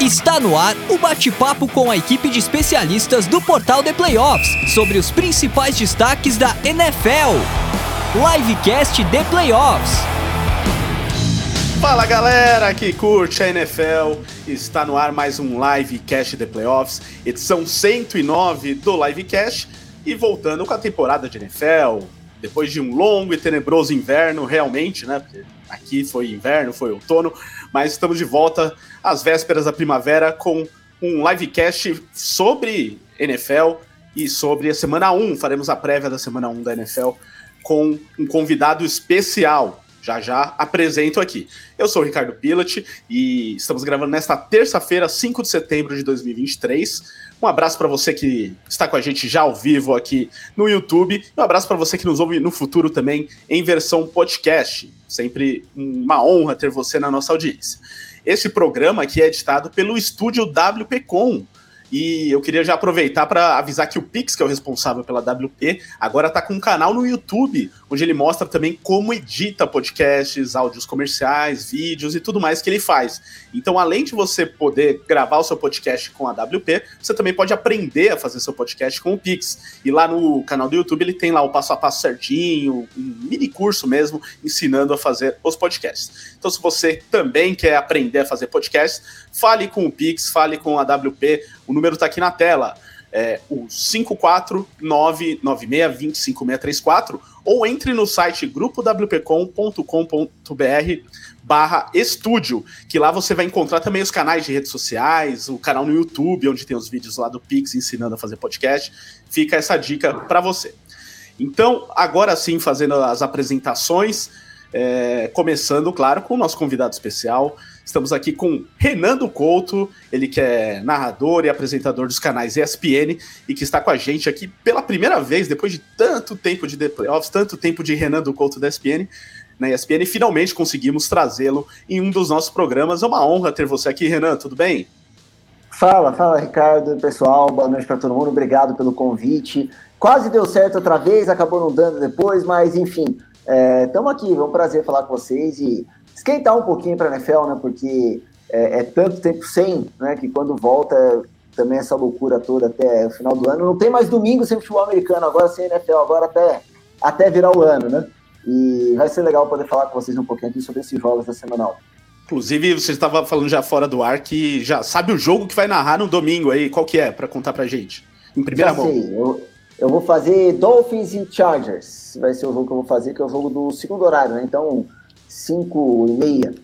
Está no ar o bate-papo com a equipe de especialistas do Portal de Playoffs sobre os principais destaques da NFL. Livecast de Playoffs. Fala galera que curte a NFL, está no ar mais um Livecast de Playoffs, edição 109 do Livecast e voltando com a temporada de NFL, depois de um longo e tenebroso inverno, realmente, né? Aqui foi inverno, foi outono, mas estamos de volta às vésperas da primavera com um livecast sobre NFL e sobre a semana 1. Faremos a prévia da semana 1 da NFL com um convidado especial. Já já apresento aqui. Eu sou o Ricardo Pilat e estamos gravando nesta terça-feira, 5 de setembro de 2023. Um abraço para você que está com a gente já ao vivo aqui no YouTube. Um abraço para você que nos ouve no futuro também em versão podcast. Sempre uma honra ter você na nossa audiência. Esse programa aqui é editado pelo estúdio WPcom, e eu queria já aproveitar para avisar que o Pix, que é o responsável pela WP, agora está com um canal no YouTube, onde ele mostra também como edita podcasts, áudios comerciais, vídeos e tudo mais que ele faz. Então, além de você poder gravar o seu podcast com a WP, você também pode aprender a fazer seu podcast com o Pix. E lá no canal do YouTube ele tem lá o passo a passo certinho, um mini curso mesmo, ensinando a fazer os podcasts. Então, se você também quer aprender a fazer podcast, fale com o Pix, fale com a WP. O número está aqui na tela. É o 54996256634 ou entre no site grupowpcom.com.br barra estúdio, que lá você vai encontrar também os canais de redes sociais, o canal no YouTube, onde tem os vídeos lá do Pix ensinando a fazer podcast. Fica essa dica para você. Então, agora sim, fazendo as apresentações, é, começando, claro, com o nosso convidado especial. Estamos aqui com Renando Couto, ele que é narrador e apresentador dos canais ESPN e que está com a gente aqui pela primeira vez, depois de tanto tempo de The Playoffs, tanto tempo de Renando Couto da ESPN, na ESPN, e finalmente conseguimos trazê-lo em um dos nossos programas. É uma honra ter você aqui, Renan, tudo bem? Fala, fala Ricardo, pessoal, boa noite para todo mundo, obrigado pelo convite. Quase deu certo outra vez, acabou não dando depois, mas enfim, Estamos é, aqui, é um prazer falar com vocês e esquentar um pouquinho para a NFL, né? Porque é, é, tanto tempo sem, né? Que quando volta também essa loucura toda até o final do ano. Não tem mais domingo sem futebol americano, agora sem NFL, agora até, até virar o ano, né? E vai ser legal poder falar com vocês um pouquinho aqui sobre esses jogos da semanal. Inclusive, você estava falando já fora do ar que já sabe o jogo que vai narrar no domingo aí. Qual que é, para contar pra gente? Em primeira já mão. Sei, eu, eu vou fazer Dolphins e Chargers. Vai ser o jogo que eu vou fazer, que é o jogo do segundo horário, né? Então, 5 e meia,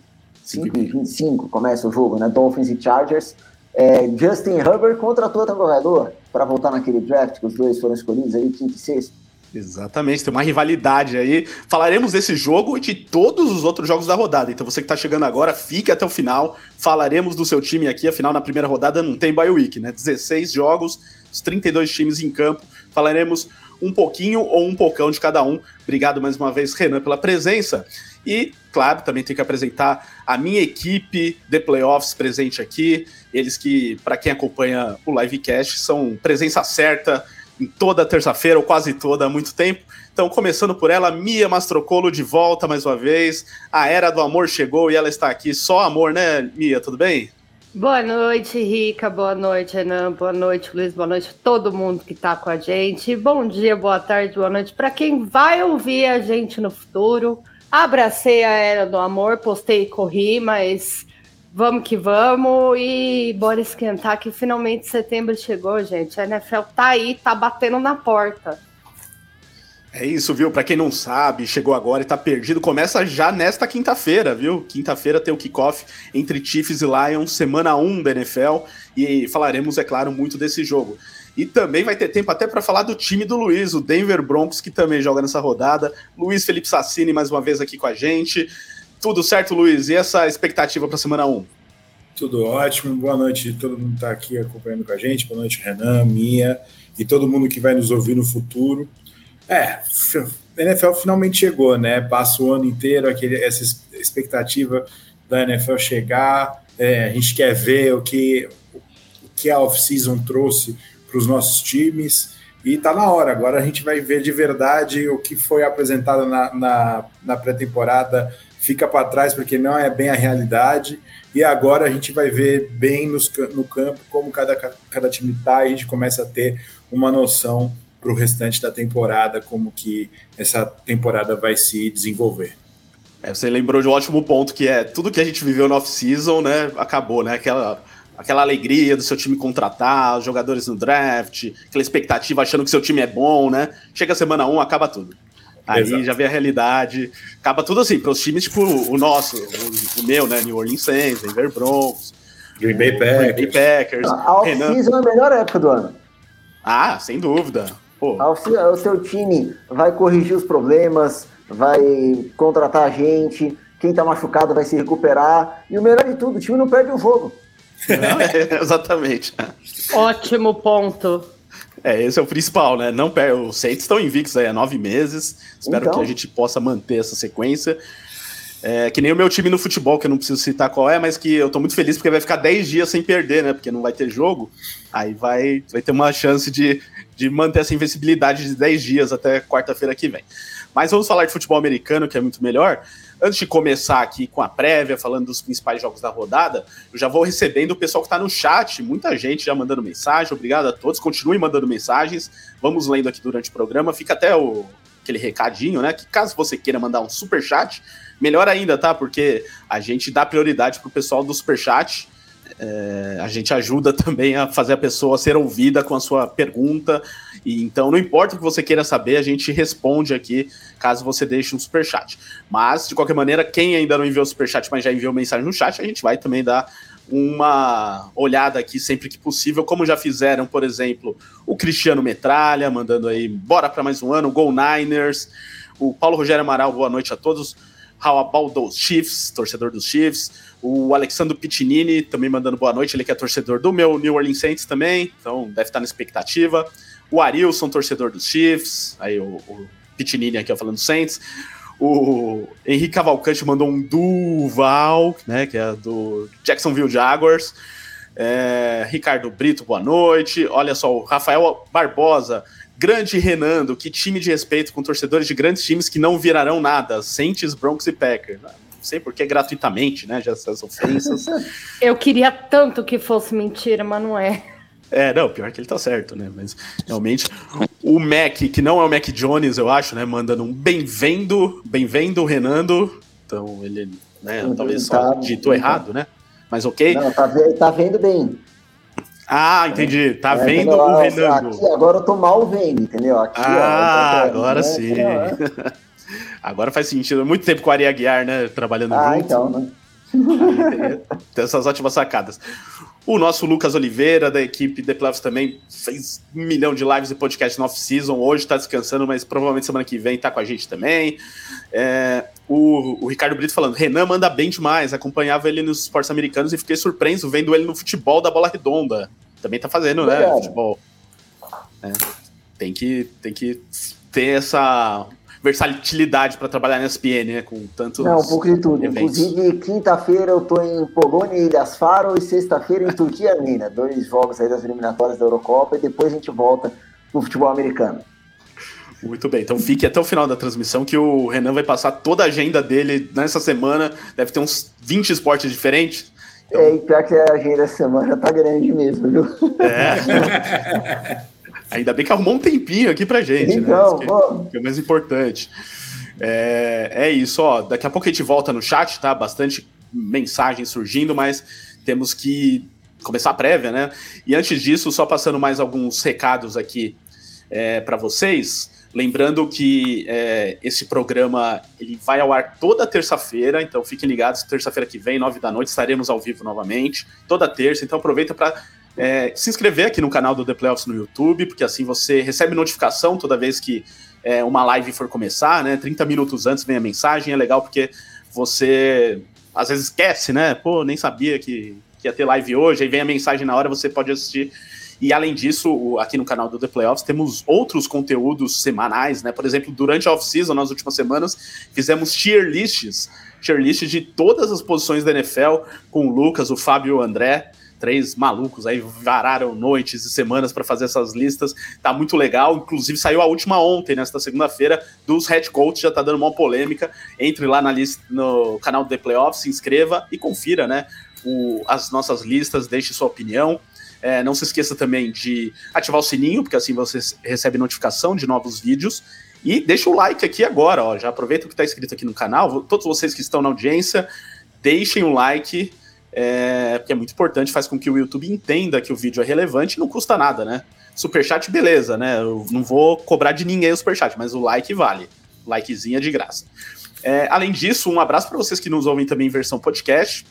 5 e 25 começa o jogo, né? Dolphins e Chargers. É, Justin Herbert contra Tua Corredor, para voltar naquele draft que os dois foram escolhidos aí, quinto e sexto. Exatamente, tem uma rivalidade aí. Falaremos desse jogo e de todos os outros jogos da rodada. Então você que está chegando agora, fique até o final. Falaremos do seu time aqui. Afinal, na primeira rodada não tem bye week, né? 16 jogos, os 32 times em campo. Falaremos um pouquinho ou um pocão de cada um. Obrigado mais uma vez, Renan, pela presença. E, claro, também tenho que apresentar a minha equipe de playoffs presente aqui. Eles que, para quem acompanha o livecast, são presença certa em toda terça-feira, ou quase toda, há muito tempo. Então, começando por ela, Mia Mastrocolo de volta mais uma vez. A Era do Amor chegou e ela está aqui. Só amor, né, Mia? Tudo bem? Boa noite, Rica. Boa noite, Renan. Boa noite, Luiz. Boa noite a todo mundo que está com a gente. Bom dia, boa tarde, boa noite para quem vai ouvir a gente no futuro. Abracei a Era do Amor, postei e corri, mas vamos que vamos e bora esquentar que finalmente setembro chegou, gente. A NFL tá aí, tá batendo na porta. É isso, viu? Para quem não sabe, chegou agora e tá perdido, começa já nesta quinta-feira, viu? Quinta-feira tem o kickoff entre Chiefs e Lions, semana 1 da NFL, e falaremos, é claro, muito desse jogo. E também vai ter tempo até para falar do time do Luiz, o Denver Broncos, que também joga nessa rodada. Luiz Felipe Sassini mais uma vez aqui com a gente. Tudo certo, Luiz? E essa expectativa para semana 1? Tudo ótimo. Boa noite, todo mundo está aqui acompanhando com a gente. Boa noite, Renan, Minha e todo mundo que vai nos ouvir no futuro. É, a NFL finalmente chegou, né? Passa o ano inteiro aquele, essa expectativa da NFL chegar. É, a gente quer ver o que, o que a off-season trouxe para os nossos times. E tá na hora. Agora a gente vai ver de verdade o que foi apresentado na, na, na pré-temporada fica para trás porque não é bem a realidade. E agora a gente vai ver bem nos, no campo como cada, cada time está e a gente começa a ter uma noção para o restante da temporada, como que essa temporada vai se desenvolver. É, você lembrou de um ótimo ponto, que é tudo que a gente viveu no off-season, né? Acabou, né? Aquela, aquela alegria do seu time contratar, os jogadores no draft, aquela expectativa achando que seu time é bom, né? Chega a semana 1, um, acaba tudo. Aí Exato. já vê a realidade. Acaba tudo assim, para os times tipo o nosso, o, o, meu, né? New Orleans Saints, Denver Broncos, Green Bay Packers. Green Bay Packers a off-season é a melhor época do ano. Ah, sem dúvida. Pô. O seu time vai corrigir os problemas, vai contratar a gente, quem tá machucado vai se recuperar. E o melhor de tudo, o time não perde o jogo. É, exatamente. Ótimo ponto. É, esse é o principal, né? Não perde. Os Saints estão invictos aí há nove meses. Espero então... que a gente possa manter essa sequência. É, que nem o meu time no futebol, que eu não preciso citar qual é, mas que eu tô muito feliz porque vai ficar 10 dias sem perder, né? Porque não vai ter jogo. Aí vai, vai ter uma chance de, de manter essa invencibilidade de 10 dias até quarta-feira que vem. Mas vamos falar de futebol americano, que é muito melhor. Antes de começar aqui com a prévia, falando dos principais jogos da rodada, eu já vou recebendo o pessoal que está no chat, muita gente já mandando mensagem. Obrigado a todos, continuem mandando mensagens. Vamos lendo aqui durante o programa. Fica até o, aquele recadinho, né? Que caso você queira mandar um super chat, melhor ainda, tá? Porque a gente dá prioridade pro pessoal do super chat. É, a gente ajuda também a fazer a pessoa ser ouvida com a sua pergunta. E então, não importa o que você queira saber, a gente responde aqui caso você deixe um super chat. Mas, de qualquer maneira, quem ainda não enviou super chat, mas já enviou mensagem no chat, a gente vai também dar uma olhada aqui sempre que possível, como já fizeram, por exemplo, o Cristiano Metralha, mandando aí, bora para mais um ano, Go Niners, o Paulo Rogério Amaral, boa noite a todos, How about those Chiefs, torcedor dos Chiefs, o Alexandre Pitinini também mandando boa noite, ele que é torcedor do meu New Orleans Saints também, então deve estar na expectativa. O Arilson, torcedor dos Chiefs, aí o, o Pitinini aqui falando do Saints. O Henrique Cavalcante mandou um Duval, né, que é do Jacksonville Jaguars. É, Ricardo Brito, boa noite. Olha só, o Rafael Barbosa, grande Renando, que time de respeito com torcedores de grandes times que não virarão nada, Saints, Broncos e Packers não sei porque gratuitamente, né? Já essas ofensas. Eu queria tanto que fosse mentira, mas não é. É, não, pior que ele tá certo, né? Mas realmente, o Mac, que não é o Mac Jones, eu acho, né? Mandando um bem-vindo, bem-vindo, Renando. Então, ele, né, uhum, talvez só tá, ditou tá. errado, né? Mas ok. Não, tá, tá vendo bem. Ah, entendi. Tá é, vendo o Renando. Aqui, agora eu tô mal vendo, entendeu? Aqui, ah, ó, agora né? sim. Agora faz sentido. Muito tempo com o Ari Aguiar, né? Trabalhando ah, junto. então, né? Tem essas ótimas sacadas. O nosso Lucas Oliveira, da equipe The Playoffs, também fez um milhão de lives e podcasts no off-season. Hoje está descansando, mas provavelmente semana que vem está com a gente também. É, o, o, Ricardo Brito falando: Renan manda bem demais. Acompanhava ele nos esportes americanos e fiquei surpreso vendo ele no futebol da bola redonda. Também está fazendo, né? Futebol. É, tem, que, tem que ter essa versatilidade para trabalhar na SPN, né? Com tantos. Não, um pouco de tudo. Eventos. Inclusive, quinta-feira eu tô em Polônia e Ilhas Faro e sexta-feira em Turquia Mina. Dois jogos aí das eliminatórias da Eurocopa e depois a gente volta pro futebol americano. Muito bem, então fique até o final da transmissão que o Renan vai passar toda a agenda dele nessa semana. Deve ter uns 20 esportes diferentes. Então... É, e pior que a agenda essa semana tá grande mesmo, viu? É. Ainda bem que arrumou um tempinho aqui pra gente, então, né? Que, que, é o mais importante. É, é isso, ó. Daqui a pouco a gente volta no chat, tá? Bastante mensagem surgindo, mas temos que começar a prévia, né? E antes disso, só passando mais alguns recados aqui é, para vocês. Lembrando que é, esse programa ele vai ao ar toda terça-feira, então fiquem ligados. Terça-feira que vem, nove da noite, estaremos ao vivo novamente, toda terça. Então aproveita para é, se inscrever aqui no canal do The Playoffs no YouTube, porque assim você recebe notificação toda vez que é, uma live for começar, né? 30 minutos antes vem a mensagem, é legal porque você às vezes esquece, né? Pô, nem sabia que, que ia ter live hoje, aí vem a mensagem na hora, você pode assistir. E além disso, aqui no canal do The Playoffs temos outros conteúdos semanais, né? Por exemplo, durante a off-season, nas últimas semanas, fizemos tier lists, tier lists de todas as posições da NFL com o Lucas, o Fábio e o André três malucos aí vararam noites e semanas para fazer essas listas. Tá muito legal. Inclusive saiu a última ontem, nesta segunda-feira, dos head coaches, já tá dando uma polêmica. Entre lá na lista, no canal do The Playoffs, se inscreva e confira, né? O, as nossas listas, deixe sua opinião. É, não se esqueça também de ativar o sininho, porque assim você recebe notificação de novos vídeos. E deixa o like aqui agora, ó. Já aproveita que está escrito aqui no canal. Todos vocês que estão na audiência, deixem o like, é, porque é muito importante, faz com que o YouTube entenda que o vídeo é relevante e não custa nada, né? Superchat, beleza, né? Eu não vou cobrar de ninguém o superchat, mas o like vale. Likezinho é de graça. É, além disso, um abraço para vocês que nos ouvem também em versão podcast.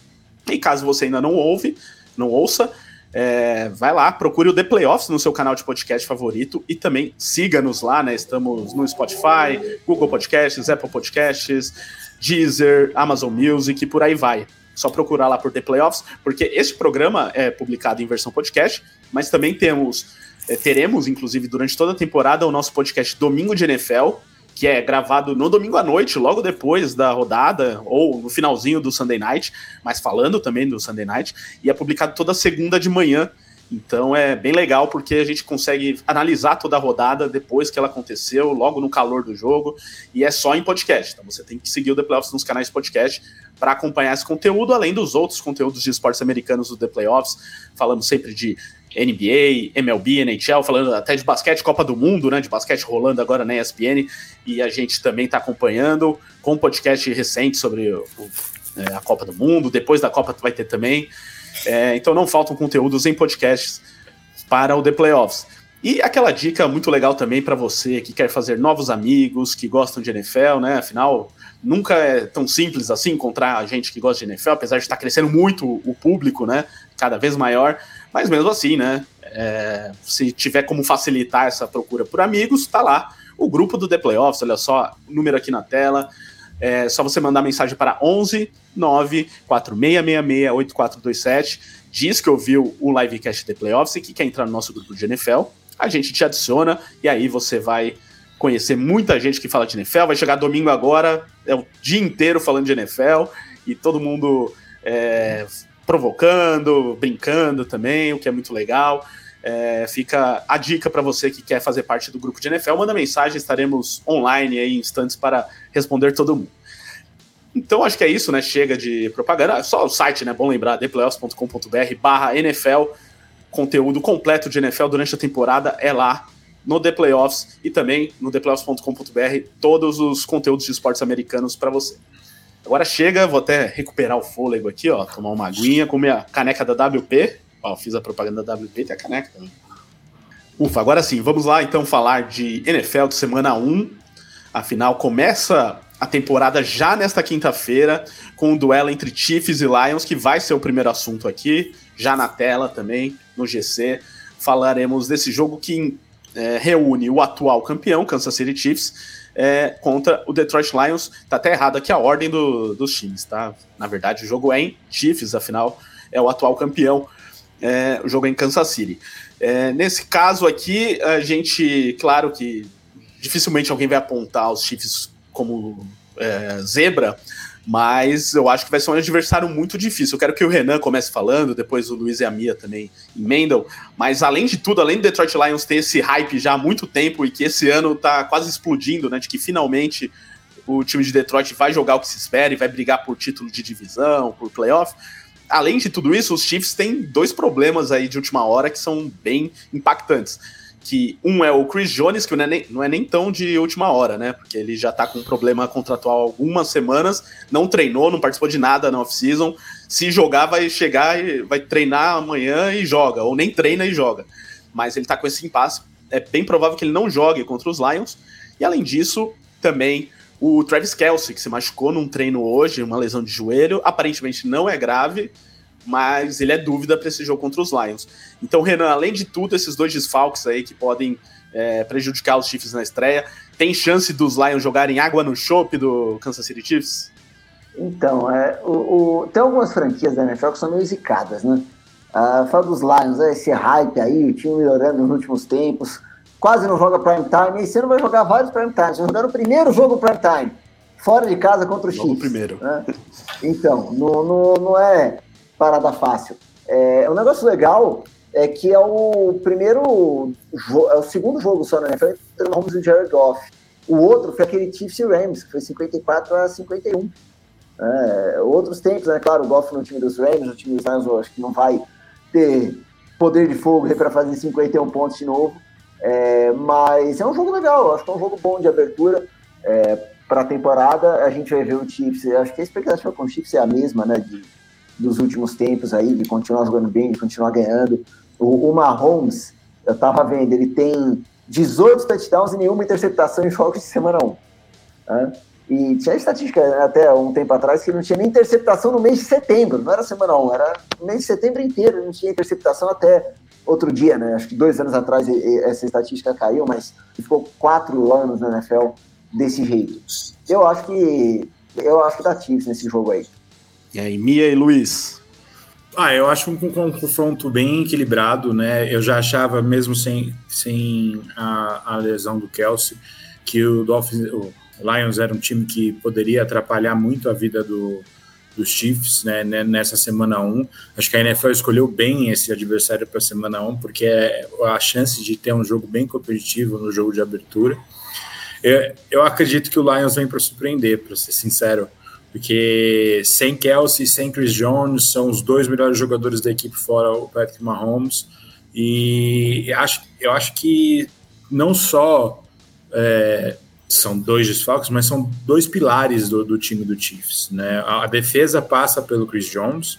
E caso você ainda não ouve, não ouça, é, vai lá, procure o The Playoffs no seu canal de podcast favorito e também siga-nos lá, né? Estamos no Spotify, Google Podcasts, Apple Podcasts, Deezer, Amazon Music e por aí vai. Só procurar lá por The Playoffs, porque este programa é publicado em versão podcast, mas também temos, é, teremos, inclusive, durante toda a temporada, o nosso podcast Domingo de NFL, que é gravado no domingo à noite, logo depois da rodada, ou no finalzinho do Sunday Night, mas falando também do Sunday Night, e é publicado toda segunda de manhã. Então é bem legal porque a gente consegue analisar toda a rodada depois que ela aconteceu, logo no calor do jogo, e é só em podcast. Então você tem que seguir o The Playoffs nos canais de podcast para acompanhar esse conteúdo, além dos outros conteúdos de esportes americanos do The Playoffs. Falamos sempre de NBA, MLB, NHL, falando até de basquete, Copa do Mundo, né? De basquete rolando agora na ESPN, e a gente também está acompanhando com um podcast recente sobre o, é, a Copa do Mundo. Depois da Copa vai ter também. É, então não faltam conteúdos em podcasts para o The Playoffs. E aquela dica muito legal também para você que quer fazer novos amigos, que gostam de NFL, né? Afinal, nunca é tão simples assim encontrar gente que gosta de NFL, apesar de estar crescendo muito o público, né? Cada vez maior. Mas mesmo assim, né? É, se tiver como facilitar essa procura por amigos, tá lá o grupo do The Playoffs, olha só, número aqui na tela. É só você mandar mensagem para 11 94666 8427. Diz que ouviu o livecast The Playoffs e que quer entrar no nosso grupo de NFL. A gente te adiciona e aí você vai conhecer muita gente que fala de NFL. Vai chegar domingo agora, é o dia inteiro falando de NFL e todo mundo é, provocando, brincando também, o que é muito legal. É, fica a dica para você que quer fazer parte do grupo de NFL, manda mensagem, estaremos online aí em instantes para responder todo mundo. Então acho que é isso, né? Chega de propaganda. Só o site, né? Bom lembrar, theplayoffs.com.br barra NFL. Conteúdo completo de NFL durante a temporada é lá no The Playoffs e também no theplayoffs.com.br todos os conteúdos de esportes americanos para você. Agora chega, vou até recuperar o fôlego aqui, ó, tomar uma aguinha com minha caneca da WP. Ó, fiz a propaganda da WP, tem a caneca também. Ufa, agora sim, vamos lá então falar de NFL de semana 1. Afinal, começa a temporada já nesta quinta-feira com o um duelo entre Chiefs e Lions, que vai ser o primeiro assunto aqui, já na tela também, no GC. Falaremos desse jogo que é, reúne o atual campeão, Kansas City Chiefs, é, contra o Detroit Lions. Tá até errado aqui a ordem do, dos times, tá? Na verdade, o jogo é em Chiefs, afinal, é o atual campeão. É, o jogo é em Kansas City. É, nesse caso aqui, a gente, claro que dificilmente alguém vai apontar os Chiefs como é, zebra, mas eu acho que vai ser um adversário muito difícil. Eu quero que o Renan comece falando, depois o Luiz e a Mia também emendam. Mas além de tudo, além do Detroit Lions ter esse hype já há muito tempo e que esse ano tá quase explodindo, né? De que finalmente o time de Detroit vai jogar o que se espera e vai brigar por título de divisão, por playoff. Além de tudo isso, os Chiefs têm dois problemas aí de última hora que são bem impactantes que um é o Chris Jones, que não é, nem, não é nem tão de última hora, né? Porque ele já tá com um problema contratual há algumas semanas, não treinou, não participou de nada na off-season. Se jogar, vai chegar e vai treinar amanhã e joga, ou nem treina e joga. Mas ele tá com esse impasse. É bem provável que ele não jogue contra os Lions. E além disso, também o Travis Kelsey, que se machucou num treino hoje, uma lesão de joelho, aparentemente não é grave, mas ele é dúvida para esse jogo contra os Lions. Então, Renan, além de tudo, esses dois desfalques aí que podem é, prejudicar os Chiefs na estreia, tem chance dos Lions jogarem água no chope do Kansas City Chiefs? Então, é, o, o, tem algumas franquias da NFL que são meio zicadas, né? Uh, fala dos Lions, né, esse hype aí, o time melhorando nos últimos tempos, quase não joga prime time, e você não vai jogar vários prime times, vai jogar o primeiro jogo prime time, fora de casa contra o Chiefs. primeiro. Né? Então, não, não, não é parada fácil. É, um negócio legal é que é o primeiro, é o segundo jogo só na NFL entre o Mahomes e o Jared Goff. O outro foi aquele Chiefs e Rams, que foi 54 a 51. É, outros tempos, né? Claro, o Goff no time dos Rams, no time dos Lions, acho que não vai ter poder de fogo para fazer 51 pontos de novo. É, mas é um jogo legal, acho que é um jogo bom de abertura é, para a temporada. A gente vai ver o Chiefs, acho que a expectativa com o Chiefs é a mesma, né? De, dos últimos tempos aí, de continuar jogando bem, de continuar ganhando. O, o Mahomes, eu tava vendo, ele tem 18 touchdowns e nenhuma interceptação em jogos de semana 1. Né? E tinha estatística até um tempo atrás que não tinha nem interceptação no mês de setembro, não era semana 1, era mês de setembro inteiro, não tinha interceptação até outro dia, né? Acho que dois anos atrás essa estatística caiu, mas ficou quatro anos na NFL desse jeito. Eu acho que eu acho que dá Chiefs nesse jogo aí. E aí, Mia e Luiz? Ah, eu acho um, um confronto bem equilibrado, né? Eu já achava, mesmo sem, sem a, a lesão do Kelsey, que o Dolphins, o Lions era um time que poderia atrapalhar muito a vida do, dos Chiefs né, nessa semana 1. Acho que a NFL escolheu bem esse adversário para a semana 1, porque é a chance de ter um jogo bem competitivo no jogo de abertura. Eu, eu acredito que o Lions vem para surpreender, para ser sincero porque sem Kelsey, sem Chris Jones, são os dois melhores jogadores da equipe fora o Patrick Mahomes, e acho, eu acho que não só é, são dois desfalques, mas são dois pilares do, do time do Chiefs. Né? A, a, defesa passa pelo Chris Jones,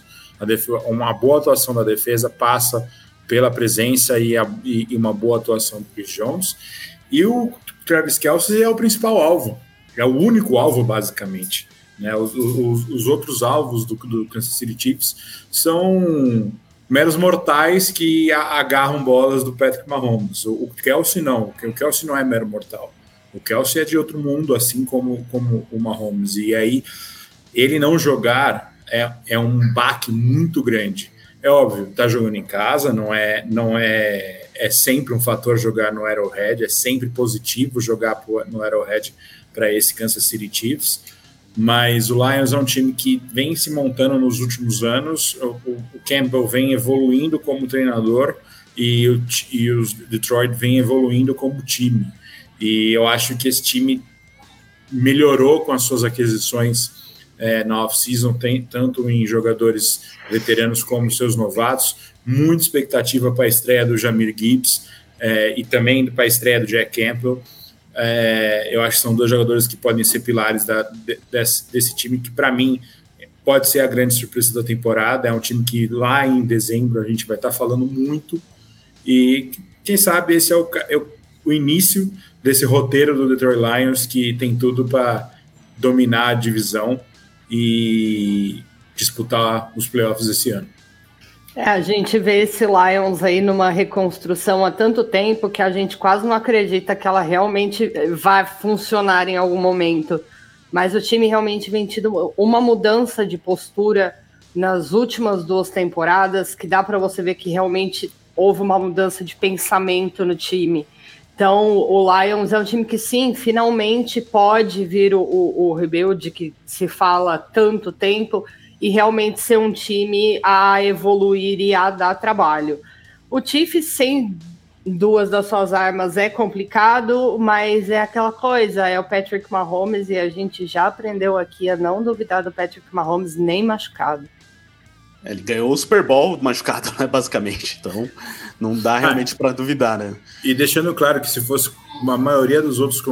uma boa atuação da defesa passa pela presença e, a, e, e uma boa atuação do Chris Jones, e o Travis Kelsey é o principal alvo, é o único alvo, basicamente. Né? Os, os, os, outros alvos do, do Kansas City Chiefs são meros mortais que agarram bolas do Patrick Mahomes. O, o Kelsey não, o Kelsey não é mero mortal. O Kelsey é de outro mundo, assim como, como o Mahomes. E aí, ele não jogar é, é um baque muito grande. É óbvio, tá jogando em casa, não é, não é, é sempre um fator jogar no Arrowhead, é sempre positivo jogar no Arrowhead para esse Kansas City Chiefs mas o Lions é um time que vem se montando nos últimos anos. O, o Campbell vem evoluindo como treinador e, o, e os Detroit vem evoluindo como time. E eu acho que esse time melhorou com as suas aquisições é, na off-season, tanto em jogadores veteranos como seus novatos. Muita expectativa para a estreia do Jamir Gibbs é, e também para a estreia do Jack Campbell. É, eu acho que são dois jogadores que podem ser pilares da, desse, desse time, que para mim pode ser a grande surpresa da temporada. É um time que lá em dezembro a gente vai estar tá falando muito. E quem sabe esse é o, é o início desse roteiro do Detroit Lions que tem tudo para dominar a divisão e disputar os playoffs esse ano. É, a gente vê esse Lions aí numa reconstrução há tanto tempo que a gente quase não acredita que ela realmente vai funcionar em algum momento. Mas o time realmente vem tido uma mudança de postura nas últimas duas temporadas que dá para você ver que realmente houve uma mudança de pensamento no time. Então, o Lions é um time que sim, finalmente pode vir o, o, o rebuild que se fala tanto tempo e realmente ser um time a evoluir e a dar trabalho. O Chiefs sem duas das suas armas é complicado, mas é aquela coisa, é o Patrick Mahomes e a gente já aprendeu aqui a não duvidar do Patrick Mahomes nem machucado. Ele ganhou o Super Bowl machucado, né, basicamente. Então, não dá realmente para duvidar, né? E deixando claro que se fosse uma maioria dos outros,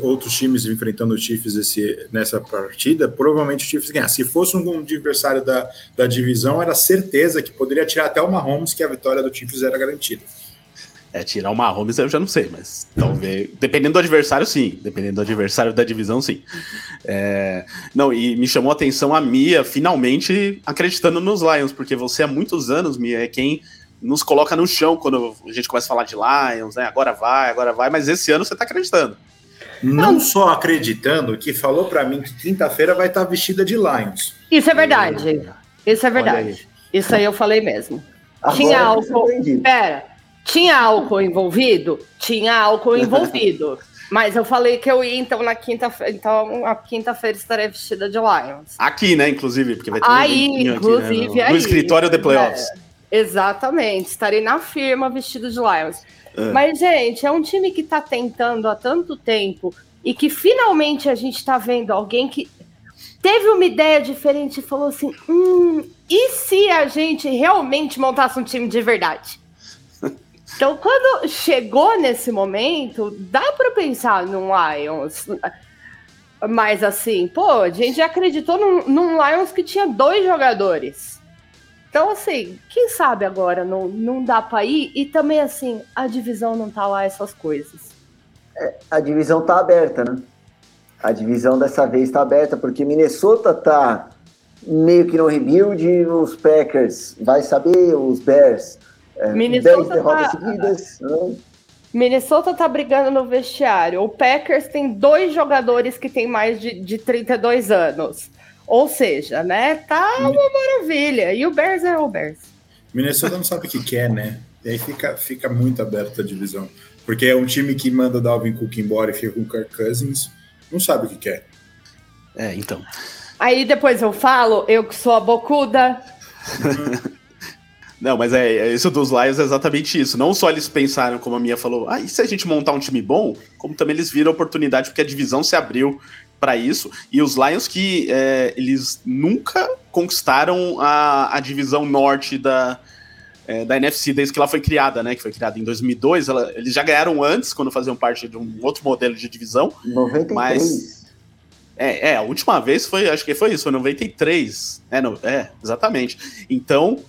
outros times enfrentando o Chiefs esse, nessa partida, provavelmente o Chiefs ganhar. Se fosse um adversário da, da divisão, era certeza que poderia tirar até o Mahomes, que a vitória do Chiefs era garantida. É, tirar o Mahomes eu já não sei, mas talvez. Dependendo do adversário, sim. Dependendo do adversário da divisão, sim. É, não, e me chamou a atenção a Mia finalmente acreditando nos Lions, porque você há muitos anos, Mia, é quem nos coloca no chão quando a gente começa a falar de Lions, né? Agora vai, agora vai, mas esse ano você tá acreditando. Não só acreditando, que falou para mim que quinta-feira vai estar tá vestida de Lions. Isso é verdade. Isso é verdade. Isso aí eu falei mesmo. Agora Tinha álcool. Pera, tinha álcool envolvido? Tinha álcool envolvido. Mas eu falei que eu ia, então, na quinta-feira. Então, a quinta-feira estarei vestida de Lions. Aqui, né, inclusive, porque vai ter aí, um inclusive, aqui, né, no, aí, no escritório de playoffs. Exatamente, estarei na firma vestido de Lions. É. Mas, gente, é um time que está tentando há tanto tempo e que finalmente a gente está vendo alguém que teve uma ideia diferente e falou assim: hum, e se a gente realmente montasse um time de verdade? Então, quando chegou nesse momento, dá para pensar num Lions. Mas assim, pô, a gente já acreditou num, num Lions que tinha dois jogadores. Então, assim, quem sabe agora não, não dá para ir? E também, assim, a divisão não tá lá essas coisas. É, a divisão tá aberta, né? A divisão dessa vez tá aberta, porque Minnesota tá meio que no rebuild, os Packers, vai saber, os Bears é, Minnesota derrotas tá... seguidas. Né? Minnesota tá brigando no vestiário. O Packers tem dois jogadores que têm mais de, de 32 anos. Ou seja, né? Tá uma maravilha. E o Bears é o Bears. Minnesota não sabe o que quer, né? E aí fica, fica muito aberta a divisão. Porque é um time que manda Dalvin Cook embora e fica com o Kirk Cousins. Não sabe o que quer. É, então. Aí depois eu falo, eu que sou a bocuda. Não, mas é, é, isso dos Lions é exatamente isso. Não só eles pensaram, como a Mia falou, ah, e se a gente montar um time bom? Como também eles viram a oportunidade, porque a divisão se abriu para isso. E os Lions que é, eles nunca conquistaram a, a divisão norte da, é, da NFC desde que ela foi criada, né? Que foi criada em 2002. Ela, eles já ganharam antes, quando faziam parte de um outro modelo de divisão. 93. Mas, é, é, a última vez foi, acho que foi isso, foi 93. É, é exatamente. Então,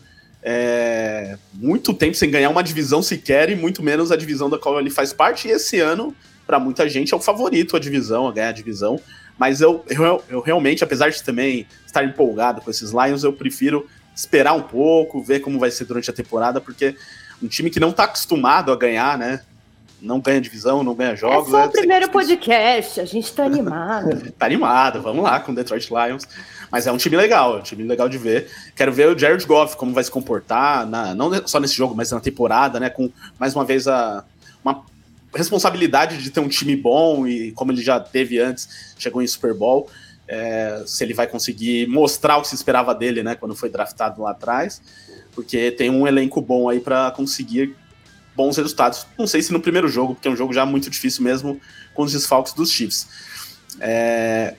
é, muito tempo sem ganhar uma divisão sequer e muito menos a divisão da qual ele faz parte. E esse ano, para muita gente, é o favorito a divisão, a ganhar a divisão. Mas eu, eu, eu realmente, apesar de também estar empolgado com esses Lions, eu prefiro esperar um pouco, ver como vai ser durante a temporada, porque um time que não está acostumado a ganhar, né? Não ganha divisão, não ganha jogos. É só o primeiro podcast, a gente tá animado. tá animado, vamos lá com o Detroit Lions. Mas é um time legal, é um time legal de ver. Quero ver o Jared Goff, como vai se comportar, na, não só nesse jogo, mas na temporada, né? Com mais uma vez a, uma responsabilidade de ter um time bom e como ele já teve antes, chegou em Super Bowl. É, se ele vai conseguir mostrar o que se esperava dele, né, quando foi draftado lá atrás, porque tem um elenco bom aí para conseguir bons resultados. Não sei se no primeiro jogo, porque é um jogo já muito difícil mesmo com os desfalques dos Chiefs. É,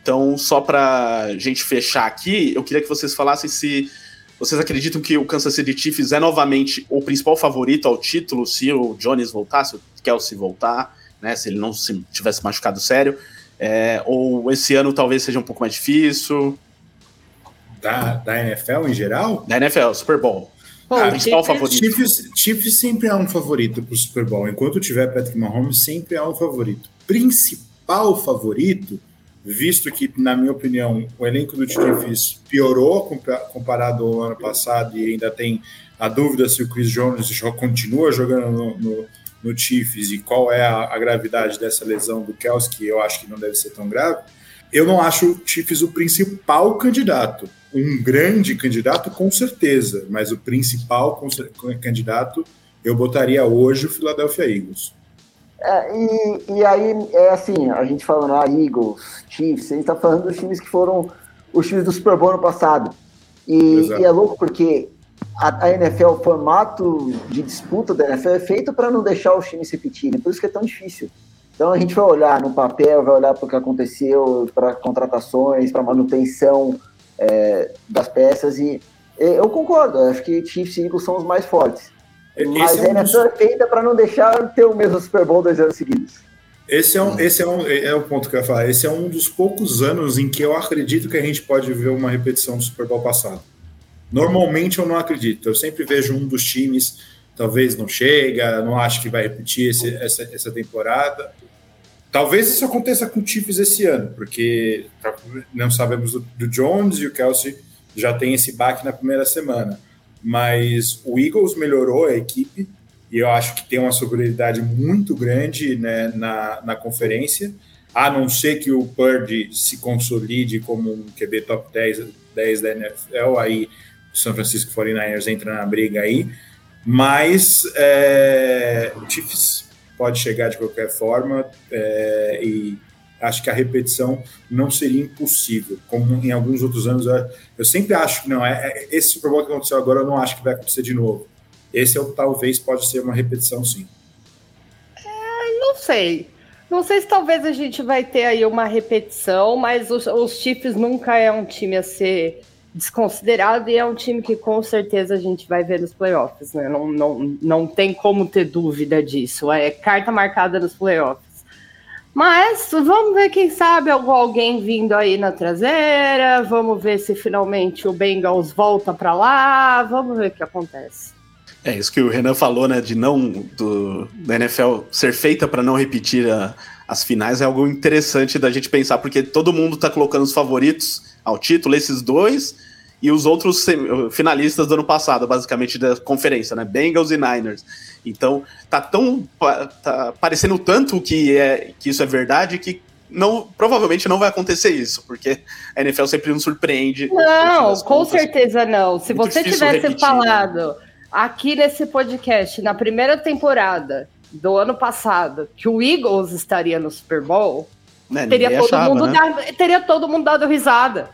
então, só para gente fechar aqui, eu queria que vocês falassem se vocês acreditam que o Kansas City Chiefs é novamente o principal favorito ao título se o Jones voltar, se o Kelsey voltar, né, se ele não se tivesse machucado sério, é, ou esse ano talvez seja um pouco mais difícil? Da, da NFL em geral? Da NFL, Super Bowl. Ah, o principal favorito. Chiefs, Chiefs sempre é um favorito para o Super Bowl. Enquanto tiver Patrick Mahomes, sempre é um favorito. Principal favorito visto que, na minha opinião, o elenco do Chiefs piorou comparado ao ano passado e ainda tem a dúvida se o Chris Jones continua jogando no, no, no Chiefs e qual é a, a, gravidade dessa lesão do Kels, que eu acho que não deve ser tão grave, eu não acho o Chiefs o principal candidato. Um grande candidato, com certeza, mas o principal candidato eu botaria hoje o Philadelphia Eagles. É, e, e aí, é assim, a gente falando, ah, Eagles, Chiefs, a gente tá falando dos times que foram os times do Super Bowl no passado. E, e é louco porque a, a, NFL, o formato de disputa da NFL é feito para não deixar os times repetirem, por isso que é tão difícil. Então a gente vai olhar no papel, vai olhar para o que aconteceu, para contratações, para manutenção é, das peças, e eu concordo, acho que Chiefs e Eagles são os mais fortes. Mas é NFL é feita para não deixar ter o mesmo Super Bowl dois anos seguidos. Esse é, um, esse é, um, é o ponto que eu ia falar. Esse é um dos poucos anos em que eu acredito que a gente pode ver uma repetição do Super Bowl passado. Normalmente eu não acredito. Eu sempre vejo um dos times, talvez não chega, não acho que vai repetir esse, essa, essa temporada. Talvez isso aconteça com o Chiefs esse ano, porque não sabemos do, do Jones e o Kelsey já tem esse baque na primeira semana. Mas o Eagles melhorou a equipe e eu acho que tem uma superioridade muito grande né, na, na conferência, a não ser que o Purdy se consolide como um QB top 10, 10 da NFL, aí o San Francisco 49ers entra na briga aí, mas é, o Chiefs pode chegar de qualquer forma é, e acho que a repetição não seria impossível, como em alguns outros anos. Eu sempre acho que não, é, é esse Super Bowl que aconteceu agora, eu não acho que vai acontecer de novo. Esse é o, talvez pode ser uma repetição, sim. É, não sei. Não sei se talvez a gente vai ter aí uma repetição, mas os, os Chiefs nunca é um time a ser desconsiderado e é um time que com certeza a gente vai ver nos playoffs, né? Não, não, não tem como ter dúvida disso. É carta marcada nos playoffs. Mas vamos ver quem sabe alguém vindo aí na traseira. Vamos ver se finalmente o Bengals volta para lá. Vamos ver o que acontece. É isso que o Renan falou, né? De não do, da NFL ser feita para não repetir a, as finais é algo interessante da gente pensar, porque todo mundo está colocando os favoritos ao título, esses dois, e os outros finalistas do ano passado, basicamente, da conferência, né? Bengals e Niners. Então, tá tão. tá parecendo tanto que, é, que isso é verdade que não, provavelmente não vai acontecer isso, porque a NFL sempre nos surpreende. Não, com contas. certeza não. Se Muito você tivesse repetir, né? falado né? aqui nesse podcast, na primeira temporada do ano passado, que o Eagles estaria no Super Bowl, né, teria, todo achava, mundo né? dado, teria todo mundo dado risada.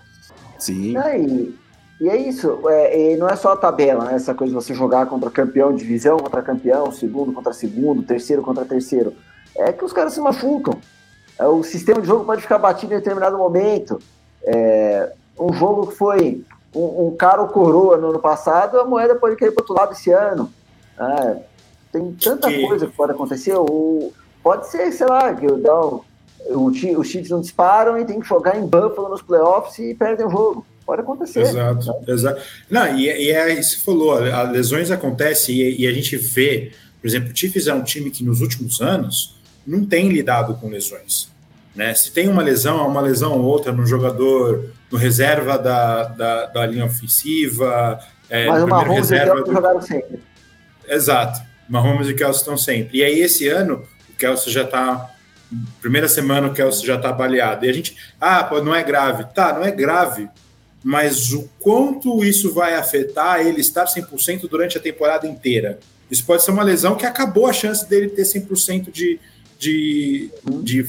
Sim. Aí, e é isso, é, não é só a tabela, né? Essa coisa de você jogar contra campeão, divisão contra campeão, segundo contra segundo, terceiro contra terceiro. É que os caras se machucam. É, o sistema de jogo pode ficar batido em determinado momento. É, um jogo que foi um, um caro coroa no ano passado, a moeda pode cair para outro lado esse ano. É, tem tanta que... coisa que pode acontecer. Ou pode ser, sei lá, que o, o, os Chiefs não disparam e tem que jogar em Buffalo nos playoffs e perdem o jogo. Pode acontecer. Exato, né? exato. Não, e, e é isso que falou, as lesões acontecem e, e, a gente vê, por exemplo, o Chiefs é um time que nos últimos anos não tem lidado com lesões. Né? Se tem uma lesão, é uma lesão ou outra no jogador, no reserva da, da, da linha ofensiva. É, Mas o Mahomes e o do... jogaram sempre. Exato. Mahomes e Kelsey estão sempre. E aí, esse ano, o Kelsey já está primeira semana o Kelsey já está baleado. E a gente, ah, não é grave. Tá, não é grave, mas o quanto isso vai afetar ele estar 100% durante a temporada inteira. Isso pode ser uma lesão que acabou a chance dele ter 100% de, de, de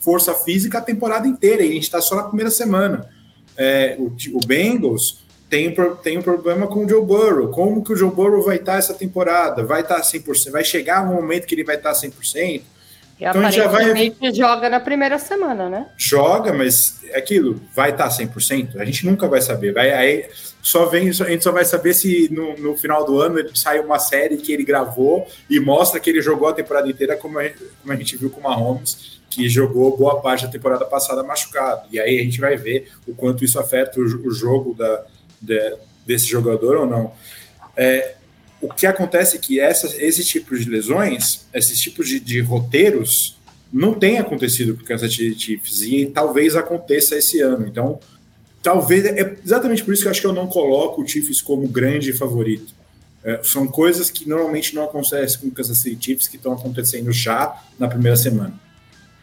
força física a temporada inteira, e a gente está só na primeira semana. É, o, o Bengals tem, tem um problema com o Joe Burrow. Como que o Joe Burrow vai estar essa temporada? Vai estar 100%? Vai chegar um momento que ele vai estar 100%? E então já vai joga na primeira semana, né? Joga, mas é aquilo vai estar tá 100%? A gente nunca vai saber. Vai, aí só vem, a gente só vai saber se no, no, final do ano ele sai uma série que ele gravou e mostra que ele jogou a temporada inteira, como a, como a gente viu com o Mahomes, que jogou boa parte da temporada passada machucado. E aí a gente vai ver o quanto isso afeta o, o jogo da, de, desse jogador ou não. É, o que acontece é que essa, esse tipo de lesões, esses tipos de, de roteiros, não tem acontecido com o Kansas City Chiefs e talvez aconteça esse ano. Então, talvez é exatamente por isso que eu acho que eu não coloco o Chiefs como grande favorito. É, são coisas que normalmente não acontecem com o Kansas City Chiefs que estão acontecendo já na primeira semana.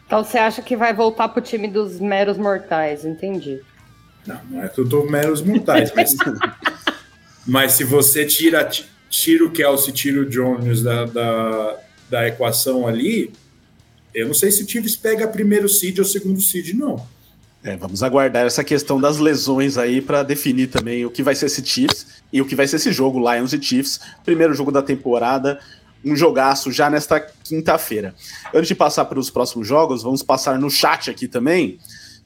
Então você acha que vai voltar para o time dos meros mortais? Entendi. Não, não é que eu tô meros mortais, mas, mas se você tira tira o Kelsey, tira o Jones da, da, da equação ali, eu não sei se o Chiefs pega primeiro seed ou segundo seed, não. É, vamos aguardar essa questão das lesões aí para definir também o que vai ser esse Chiefs e o que vai ser esse jogo, Lions e Chiefs. Primeiro jogo da temporada, um jogaço já nesta quinta-feira. Antes de passar para os próximos jogos, vamos passar no chat aqui também.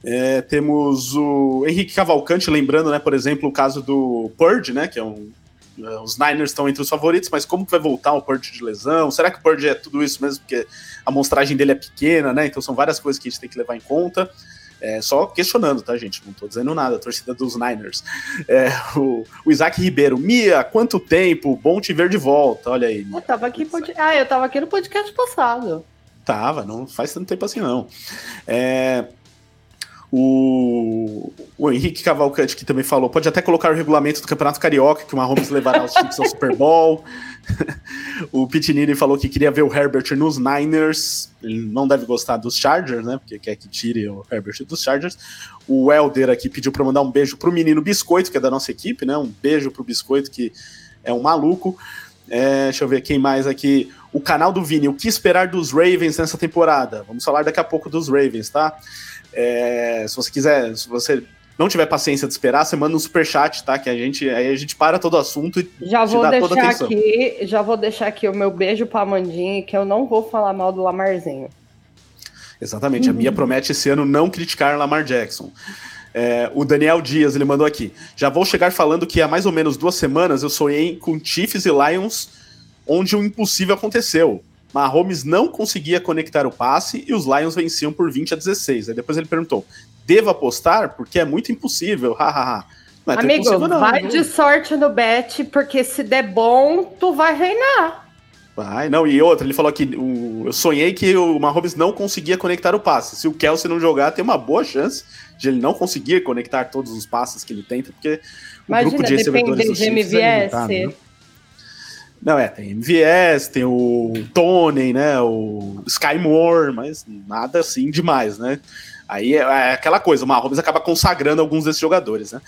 É, temos o Henrique Cavalcante, lembrando, né, por exemplo, o caso do Purge, né, que é um os Niners estão entre os favoritos, mas como que vai voltar o Purge de lesão? Será que o Purge é tudo isso mesmo? Porque a amostragem dele é pequena, né? Então são várias coisas que a gente tem que levar em conta. É, só questionando, tá, gente? Não tô dizendo nada, a torcida dos Niners. É, o, o, Isaac Ribeiro, Mia, quanto tempo? Bom te ver de volta. Olha aí. Eu tava aqui, pod... ah, eu tava aqui no podcast passado. Tava, não faz tanto tempo assim, não. É, o, o Henrique Cavalcante, que também falou, pode até colocar o regulamento do Campeonato Carioca, que o Mahomes levará os Chiefs ao Super Bowl. o Pitinini falou que queria ver o Herbert nos Niners. Ele não deve gostar dos Chargers, né? Porque quer que tire o Herbert dos Chargers. O Helder aqui pediu para mandar um beijo pro menino Biscoito, que é da nossa equipe, né? Um beijo pro Biscoito, que é um maluco. É, deixa eu ver quem mais aqui. O canal do Vini, o que esperar dos Ravens nessa temporada? Vamos falar daqui a pouco dos Ravens, tá? É, se você quiser, se você não tiver paciência de esperar, você manda um super chat, tá? Que a gente aí a gente para todo o assunto e já vou deixar aqui, já vou deixar aqui o meu beijo para Amandinha, que eu não vou falar mal do Lamarzinho. Exatamente, uhum. a Mia promete esse ano não criticar Lamar Jackson. É, o Daniel Dias, ele mandou aqui. Já vou chegar falando que há mais ou menos duas semanas eu sonhei com Chiefs e Lions, onde o impossível aconteceu. Mahomes não conseguia conectar o passe e os Lions venciam por 20 a 16. Aí depois ele perguntou: devo apostar? Porque é muito impossível. Hahaha. é Amigo, não, vai não. de sorte no bet, porque se der bom, tu vai reinar. Vai, não, e outra, ele falou que o, eu sonhei que o Mahomes não conseguia conectar o passe. Se o Kelsey não jogar, tem uma boa chance de ele não conseguir conectar todos os passes que ele tenta, porque Imagina, o grupo de recebedores do Chiefs é limitado, né? Não, é, tem MVS, tem o Tony, né, o Sky Moore, mas nada assim demais, né? Aí é, é aquela coisa, o Mahomes acaba consagrando alguns desses jogadores, né?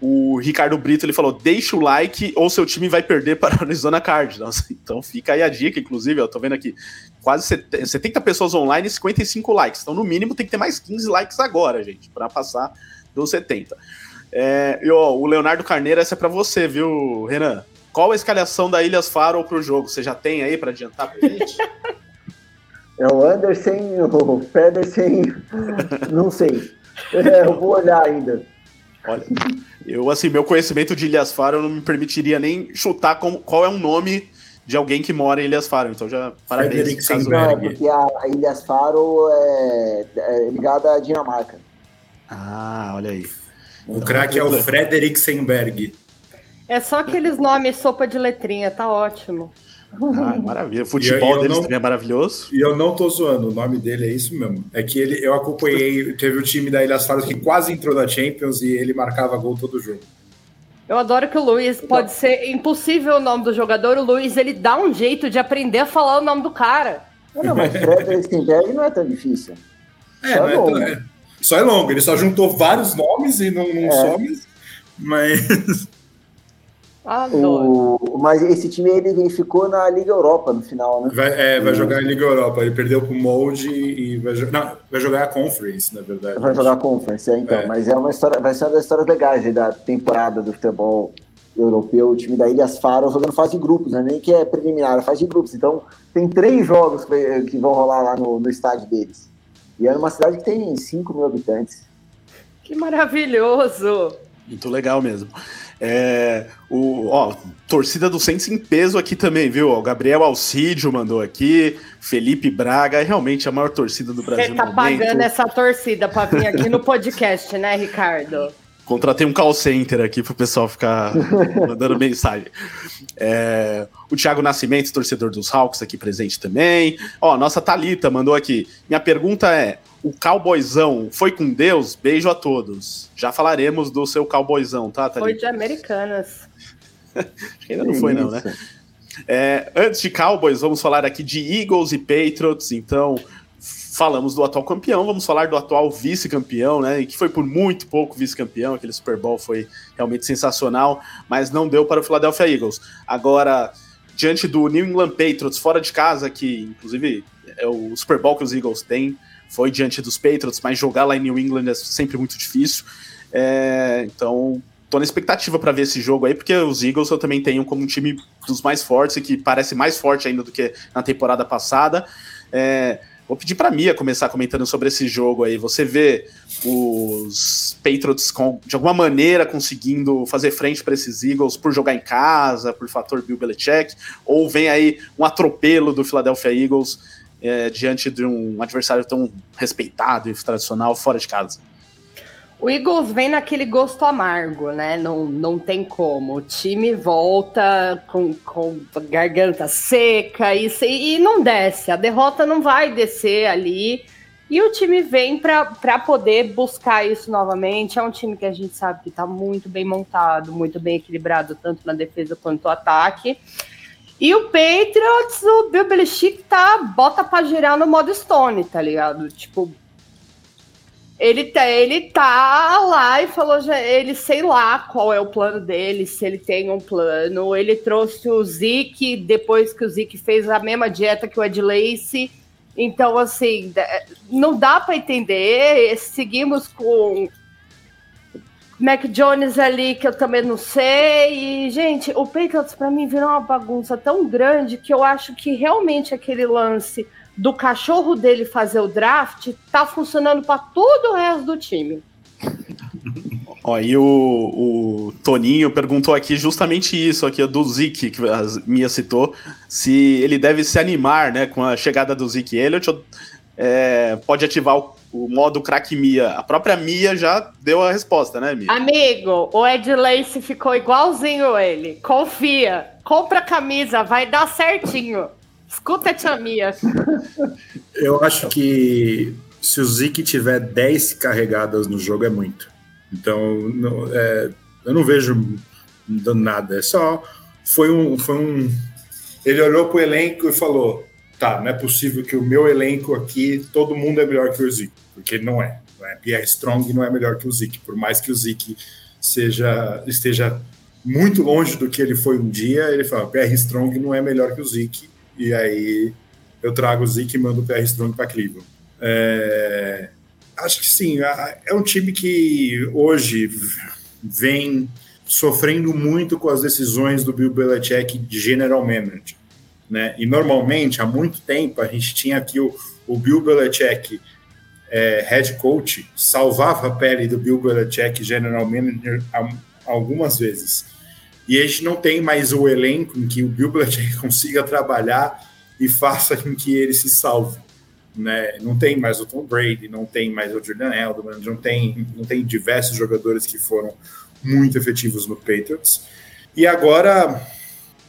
O Ricardo Brito ele falou: deixa o like ou seu time vai perder para o Arizona Cardinals. Então fica aí a dica, inclusive, eu tô vendo aqui quase 70 pessoas online e 55 likes. Então, no mínimo, tem que ter mais 15 likes agora, gente, para passar dos 70. É, e ó, o Leonardo Carneiro, essa é para você, viu, Renan? Qual a escalação da Ilhas Faro para o jogo? Você já tem aí para adiantar para gente? É o Anderson, o Pedersen, não sei. É, eu vou olhar ainda. Olha, eu, assim, meu conhecimento de Ilhas Faro não me permitiria nem chutar com, qual é um nome de alguém que mora em Ilhas Faro. Então já parabéns. Não, porque a, Ilhas Faro é, é, ligada à Dinamarca. Ah, olha aí. O craque é o Frederiksenberg. É só aqueles nomes sopa de letrinha, tá ótimo. Ah, maravilha. O futebol deles não, também é maravilhoso. E eu não tô zoando, o nome dele é isso mesmo. É que ele, eu acompanhei, teve o time da Ilhas Faras que quase entrou na Champions e ele marcava gol todo jogo. Eu adoro que o Luiz pode ser impossível o nome do jogador, o Luiz ele dá um jeito de aprender a falar o nome do cara. Não, mas Fred Stenberg não é tão difícil. É, só é, longo. É, só é longo, ele só juntou vários nomes e não, não é. some, mas. O, mas esse time ele ficou na Liga Europa no final, né? Vai, é, vai jogar a Liga Europa. Ele perdeu pro Molde e vai, não, vai jogar a Conference, na verdade. Vai jogar a Conference, é, então. É. Mas é uma história, vai ser uma das histórias legais da temporada do futebol europeu. O time da Ilhas Faro jogando fase de grupos, né? Nem que é preliminar, é fase de grupos. Então tem três jogos que vão rolar lá no, no estádio deles. E é numa cidade que tem 5 mil habitantes. Que maravilhoso! Muito legal mesmo. É, o, ó, torcida do Saints em peso aqui também, viu? O Gabriel Alcídio mandou aqui, Felipe Braga, é realmente a maior torcida do Brasil. Você tá pagando essa torcida para vir aqui no podcast, né, Ricardo? Contratei um call center aqui pro pessoal ficar mandando mensagem. É, o Thiago Nascimento, torcedor dos Hawks, aqui presente também. Ó, nossa Talita mandou aqui. Minha pergunta é: o cowboyzão foi com Deus? Beijo a todos. Já falaremos do seu cowboyzão, tá, Thalita? Foi de Americanas. ainda não foi, não, né? É, antes de Cowboys, vamos falar aqui de Eagles e Patriots. Então, falamos do atual campeão, vamos falar do atual vice-campeão, né? E que foi por muito pouco vice-campeão. Aquele Super Bowl foi realmente sensacional, mas não deu para o Philadelphia Eagles. Agora, diante do New England Patriots fora de casa, que inclusive é o Super Bowl que os Eagles têm, foi diante dos Patriots, mas jogar lá em New England é sempre muito difícil. É, então, tô na expectativa para ver esse jogo aí, porque os Eagles eu também tenho como um time dos mais fortes e que parece mais forte ainda do que na temporada passada. É, Vou pedir para Mia começar comentando sobre esse jogo aí. Você vê os Patriots com, de alguma maneira conseguindo fazer frente para esses Eagles por jogar em casa, por fator Bill Belichick, ou vem aí um atropelo do Philadelphia Eagles é, diante de um adversário tão respeitado e tradicional fora de casa? O Eagles vem naquele gosto amargo, né? Não, não tem como. O time volta com, com garganta seca e, e não desce. A derrota não vai descer ali. E o time vem para poder buscar isso novamente. É um time que a gente sabe que está muito bem montado, muito bem equilibrado, tanto na defesa quanto no ataque. E o Patriots, o Bill Belichick tá, bota para girar no modo Stone, tá ligado? Tipo, Ele tá, ele tá lá e falou, ele sei lá qual é o plano dele, se ele tem um plano. Ele trouxe o Zeke depois que o Zeke fez a mesma dieta que o Ed Lace. Então, assim, não dá para entender. Seguimos com Mac Jones ali, que eu também não sei. E, gente, o Patriots para mim virou uma bagunça tão grande que eu acho que realmente aquele lance do cachorro dele fazer o draft tá funcionando para todo o resto do time. Ó, e o, o, Toninho perguntou aqui justamente isso aqui do Zeke, que a Mia citou, se ele deve se animar né, com a chegada do Zeke Elliott, é, pode ativar o, o modo craque Mia. A própria Mia já deu a resposta, né, Mia? Amigo, o Ed Lace ficou igualzinho ele. Confia, compra a camisa, vai dar certinho. Escuta a tia Mia. Eu acho que se o Zeke tiver 10 carregadas no jogo é muito. Então, não, é, eu não vejo dando nada. É só. Foi um, foi um. Ele olhou para o elenco e falou: tá, não é possível que o meu elenco aqui, todo mundo é melhor que o Zeke. Porque não é. Não é. Pierre Strong não é melhor que o Zeke. Por mais que o Zeke seja, esteja muito longe do que ele foi um dia, ele fala: Pierre Strong não é melhor que o Zeke e aí eu trago o Zeke e mando o PR Strong para Cleveland. É, acho que sim, é um time que hoje vem sofrendo muito com as decisões do Bill Belichick de general manager. Né? E normalmente, há muito tempo, a gente tinha aqui o, o Bill Belichick é, head coach, salvava a pele do Bill Belichick general manager algumas vezes. E a gente não tem mais o elenco em que o Bill Belichick consiga trabalhar e faça com que ele se salve. Né? Não tem mais o Tom Brady, não tem mais o Jordan Edelman, não tem, não tem diversos jogadores que foram muito efetivos no Patriots. E agora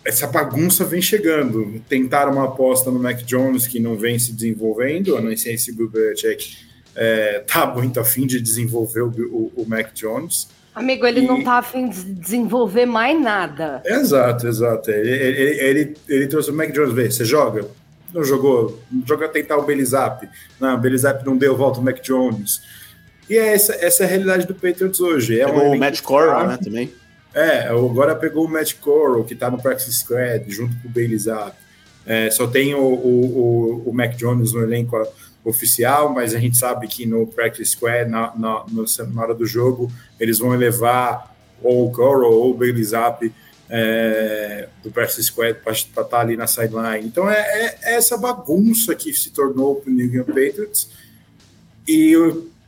essa bagunça vem chegando. Tentaram uma aposta no Mac Jones que não vem se desenvolvendo. Eu não sei se o Bill Belichick é, tá muito afim de desenvolver o, o, o Mac Jones. Amigo, ele e... não tá afim de desenvolver mais nada. Exato, exato. Ele, ele, ele, ele trouxe o Mac Jones, vê, você joga? Não jogou? Joga tentar o Belizap. Não, o Belizap não deu, volta o Mac Jones. E é essa, essa é a realidade do Patriots hoje. É pegou o Matt Corral, né, também. É, agora pegou o Matt Corral, que tá no practice squad, junto com o Belizap. É, só tem o, o, o, o Mac Jones no elenco oficial, mas a gente sabe que no practice squad, na, na, na hora do jogo, eles vão levar ou o Coral ou o Bailey é, do practice squad para estar tá ali na sideline. Então é, é, é, essa bagunça que se tornou o New England Patriots e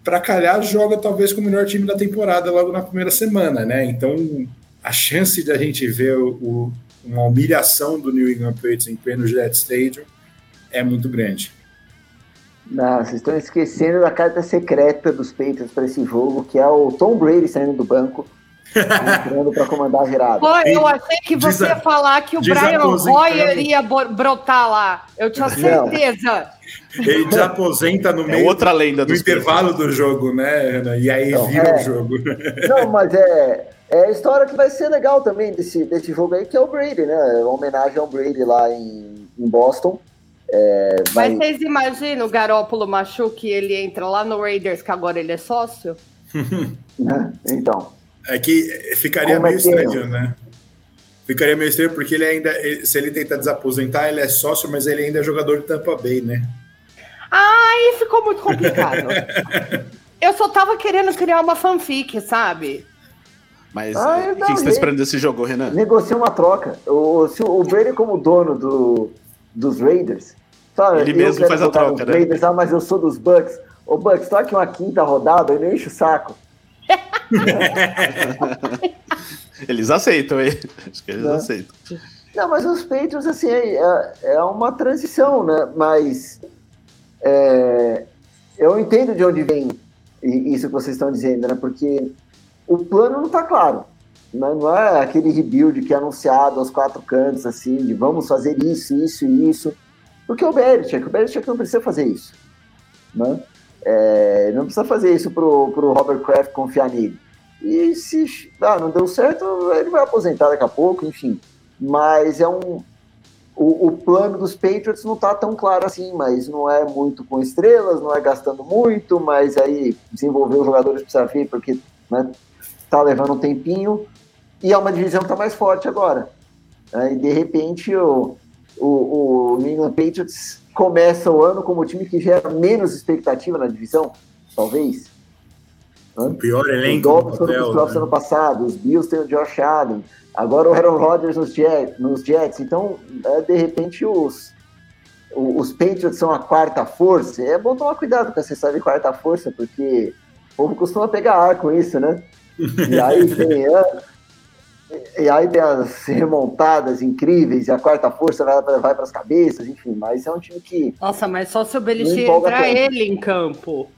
para calhar joga talvez com o melhor time da temporada logo na primeira semana, né? Então a chance de a gente ver o, uma humilhação do New England Patriots em pleno Jet Stadium é muito grande. Não, vocês estão esquecendo da carta secreta dos Patriots para esse jogo, que é o Tom Brady saindo do banco, entrando para comandar a virada. Pô, eu achei que você ia falar que o Brian Royer ia brotar lá. Eu tinha certeza. Ele desaposenta no é meio outra lenda do intervalo do jogo, né? E aí não, vira é... o jogo. Não, mas é, é a história que vai ser legal também desse, desse jogo aí, que é o Brady, né? Uma homenagem ao Brady lá em, em Boston. É, mas... mas vocês imaginam o Garópolo machuque ele entra lá no Raiders, que agora ele é sócio? então. É que ficaria Como meio é estranho, né? Ficaria meio estranho porque ele ainda, se ele tentar desaposentar, ele é sócio, mas ele ainda é jogador de Tampa Bay, né? Ah, aí ficou muito complicado. Eu só tava querendo criar uma fanfic, sabe? Mas ah, o que você está esperando desse jogo, Renan? Negocia uma troca. O, se o Brady, como dono do, dos Raiders, Sabe, Ele mesmo faz a troca, né? Raiders, ah, mas eu sou dos Bucks. Ô, Bucks, toque uma quinta rodada, ele enche o saco. eles aceitam, hein? Acho que eles Não. aceitam. Não, mas os Patriots, assim, é, é uma transição, né? Mas é, eu entendo de onde vem isso que vocês estão dizendo, né? Porque o plano não está claro. Né? Não é aquele rebuild que é anunciado aos quatro cantos, assim, de vamos fazer isso, isso e isso. Porque o Belichick, o Belichick não precisa fazer isso. Né? É, não precisa fazer isso pro, pro Robert Kraft confiar nele. E se ah, não deu certo, ele vai aposentar daqui a pouco, enfim. Mas é um. o, o, plano dos Patriots não está tão claro assim, mas não é muito com estrelas, não é gastando muito, mas aí desenvolver os jogadores precisa ver, porque né, tá levando um tempinho, e é uma divisão que está mais forte agora. E de repente o, o, o New England Patriots começa o ano como o time que gera menos expectativa na divisão, talvez. O pior elenco. Os Dolphins foram os né? ano passado, os Bills têm o Josh Allen, agora o Aaron Rodgers nos Jets. Nos Jets. Então, é, de repente, os, os Patriots são a quarta força. É bom tomar cuidado com essa história de quarta força, porque o povo costuma pegar ar com isso, né? E aí tem, e aí tem as remontadas incríveis e a quarta força vai, vai para as cabeças, enfim, mas é um time que. Nossa, mas só se o Belichick entrar ele em campo.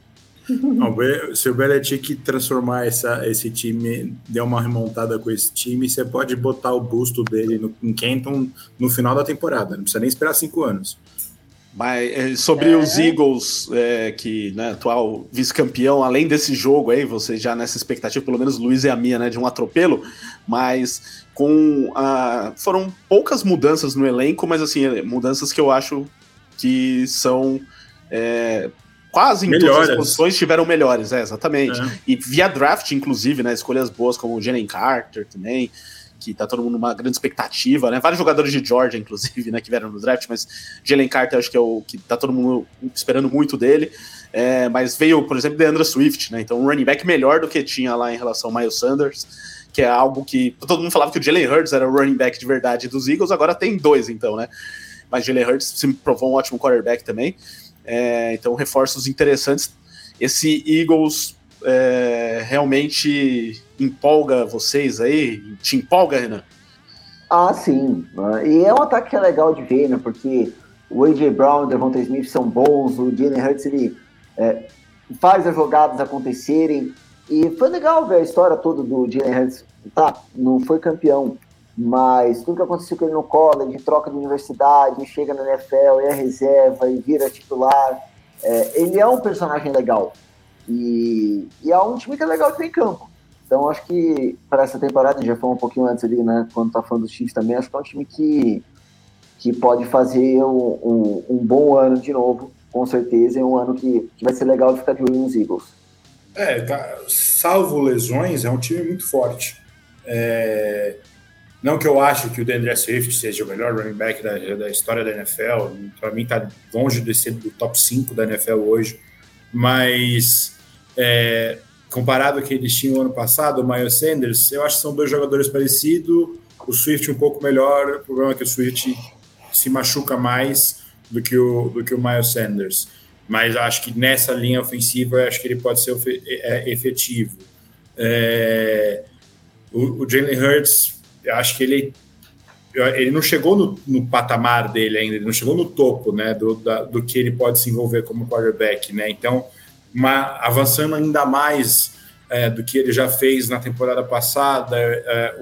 Não, se o Belichick transformar essa, esse time, der uma remontada com esse time, você pode botar o busto dele no, em Kenton no final da temporada, não precisa nem esperar cinco anos. Mas é, sobre é. os Eagles, é, que né, atual vice-campeão, além desse jogo aí, você já nessa expectativa, pelo menos Luiz e a minha, né, de um atropelo, mas com a, foram poucas mudanças no elenco, mas assim, mudanças que eu acho que são é, quase em Melhoras. todas as posições tiveram melhores, é, exatamente. É. E via draft, inclusive, né, escolhas boas como o Jalen Carter também que tá todo mundo numa grande expectativa, né? Vários jogadores de Georgia, inclusive, né, que vieram no draft, mas Jalen Carter acho que é o que tá todo mundo esperando muito dele. É, mas veio, por exemplo, DeAndre Swift, né? Então, um running back melhor do que tinha lá em relação ao Miles Sanders, que é algo que todo mundo falava que o Jalen Hurts era o running back de verdade dos Eagles, agora tem dois, então, né? Mas Jalen Hurts se provou um ótimo quarterback também. É, então, reforços interessantes. Esse Eagles é, realmente empolga vocês aí? Te empolga, Renan? Ah, sim. E é um ataque que é legal de ver, né? Porque o A.J. Brown e o Devonta Smith são bons, o Jalen Hurts ele é, faz as jogadas acontecerem. E foi legal ver a história toda do Jalen Hurts. Tá, não foi campeão, mas tudo que aconteceu com ele no college, troca de universidade, chega na NFL, é reserva e vira titular. É, ele é um personagem legal. E, e é um time que é legal de ter em campo. Então, acho que para essa temporada, já foi um pouquinho antes ali, né? Quando tá falando dos times também, acho que é um time que, que pode fazer um, um, um bom ano de novo, com certeza, e um ano que, que vai ser legal de ficar de olho nos Eagles. É, tá, salvo lesões, é um time muito forte. É, não que eu ache que o DeAndre Swift seja o melhor running back da, da história da NFL, para mim tá longe de ser do top 5 da NFL hoje, mas é, comparado ao que eles tinham ano passado, o Miles Sanders, eu acho que são dois jogadores parecidos. O Swift um pouco melhor, o problema é que o Swift se machuca mais do que o, do que o Miles Sanders. Mas acho que nessa linha ofensiva, acho que ele pode ser é, efetivo. É, o, o Jalen Hurts, acho que ele ele não chegou no, no, patamar dele ainda, ele não chegou no topo, né, do, da, do que ele pode se envolver como quarterback, né, então uma, avançando ainda mais é, do que ele já fez na temporada passada. É,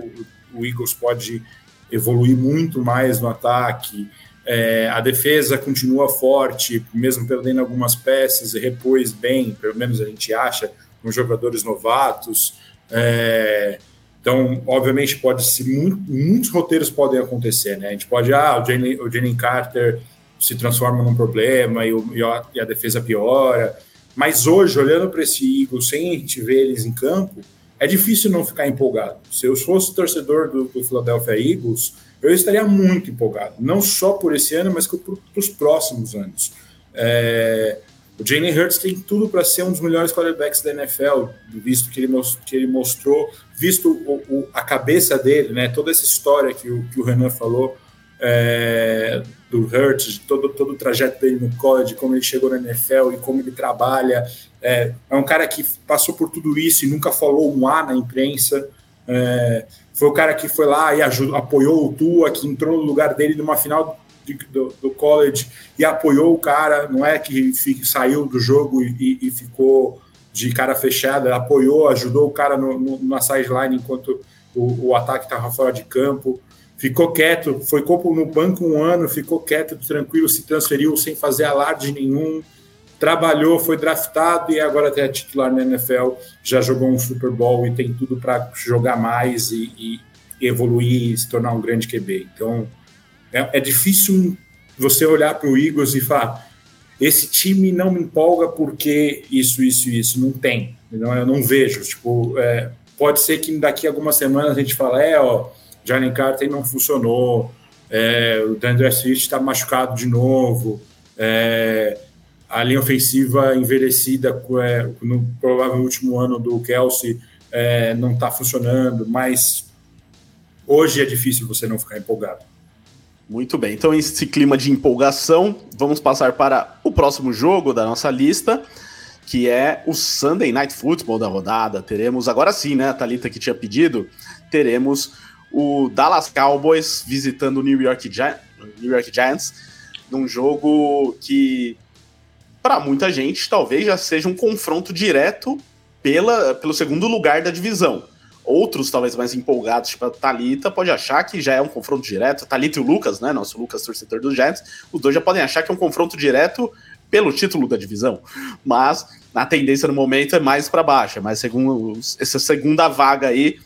o, o, Eagles pode evoluir muito mais no ataque. É, a defesa continua forte, mesmo perdendo algumas peças, e repôs bem, pelo menos a gente acha, com jogadores novatos. É, então, obviamente, pode se muitos roteiros podem acontecer, né? A gente pode, ah, o Jalen Carter se transforma num problema e, o, e, a, e a defesa piora. Mas hoje, olhando para esse Eagles, sem a gente ver eles em campo, é difícil não ficar empolgado. Se eu fosse torcedor do, do Philadelphia Eagles, eu estaria muito empolgado. Não só por esse ano, mas para os próximos anos. É, o Jalen Hurts tem tudo para ser um dos melhores quarterbacks da NFL, visto que ele, que ele mostrou, visto o, o, a cabeça dele, né, toda essa história que o, que o Renan falou, é, do Hurts, todo, todo o trajeto dele no college, como ele chegou na NFL e como ele trabalha. É, é um cara que passou por tudo isso e nunca falou um A na imprensa. É, foi o cara que foi lá e ajudou, apoiou o Tua, que entrou no lugar dele numa final de, do, do, college e apoiou o cara. Não é que saiu do jogo e, e, ficou de cara fechada, apoiou, ajudou o cara no, no, na sideline enquanto o, o ataque estava fora de campo ficou quieto, foi no banco um ano, ficou quieto, tranquilo, se transferiu sem fazer alarde nenhum, trabalhou, foi draftado e agora até titular na NFL, já jogou um Super Bowl e tem tudo para jogar mais e, e, evoluir e se tornar um grande QB. Então, é, é difícil você olhar para o Eagles e falar: esse time não me empolga porque isso, isso, isso. Não tem. Não, eu não vejo. Tipo, é, pode ser que daqui a algumas semanas a gente fale: é, ó, Jalen Carter não funcionou, é, o Dandre Swift está machucado de novo, é, a linha ofensiva envelhecida é, no provável último ano do Kelsey é, não está funcionando, mas hoje é difícil você não ficar empolgado. Muito bem, então esse clima de empolgação, vamos passar para o próximo jogo da nossa lista, que é o Sunday Night Football da rodada. Teremos, agora sim, né, a Thalita que tinha pedido, teremos o Dallas Cowboys visitando o New York, Gi New York Giants, num jogo que, para muita gente, talvez já seja um confronto direto pela, pelo segundo lugar da divisão. Outros, talvez mais empolgados, tipo a Thalita, pode achar que já é um confronto direto. Thalita e o Lucas, né? Nosso Lucas, torcedor dos Giants, os dois já podem achar que é um confronto direto pelo título da divisão. Mas a tendência no momento é mais para baixo, é mais segundo, essa segunda vaga aí.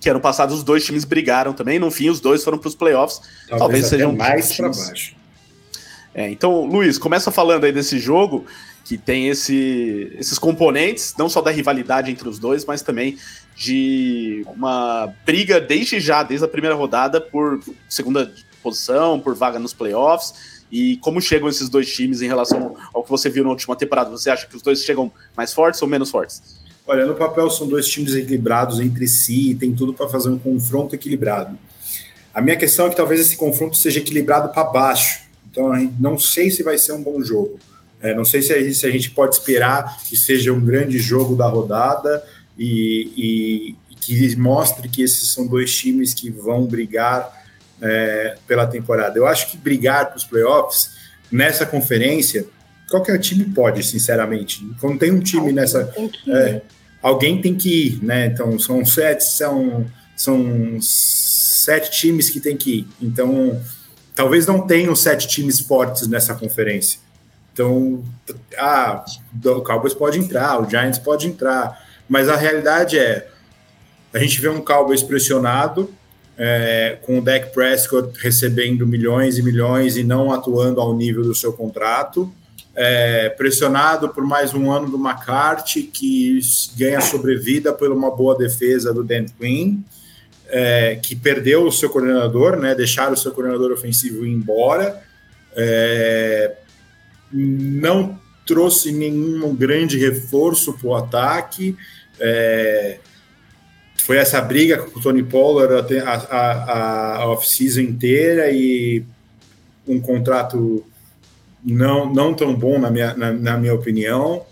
Que ano passado os dois times brigaram também, no fim os dois foram para os playoffs. Talvez, talvez sejam mais para baixo. É, então, Luiz, começa falando aí desse jogo que tem esse, esses componentes, não só da rivalidade entre os dois, mas também de uma briga desde já, desde a primeira rodada, por segunda posição, por vaga nos playoffs. E como chegam esses dois times em relação ao que você viu na última temporada? Você acha que os dois chegam mais fortes ou menos fortes? Olha, no papel são dois times equilibrados entre si, e tem tudo para fazer um confronto equilibrado. A minha questão é que talvez esse confronto seja equilibrado para baixo. Então, não sei se vai ser um bom jogo. É, não sei se a, se a, gente pode esperar que seja um grande jogo da rodada e, e que mostre que esses são dois times que vão brigar é, pela temporada. Eu acho que brigar para os playoffs nessa conferência, qualquer time pode, sinceramente. Quando tem um time alguém nessa. Tem é, alguém tem que ir, né? Então são sete, são, são sete times que tem que ir. Então, talvez não tenham sete times fortes nessa conferência. Então, ah, o Cowboys pode entrar, o Giants pode entrar, mas a realidade é, a gente vê um Cowboys pressionado, é, com o Dak Prescott recebendo milhões e milhões e não atuando ao nível do seu contrato, é, pressionado por mais um ano do McCarthy, que ganha sobrevida por uma boa defesa do Dan Quinn, é, que perdeu o seu coordenador, né, deixaram o seu coordenador ofensivo ir embora, é, não trouxe nenhum grande reforço para o ataque. É, foi essa briga com o Tony Pollard a, a, a off-season inteira e um contrato não, não tão bom, na minha, na, na minha opinião,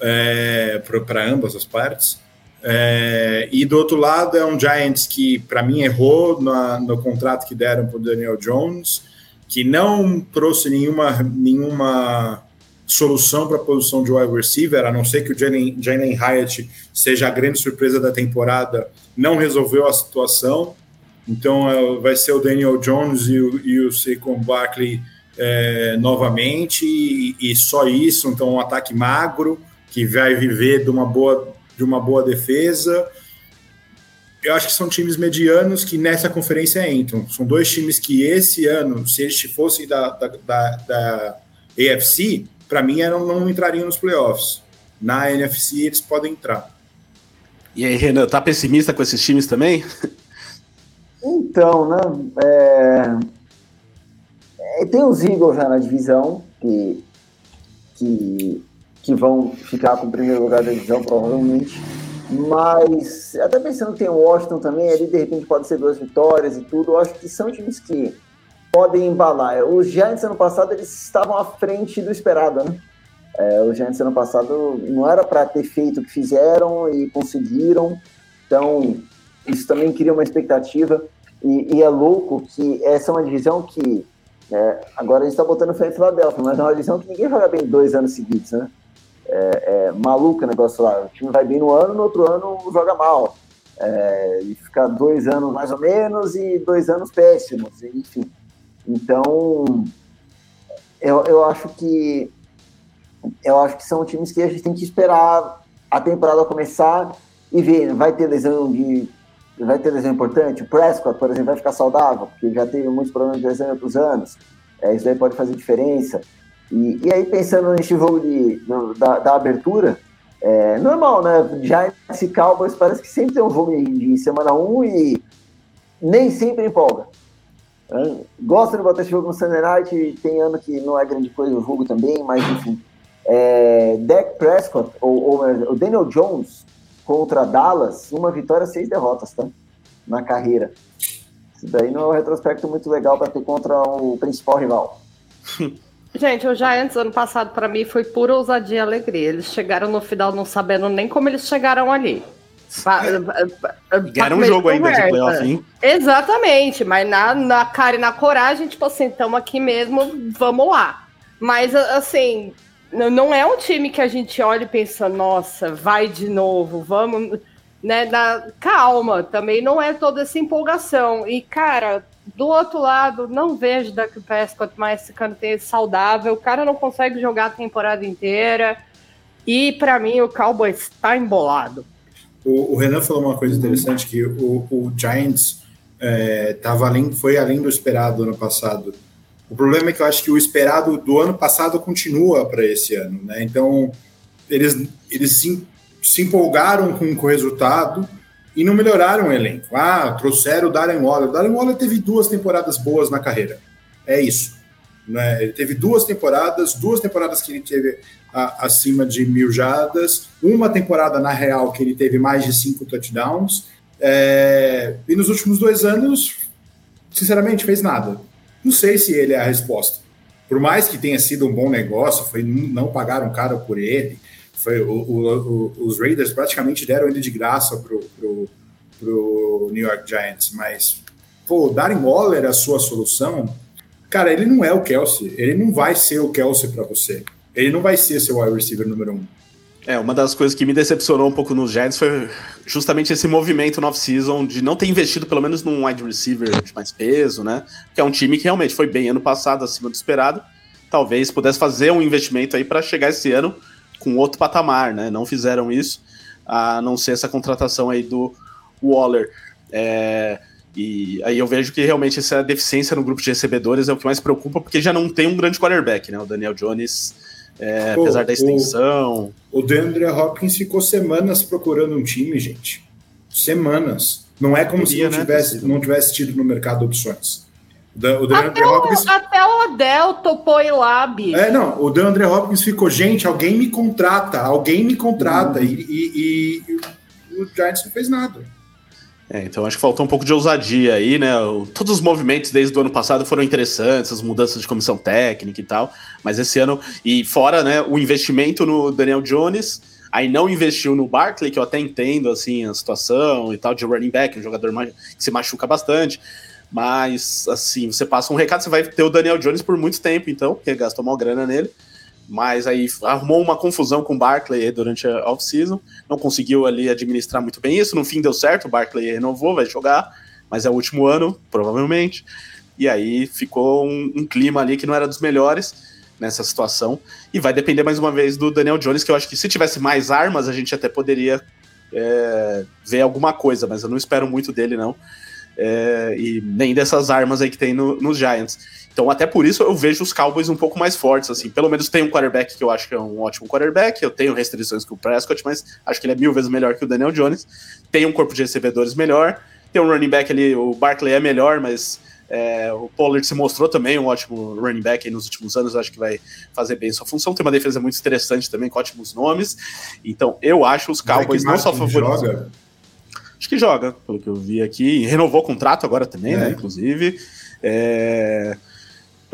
é, para ambas as partes. É, e do outro lado é um Giants que, para mim, errou na, no contrato que deram para o Daniel Jones que não trouxe nenhuma, nenhuma solução para a posição de wide receiver, a não ser que o Jalen, Jalen Hyatt seja a grande surpresa da temporada, não resolveu a situação. Então é, vai ser o Daniel Jones e o, e o Saquon Barkley é, novamente, e, e, só isso. Então um ataque magro que vai viver de uma boa, de uma boa defesa eu acho que são times medianos que nessa conferência entram. São dois times que esse ano, se eles fossem da, da, da, da AFC, para mim eram, não entrariam nos playoffs. Na NFC eles podem entrar. E aí, Renan, tá pessimista com esses times também? Então, né? É... É, tem os Eagles já na divisão, que, que, que vão ficar com o primeiro lugar da divisão, provavelmente. Mas, até pensando que tem o Washington também, ali de repente pode ser duas vitórias e tudo, eu acho que são times que podem embalar. Os Giants ano passado eles estavam à frente do esperado, né? É, os Giants ano passado não era para ter feito o que fizeram e conseguiram, então isso também cria uma expectativa. E, e é louco que essa é uma divisão que é, agora a gente está botando fé em Filadélfia, mas é uma divisão que ninguém joga bem dois anos seguidos, né? é, é, maluco o negócio lá. O time vai bem no ano, no outro ano joga mal. É, e fica dois anos mais ou menos e dois anos péssimos, enfim. Então, eu, eu acho que eu acho que são times que a gente tem que esperar a temporada começar e ver. Vai ter lesão de vai ter lesão importante. O Prescott, por exemplo, vai ficar saudável, porque já teve muitos problemas de lesão em outros anos. É, isso aí pode fazer diferença. E, e aí, pensando nesse jogo de, no, da, da, abertura, é normal, né? Giants e Cowboys parece que sempre tem um jogo de, de semana 1 e nem sempre empolga. É, gosta de botar esse jogo no Sunday Night, tem ano que não é grande coisa o jogo também, mas enfim. É, Dak Prescott, ou, ou o Daniel Jones, contra Dallas, uma vitória, seis derrotas, tá? Na carreira. Isso daí não é um retrospecto muito legal para ter contra o principal rival. Gente, o Giants ano passado para mim foi pura ousadia e alegria. Eles chegaram no final não sabendo nem como eles chegaram ali. Era um jogo ainda de playoff, hein? Exatamente, mas na, na cara e na coragem, tipo assim, estamos aqui mesmo, vamos lá. Mas assim, não é um time que a gente olha e pensa, nossa, vai de novo, vamos, né? Na, calma, também não é toda essa empolgação. E, cara, do outro lado, não vejo Dak Prescott mais ficando saudável. O cara não consegue jogar a temporada inteira. E, para mim, o Cowboys está embolado. O, o, Renan falou uma coisa interessante, que o, o Giants é, tava além, foi além do esperado ano passado o problema é que eu acho que o esperado do ano passado continua para esse ano, né? Então, eles, eles se, se empolgaram com, com o resultado e não melhoraram o elenco. Ah, trouxeram o Darren Waller. O Darren Waller teve duas temporadas boas na carreira. É isso. Né? Ele teve duas temporadas, duas temporadas que ele teve a, acima de mil jadas, uma temporada na real que ele teve mais de cinco touchdowns, é, e nos últimos dois anos, sinceramente, fez nada. Não sei se ele é a resposta. Por mais que tenha sido um bom negócio, foi não pagaram caro por ele. Foi o, o, o, os Raiders praticamente deram ele de graça pro, pro, pro New York Giants, mas pô, Darren Waller a sua solução, cara, ele não é o Kelsey, ele não vai ser o Kelsey para você. Ele não vai ser seu wide receiver número um. É, uma das coisas que me decepcionou um pouco nos Giants foi justamente esse movimento no off-season de não ter investido pelo menos num wide receiver de mais peso, né? Que é um time que realmente foi bem ano passado, acima do esperado. Talvez pudesse fazer um investimento aí para chegar esse ano com outro patamar, né? Não fizeram isso, a não ser essa contratação aí do Waller. É, e aí eu vejo que realmente essa deficiência no grupo de recebedores é o que mais preocupa, porque já não tem um grande quarterback, né? O Daniel Jones é, Pô, apesar da extensão. O, o DeAndre Hopkins ficou semanas procurando um time, gente. Semanas. Não é como Queria, se não né, tivesse, né? não tivesse tido no mercado opções. O até, Hopkins... o, até o Adel topou ir lá, bicho. É, não, o DeAndre Hopkins ficou, gente, alguém me contrata, alguém me contrata, uhum. e, e, e, o Giants não fez nada. É, então acho que faltou um pouco de ousadia aí, né? Todos os movimentos desde o ano passado foram interessantes, as mudanças de comissão técnica e tal, mas esse ano, e fora, né, o investimento no Daniel Jones, aí não investiu no Barkley, que eu até entendo, assim, a situação e tal, de running back, um jogador que se machuca bastante, mas, assim, você passa um recado, você vai ter o Daniel Jones por muito tempo, então, porque gastou uma grana nele, mas aí arrumou uma confusão com o Barkley durante a off-season, não conseguiu ali administrar muito bem isso, no fim deu certo, o Barkley renovou, vai jogar, mas é o último ano, provavelmente, e aí ficou um, um clima ali que não era dos melhores nessa situação, e vai depender mais uma vez do Daniel Jones, que eu acho que se tivesse mais armas, a gente até poderia é, ver alguma coisa, mas eu não espero muito dele, não, é, e nem dessas armas aí que tem no, nos Giants. Então, até por isso, eu vejo os Cowboys um pouco mais fortes, assim. Pelo menos tem um quarterback que eu acho que é um ótimo quarterback. Eu tenho restrições com o Prescott, mas acho que ele é mil vezes melhor que o Daniel Jones. Tem um corpo de recebedores melhor. Tem um running back ali, o Barkley é melhor, mas é, o Pollard se mostrou também um ótimo running back nos últimos anos, acho que vai fazer bem sua função. Tem uma defesa muito interessante também, com ótimos nomes. Então, eu acho os Cowboys não só favoritos. Joga? Acho que joga, pelo que eu vi aqui. Renovou o contrato agora também, né, é. né? Inclusive. É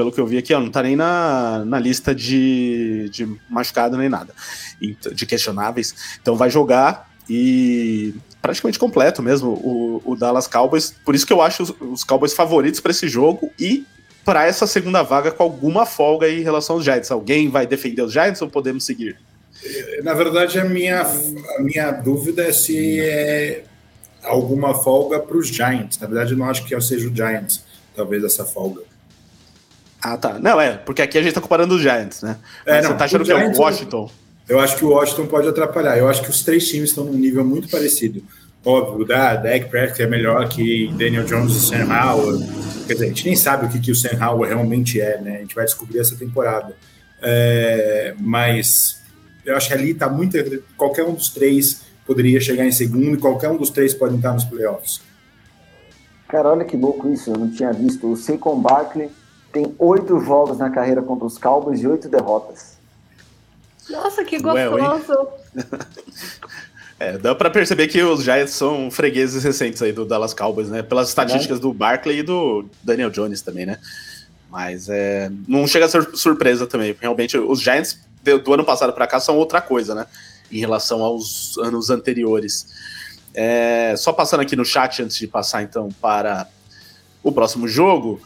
pelo que eu vi aqui, ó, não tá nem na, na lista de, de machucado nem nada, de questionáveis. Então vai jogar e praticamente completo mesmo o, o Dallas Cowboys. Por isso que eu acho os, os Cowboys favoritos para esse jogo e para essa segunda vaga com alguma folga em relação aos Giants. Alguém vai defender os Giants ou podemos seguir? Na verdade, a minha, a minha dúvida é se é alguma folga para os Giants. Na verdade, eu não acho que seja o Giants, talvez essa folga. Ah, tá. Não, é, porque aqui a gente tá comparando os Giants, né? É, não, você tá achando que é o Washington? Eu acho que o Washington pode atrapalhar. Eu acho que os três times estão num nível muito parecido. óbvio, da Dak Prescott é melhor que Daniel Jones e Sam Howell. Quer dizer, a gente nem sabe o que, que o Sam Howell realmente é, né? A gente vai descobrir essa temporada. É, mas eu acho que ali está muito. Qualquer um dos três poderia chegar em segundo e qualquer um dos três pode entrar nos playoffs. Cara, olha que louco isso, eu não tinha visto. O Saquon Barkley tem oito jogos na carreira contra os Cowboys e oito derrotas. Nossa, que gostoso! é, dá para perceber que os Giants são fregueses recentes aí do Dallas Cowboys, né? Pelas estatísticas é. do Barkley e do Daniel Jones também, né? Mas é, não chega a ser surpresa também. Realmente, os Giants do ano passado para cá são outra coisa, né? Em relação aos anos anteriores. É, só passando aqui no chat antes de passar então para o próximo jogo.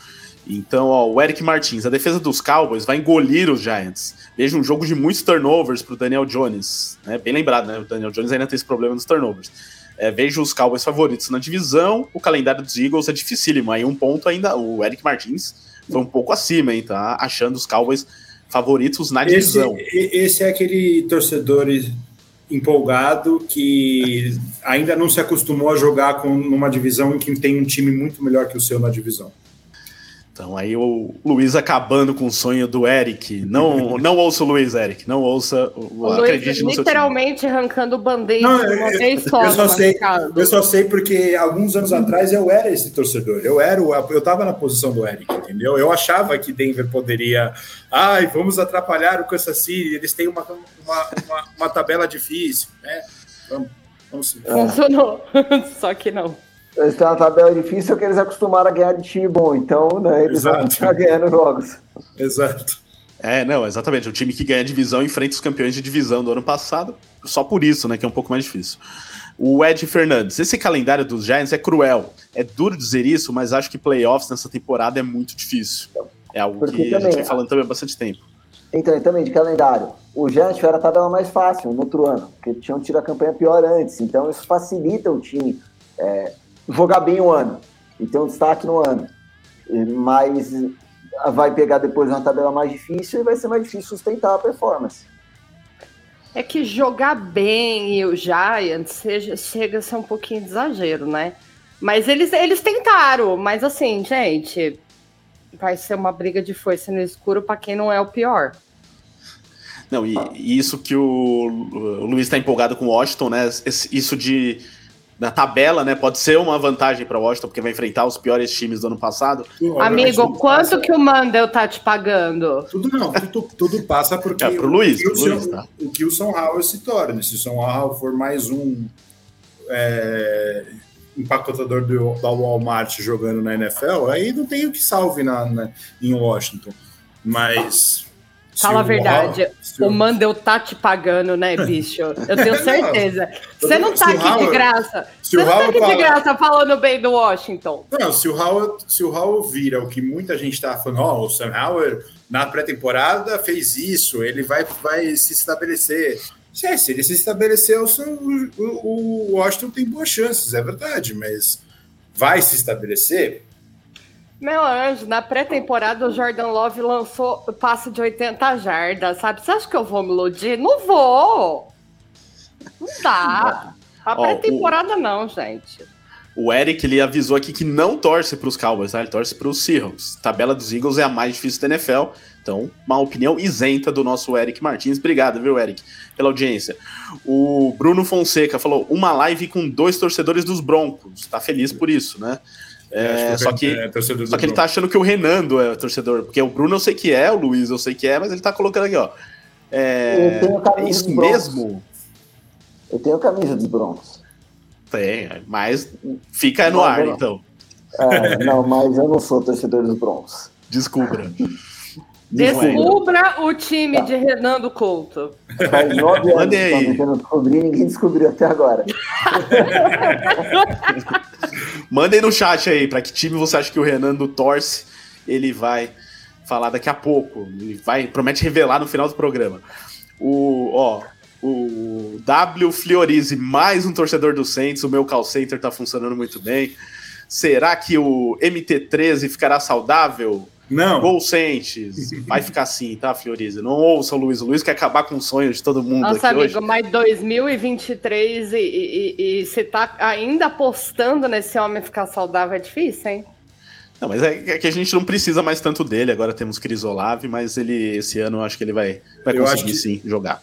Então, ó, o Eric Martins, a defesa dos Cowboys vai engolir os Giants. Veja um jogo de muitos turnovers para o Daniel Jones. Né? Bem lembrado, né? O Daniel Jones ainda tem esse problema nos turnovers. É, vejo os Cowboys favoritos na divisão. O calendário dos Eagles é dificílimo. Aí um ponto ainda, o Eric Martins foi um pouco acima, hein? Tá achando os Cowboys favoritos na divisão. Esse, esse é aquele torcedor empolgado que ainda não se acostumou a jogar com numa divisão em que tem um time muito melhor que o seu na divisão. Então aí o Luiz acabando com o sonho do Eric. Não, não ouça o Luiz, Eric. Não ouça o, o Luiz literalmente arrancando bandeira não, uma eu, vez só. Eu só, sei, eu só sei porque alguns anos atrás eu era esse torcedor. Eu era o, eu estava na posição do Eric, entendeu? Eu achava que Denver poderia. Ai, vamos atrapalhar o Kansas City. Eles têm uma, uma, uma, uma tabela difícil, né? Vamos, vamos Funcionou. só que não. Eles têm uma tabela difícil porque eles acostumaram a ganhar de time bom, então né, eles Exato. vão estar ganhando jogos. Exato. É, não, exatamente. O time que ganha divisão enfrenta os campeões de divisão do ano passado, só por isso, né, que é um pouco mais difícil. O Ed Fernandes, esse calendário dos Giants é cruel. É duro dizer isso, mas acho que playoffs nessa temporada é muito difícil. É algo Porque que também, a gente vem falando também há bastante tempo. Então, e também de calendário. O Giants tiveram a tabela mais fácil no outro ano, porque tinham tido a campanha pior antes. Então, isso facilita o time. É, jogar bem o ano e ter um destaque no ano. Mas vai pegar depois uma tabela mais difícil e vai ser mais difícil sustentar a performance. É que jogar bem e o Giants seja, chega a ser um pouquinho de exagero, né? Mas eles, eles tentaram, mas assim, gente, vai ser uma briga de força no escuro para quem não é o pior. Não, e, e isso que o, o Luiz está empolgado com o Washington, né? Isso de na tabela, né? Pode ser uma vantagem para o Washington, porque vai enfrentar os piores times do ano passado. Amigo, quanto passa... que o Mandel tá te pagando? Tudo não, tudo, tudo passa porque é, pro Luiz, o, pro Luiz, tá? o que o São Howell se torna. Se o São Howell for mais um é, empacotador do, da Walmart jogando na NFL, aí não tem o que salve na, na em Washington. Mas Fala a verdade. O Mandel tá te pagando, né, bicho? Eu tenho certeza. Não, você não tá aqui Howard, de graça. Você não tá aqui fala... de graça falando bem do Washington. Não, se o Howard, se o Howard vira o que muita gente tá falando, ó, oh, o Sam Howard na pré-temporada fez isso, ele vai, vai se estabelecer. É, se ele se estabelecer, o, o, o Washington tem boas chances, é verdade, mas vai se estabelecer? Meu anjo, na pré-temporada o Jordan Love lançou passe de 80 jardas, sabe? Você acha que eu vou me iludir? Não vou! Não dá. A pré-temporada o... não, gente. O Eric ele avisou aqui que não torce para os Cowboys, tá? ele torce para os Seahawks. Tabela dos Eagles é a mais difícil da NFL, então uma opinião isenta do nosso Eric Martins. Obrigado, viu, Eric, pela audiência. O Bruno Fonseca falou uma live com dois torcedores dos Broncos. Tá feliz por isso, né? É, é, só que, é, só que ele tá achando que o Renando é torcedor, porque o Bruno eu sei que é, o Luiz eu sei que é, mas ele tá colocando aqui, ó. É, é isso mesmo? Eu tenho camisa dos Broncos. Tem, mas fica no não, ar, não. então. É, não, mas eu não sou torcedor dos Broncos. Descubra. Descubra o time tá. de Renando Couto. Faz nove anos que estão descobrir, ninguém descobriu até agora. Mandem no chat aí para que time você acha que o Renando torce. Ele vai falar daqui a pouco. Ele vai, promete revelar no final do programa. O, ó, o W Fliorize, mais um torcedor do Saints. O meu call center tá funcionando muito bem. Será que o MT13 ficará saudável? Não. Gol Sentes. Vai ficar assim, tá, Fiorize? Não ouça o Luiz. O Luiz quer acabar com o sonho de todo mundo Nossa, aqui amigo, hoje. mas 2023 e, e, e você tá ainda apostando nesse homem ficar saudável é difícil, hein? Não, mas é, é que a gente não precisa mais tanto dele. Agora temos Crisolave, mas ele esse ano eu acho que ele vai, vai Eu conseguir acho que- sim jogar.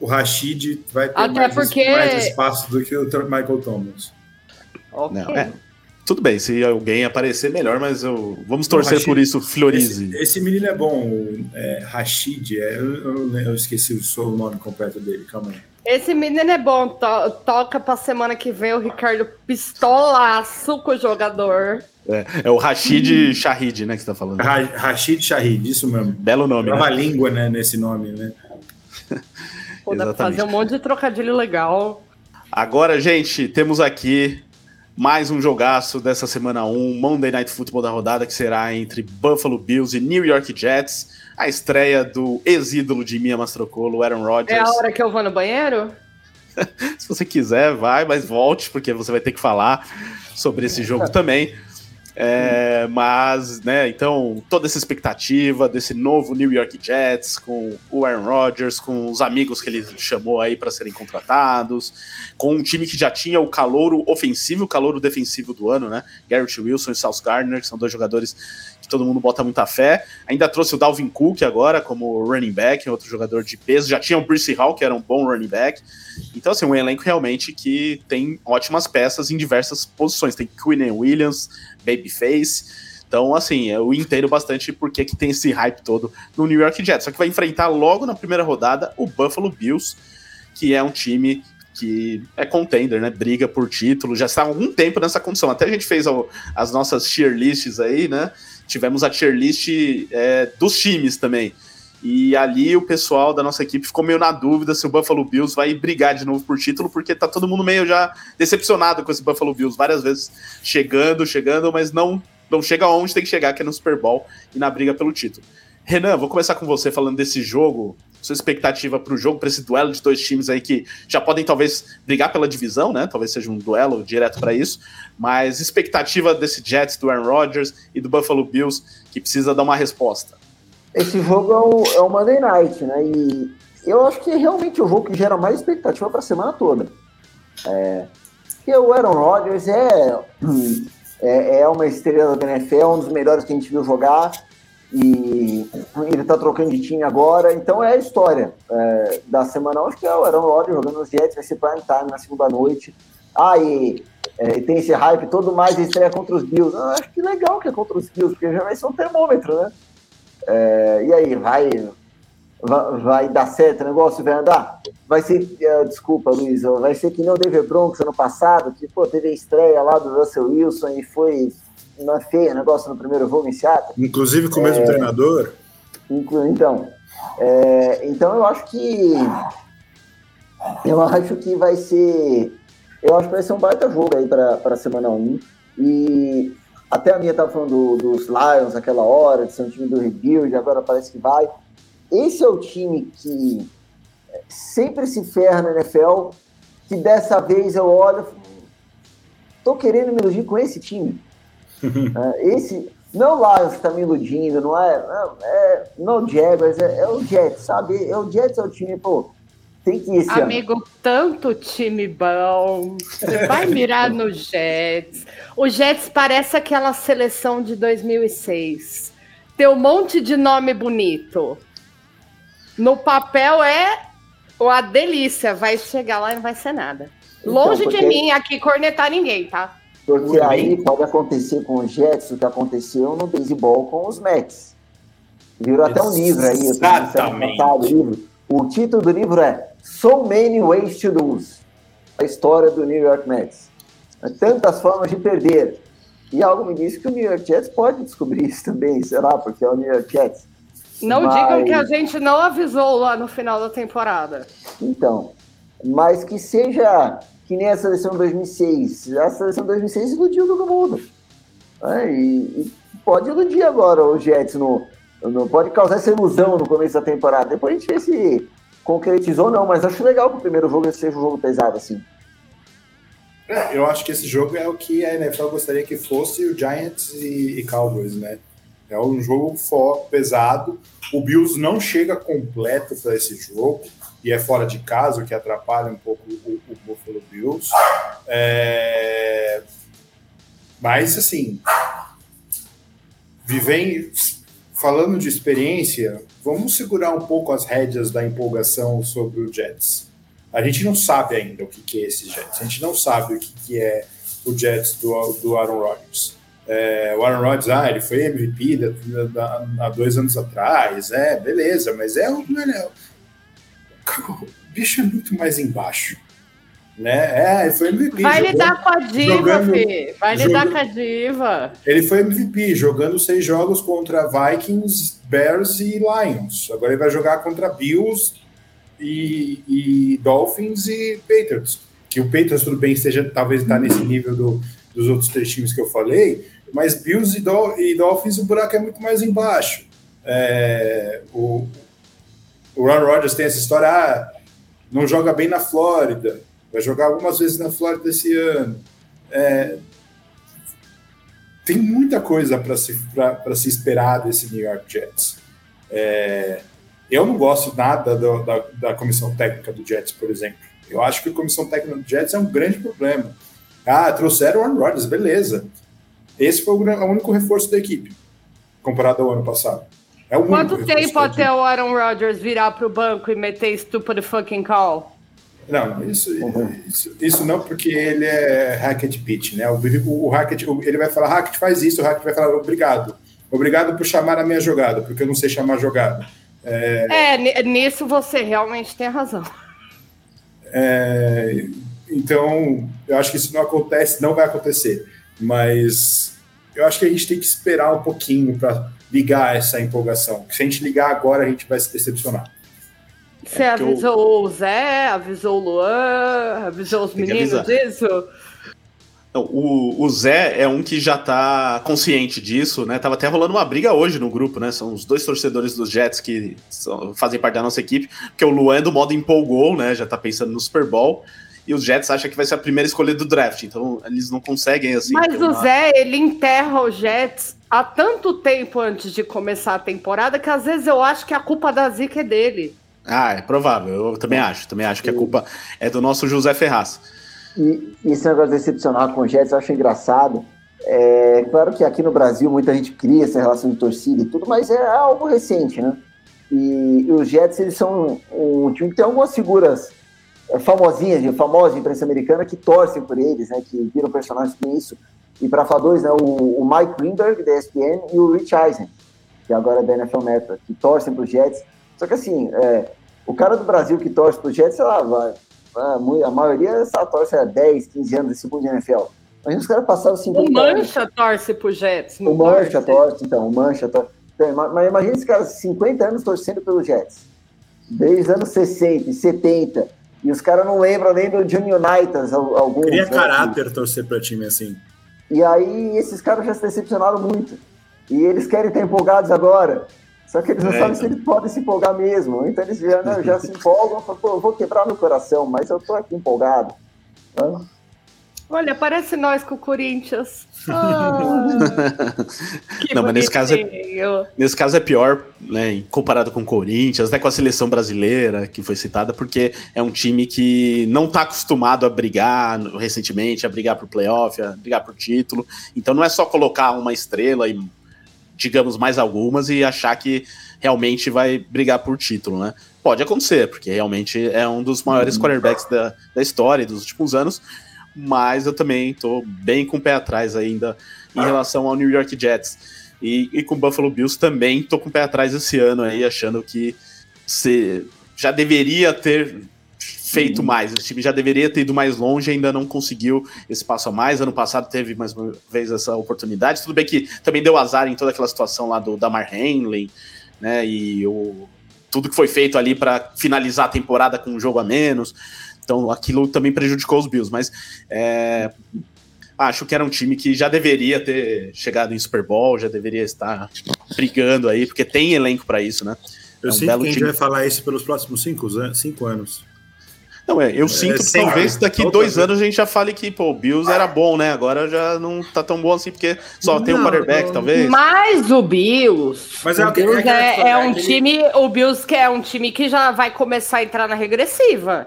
O Rashid vai ter Até mais, porque- mais espaço do que o Michael Thomas. Ok. Não, é. Tudo bem, se alguém aparecer, melhor, mas eu vamos torcer Rashid- por isso, Fiorize. Esse, esse menino é bom, o, é, Rashid, é, eu, eu- esqueci o nome completo dele, calma aí. Esse menino é bom, to- toca pra semana que vem o Ricardo pistolaço com o jogador. É, é o Rashid Shahid, né, que você tá falando. Ra Rashid Shahid, isso mesmo. Belo nome, Trava né? língua né, nesse nome, né? Pô, dá pra fazer um monte de trocadilho legal. Agora, gente, temos aqui mais um jogaço dessa semana 1, Monday Night Football da rodada, que será entre Buffalo Bills e New York Jets. A estreia do ex-ídolo de Mia Mastrocolo, Aaron É Rodgers. a hora que eu vou no banheiro? Se você quiser, vai, mas volte, porque você vai ter que falar sobre esse jogo também. É, mas, né, então, toda essa expectativa desse novo New York Jets, com o Aaron Rodgers, com os amigos que ele chamou aí para serem contratados, com um time que já tinha o calouro ofensivo o calouro defensivo do ano, né? Garrett Wilson e South Gardner, que são dois jogadores que todo mundo bota muita fé. Ainda trouxe o Dalvin Cook agora como running back, outro jogador de peso. Já tinha o Bruce Hall, que era um bom running back. Então, assim, um elenco realmente que tem ótimas peças em diversas posições. Tem Quinn Williams, Babyface. Então, assim, eu entendo bastante porque que tem esse hype todo no New York Jets. Só que vai enfrentar logo na primeira rodada o Buffalo Bills, que é um time que é contender, né? Briga por título, já está há algum tempo nessa condição. Até a gente fez as nossas tier lists aí, né? Tivemos a tier list é, dos times também. E ali o pessoal da nossa equipe ficou meio na dúvida se o Buffalo Bills vai brigar de novo por título, porque tá todo mundo meio já decepcionado com esse Buffalo Bills, várias vezes chegando, chegando, mas não, não chega onde tem que chegar, que é no Super Bowl e na briga pelo título. Renan, vou começar com você falando desse jogo, sua expectativa para o jogo, para esse duelo de dois times aí que já podem talvez brigar pela divisão, né? Talvez seja um duelo direto para isso, mas expectativa desse Jets, do Aaron Rodgers e do Buffalo Bills, que precisa dar uma resposta. Esse jogo é o, é o Monday Night, né? E eu acho que é realmente o jogo que gera mais expectativa para a semana toda. É, porque o Aaron Rodgers é, é, é uma estrela da NFL, um dos melhores que a gente viu jogar. E ele tá trocando de time agora, então é a história é, da semana. Acho que é o Aaron Rodgers jogando nos Jets, vai ser prime time na segunda noite. Ah, e é, tem esse hype todo mais estreia contra os Bills. Eu acho que legal que é contra os Bills, porque já vai ser um termômetro, né? É, e aí, vai, vai, vai dar certo o negócio? Vai andar? Vai ser, eh, desculpa, Luiz, vai ser que nem o Denver ano passado, que pô, teve a estreia lá do Russell Wilson e foi na feia negócio no primeiro jogo em Seattle. Inclusive com o mesmo treinador. Inclu- Então, é, então eu acho que eu acho que vai ser eu acho que vai ser um baita jogo aí para a semana 1 e até a minha tava falando do- dos Lions naquela hora, de ser um time do rebuild, agora parece que vai. Esse é o time que sempre se ferra na NFL, que dessa vez eu olho, e falo, tô querendo me iludir com esse time. É, esse, não o Lions que tá me iludindo, não é, não, é, não o Jaguars, é, é o Jets, sabe? É o Jets é o time, pô, tem que ir esse ano. Amigo, tanto time bom. Você vai mirar no Jets. O Jets parece aquela seleção de 2006. Tem um monte de nome bonito. No papel é uma delícia. Vai chegar lá e não vai ser nada. Então, Longe porque- de mim aqui cornetar ninguém, tá? Porque Muito aí bem. pode acontecer com os Jets o que aconteceu no beisebol com os Mets. Virou até um livro aí. Exatamente. o livro. O título do livro é So Many Ways to Lose. A história do New York Mets. Tantas formas de perder. E algo me diz que o New York Jets pode descobrir isso também, sei lá, porque é o New York Jets. Não Mas- digam que a gente não avisou lá no final da temporada. Então, mas que seja que nem a seleção 2006. A seleção 2006 iludiu todo mundo. né? E, e pode iludir agora o Jets, no, no- pode causar essa ilusão no começo da temporada. Depois a gente vê se concretizou ou não, mas acho legal que o primeiro jogo seja um jogo pesado assim. É, eu acho que esse jogo é o que a NFL gostaria que fosse o Giants e, e Cowboys, né? É um jogo for, pesado. O Bills não chega completo para esse jogo e é fora de casa, o que atrapalha um pouco o, o Buffalo Bills. É... Mas, assim, vivem, falando de experiência, vamos segurar um pouco as rédeas da empolgação sobre o Jets. A gente não sabe ainda o que, que é esse Jets, a gente não sabe o que, que é o Jets do, do Aaron Rodgers. É, o Aaron Rodgers, ah, ele foi MVP há dois anos atrás, é, beleza, mas é, é, o bicho é muito mais embaixo. Né? É, foi MVP. Vai jogando, lidar com a diva, jogando, Fê. Vai jogando, lidar com a diva. Ele foi MVP, jogando seis jogos contra Vikings, Bears e Lions. Agora ele vai jogar contra Bills e, e Dolphins e Patriots. Que o Patriots, tudo bem, seja talvez está nesse nível do, dos outros três times que eu falei, mas Bills e, Dol e Dolphins o buraco é muito mais embaixo. É, o, o Ron Rodgers tem essa história, ah, não joga bem na Flórida, vai jogar algumas vezes na Flórida esse ano. É, tem muita coisa para se, se esperar desse New York Jets. É, eu não gosto nada do, da, da comissão técnica do Jets, por exemplo. Eu acho que a comissão técnica do Jets é um grande problema. Ah, trouxeram o Aaron Rodgers, beleza. Esse foi o, único reforço da equipe, comparado ao ano passado. É o Quanto tempo até o Aaron Rodgers virar para o banco e meter stupid fucking call? Não, isso, isso, isso, não, porque ele é Hackett Pitch, né? O, o, o Hackett, ele vai falar, Hackett faz isso, o Hackett vai falar, obrigado. Obrigado por chamar a minha jogada, porque eu não sei chamar jogada. É, é nisso você realmente tem razão. É, então, eu acho que isso não acontece, não vai acontecer. Mas eu acho que a gente tem que esperar um pouquinho para ligar essa empolgação. Se a gente ligar agora, a gente vai se decepcionar. Você é avisou eu... o Zé, avisou o Luan, avisou os meninos disso? Não, o, o Zé é um que já tá consciente disso, né? Tava até rolando uma briga hoje no grupo, né? São os dois torcedores dos Jets que são, fazem parte da nossa equipe, porque o Luan é do modo empolgou, né? Já tá pensando no Super Bowl. E os Jets acham que vai ser a primeira escolha do draft, então eles não conseguem assim. Mas o uma... Zé, ele enterra os Jets há tanto tempo antes de começar a temporada que às vezes eu acho que a culpa da zica é dele. Ah, é provável. Eu também acho. Também acho que a culpa é do nosso José Ferraz. E, esse negócio decepcional com o Jets eu acho engraçado. É claro que aqui no Brasil muita gente cria essa relação de torcida e tudo, mas é algo recente, né? E, e os Jets, eles são um, um time que tem algumas figuras famosinhas, de famosa imprensa americana que torcem por eles, né? Que viram personagens que isso. E para falar dois, né? O, o, Mike Greenberg, da ESPN, e o Rich Eisen, que agora é da NFL Network, que torcem para os Jets. Só que assim, é, o cara do Brasil que torce para os Jets, sei lá, vai, a maioria essa torce há 10, 15 anos esse mundo de NFL. Imagina os caras passaram 50 O Mancha anos. torce pro Jets. O Mancha torce, então, o Mancha torce. Então, mas imagina esse cara 50 anos torcendo pelo Jets. Desde os anos 60 e 70. E os caras não lembram nem do Junior United. Alguns, Cria né, caráter assim. torcer para time assim. E aí esses caras já se decepcionaram muito. E eles querem estar empolgados agora. Só que eles não é, sabem então. se eles podem se empolgar mesmo. Então eles já, né, já se empolgam, falam, pô, vou quebrar meu coração, mas eu tô aqui empolgado. Olha, parece nós com o Corinthians. Ah, não, mas nesse caso, é, nesse caso é pior, né? Comparado com o Corinthians, até com a seleção brasileira que foi citada, porque é um time que não está acostumado a brigar recentemente, a brigar por playoff, a brigar por título. Então não é só colocar uma estrela e digamos, mais algumas e achar que realmente vai brigar por título, né? Pode acontecer, porque realmente é um dos maiores uhum. quarterbacks da, da história dos últimos anos, mas eu também tô bem com o pé atrás ainda em relação ao New York Jets. E, e com o Buffalo Bills também tô com o pé atrás esse ano aí, achando que se já deveria ter feito mais. O time já deveria ter ido mais longe, ainda não conseguiu esse passo a mais. Ano passado teve mais uma vez essa oportunidade. Tudo bem que também deu azar em toda aquela situação lá do Damar Hamlin, né? E o, tudo que foi feito ali para finalizar a temporada com um jogo a menos. Então aquilo também prejudicou os Bills, mas é, acho que era um time que já deveria ter chegado em Super Bowl, já deveria estar brigando aí, porque tem elenco para isso, né? Eu é um sinto que a gente time... vai falar isso pelos próximos cinco, cinco anos. Não, é, eu sinto que talvez daqui Toda dois vez. anos a gente já fale que, pô, o Bills era bom, né? Agora já não tá tão bom assim, porque só tem o Não, quarterback, talvez. Mas o Bills. Mas é o que- é Bills é, é é um aquele- time. O Bills que é um time que já vai começar a entrar na regressiva.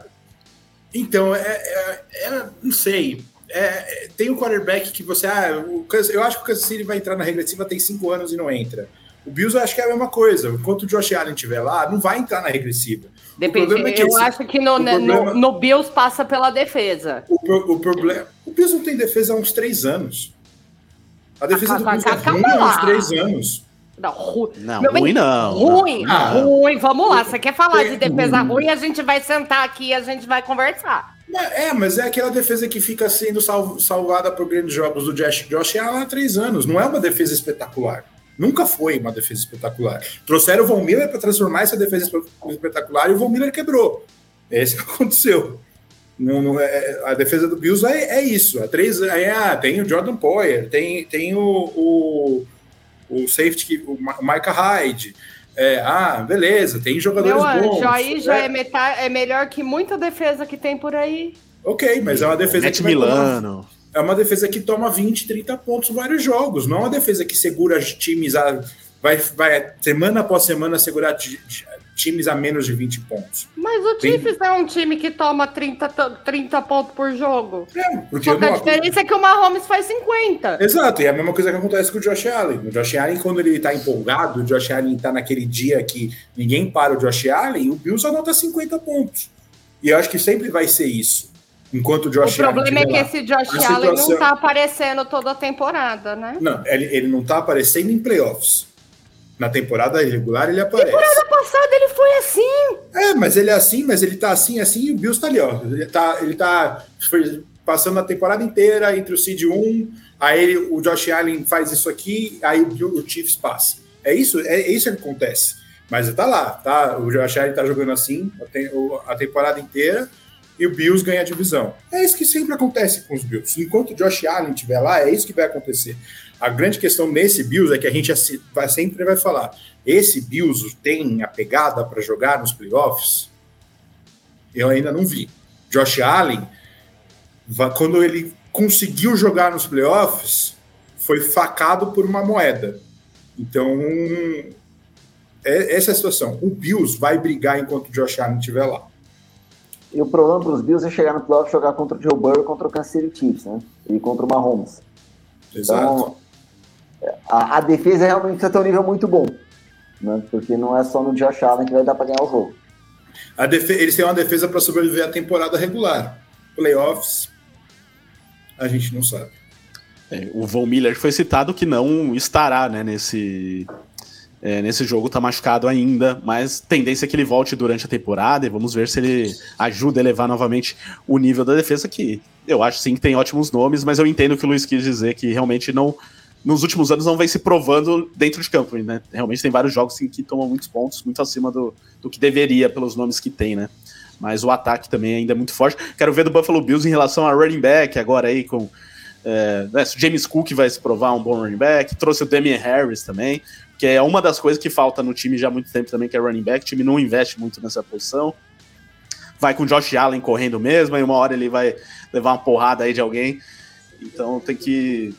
Então, é, é- é- não sei. É, tem um quarterback que você. Ah, Kansas- eu acho que o Kansas City vai entrar na regressiva tem cinco anos e não entra. O Bills eu acho que é a mesma coisa. Enquanto o Josh Allen estiver lá, não vai entrar na regressiva. Depende. é que eu esse- acho que no, né, problema- no, no Bills passa pela defesa. O, pro- o problema. O Bills não tem defesa há uns três anos. A defesa Ah, do calma Bills é ruim há uns três anos. Não, ru... Não, Meu bem, ruim não. Ruim, Ah. ruim. Vamos lá. Você quer falar de Tem- defesa ruim? A gente vai sentar aqui e a gente vai conversar. É, mas é aquela defesa que fica sendo salv- salvada por grandes jogos do Josh, Josh há três anos. Não é uma defesa espetacular. Nunca foi uma defesa espetacular. Trouxeram o Von Miller para transformar essa defesa espe- espetacular e o Von Miller quebrou. É isso que aconteceu. Não, não é, a defesa do Bills é, é isso. Há três, é, ah, tem o Jordan Poyer, tem, tem o, o, o safety, que- o Micah Hyde. É, ah, beleza, tem jogadores Meu bons. anjo, aí já É, é, metade, é melhor que muita defesa que tem por aí. Ok, mas é uma defesa Matt que tomar- Milano. é uma defesa que toma 20, 30 pontos vários jogos. Não é uma defesa que segura times a. Vai, vai semana após semana segurar times a menos de 20 pontos. Mas o Tem- Chiefs é um time que toma 30, to- 30 pontos por jogo. É, porque Só que a não- diferença é que o Mahomes faz 50. Exato, e é a mesma coisa que acontece com o Josh Allen. O Josh Allen, quando ele tá empolgado, o Josh Allen tá naquele dia que ninguém para o Josh Allen, o Bills anota 50 pontos. E eu acho que sempre vai ser isso. Enquanto o O Josh Allen. problema é estiver que esse Josh A Allen não situação- tá aparecendo toda a temporada, né? Não, ele, ele não tá aparecendo em playoffs. Na temporada regular ele aparece. Ano passado ele foi assim. É, mas ele é assim, mas ele tá assim, assim, e o Bills tá ali, ó. Ele tá, ele tá passando a temporada inteira entre o Seed 1, aí ele- o Josh Allen faz isso aqui, aí o, o Chiefs passa. É isso, é, é isso que acontece. Mas tá lá, tá? O Josh Allen tá jogando assim a temporada inteira e o Bills ganha a divisão. É isso que sempre acontece com os Bills. Enquanto o Josh Allen estiver lá, é isso que vai acontecer. A grande questão nesse Bills é que a gente vai, sempre vai falar: esse Bills tem a pegada para jogar nos playoffs? Eu ainda não vi. Josh Allen, quando ele conseguiu jogar nos playoffs, foi facado por uma moeda. Então, é- essa é a situação. O Bills vai brigar enquanto o Josh Allen estiver lá. E o problema para os Bills é chegar no playoff e jogar contra o Joe Burrow e contra o Kansas City Chiefs, né? E contra o Mahomes. Exato. Então, a, a defesa realmente precisa ter um nível muito bom. Né? Porque não é só no Josh Allen que vai dar para ganhar o jogo. A eles têm uma defesa para sobreviver à temporada regular. Playoffs, a gente não sabe. É, o Von Miller foi citado que não estará né, nesse, é, nesse jogo, tá machucado ainda, mas tendência é que ele volte durante a temporada e vamos ver se ele ajuda a elevar novamente o nível da defesa, que eu acho sim que tem ótimos nomes, mas eu entendo o que o Luiz quis dizer, que realmente não. Nos últimos anos não vem se provando dentro de campo, né? Realmente tem vários jogos sim, que tomam muitos pontos, muito acima do, do que deveria pelos nomes que tem, né? Mas o ataque também ainda é muito forte. Quero ver do Buffalo Bills em relação a running back agora aí com é, né, James Cook vai se provar um bom running back, trouxe o Damian Harris também, que é uma das coisas que falta no time já há muito tempo também, que é running back. O time não investe muito nessa posição. Vai com o Josh Allen correndo mesmo, aí uma hora ele vai levar uma porrada aí de alguém. Então tem que.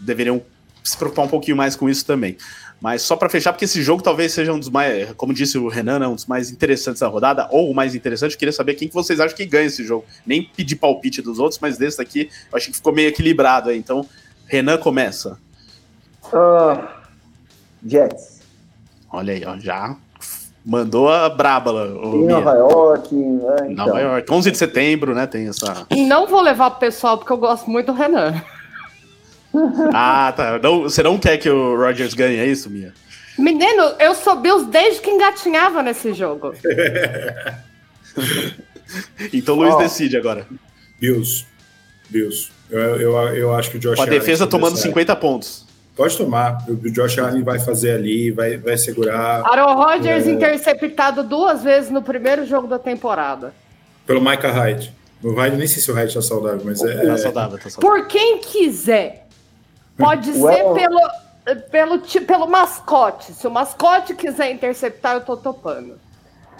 Deveriam se preocupar um pouquinho mais com isso também. Mas só para fechar, porque esse jogo talvez seja um dos mais, como disse o Renan, né, um dos mais interessantes da rodada, ou o mais interessante, eu queria saber quem que vocês acham que ganha esse jogo. Nem pedir palpite dos outros, mas desse daqui eu acho que ficou meio equilibrado aí. Então, Renan começa. Ah, Jets. Olha aí, ó, já mandou a brábala. Em Mia. Nova York. né, então. Nova York. 11 de setembro, né? Tem essa. Não vou levar pro pessoal porque eu gosto muito do Renan. Ah, tá. Não, você não quer que o Rodgers ganhe, é isso, Mia? Menino, eu sou Bills desde que engatinhava nesse jogo. Então o Luiz Ó. decide agora. Bills. Bills. Eu, eu, eu acho que o Josh Com a Allen defesa tomando sai. 50 pontos. Pode tomar. O Josh Allen vai fazer ali, vai, vai segurar Aaron Rodgers É. interceptado duas vezes no primeiro jogo da temporada. pelo Micah Hyde. O Hyde, nem sei se o Hyde tá saudável, mas é. Tá saudável, tá saudável. Por quem quiser. Pode Ué. ser pelo, pelo, pelo mascote. Se o mascote quiser interceptar, eu tô topando.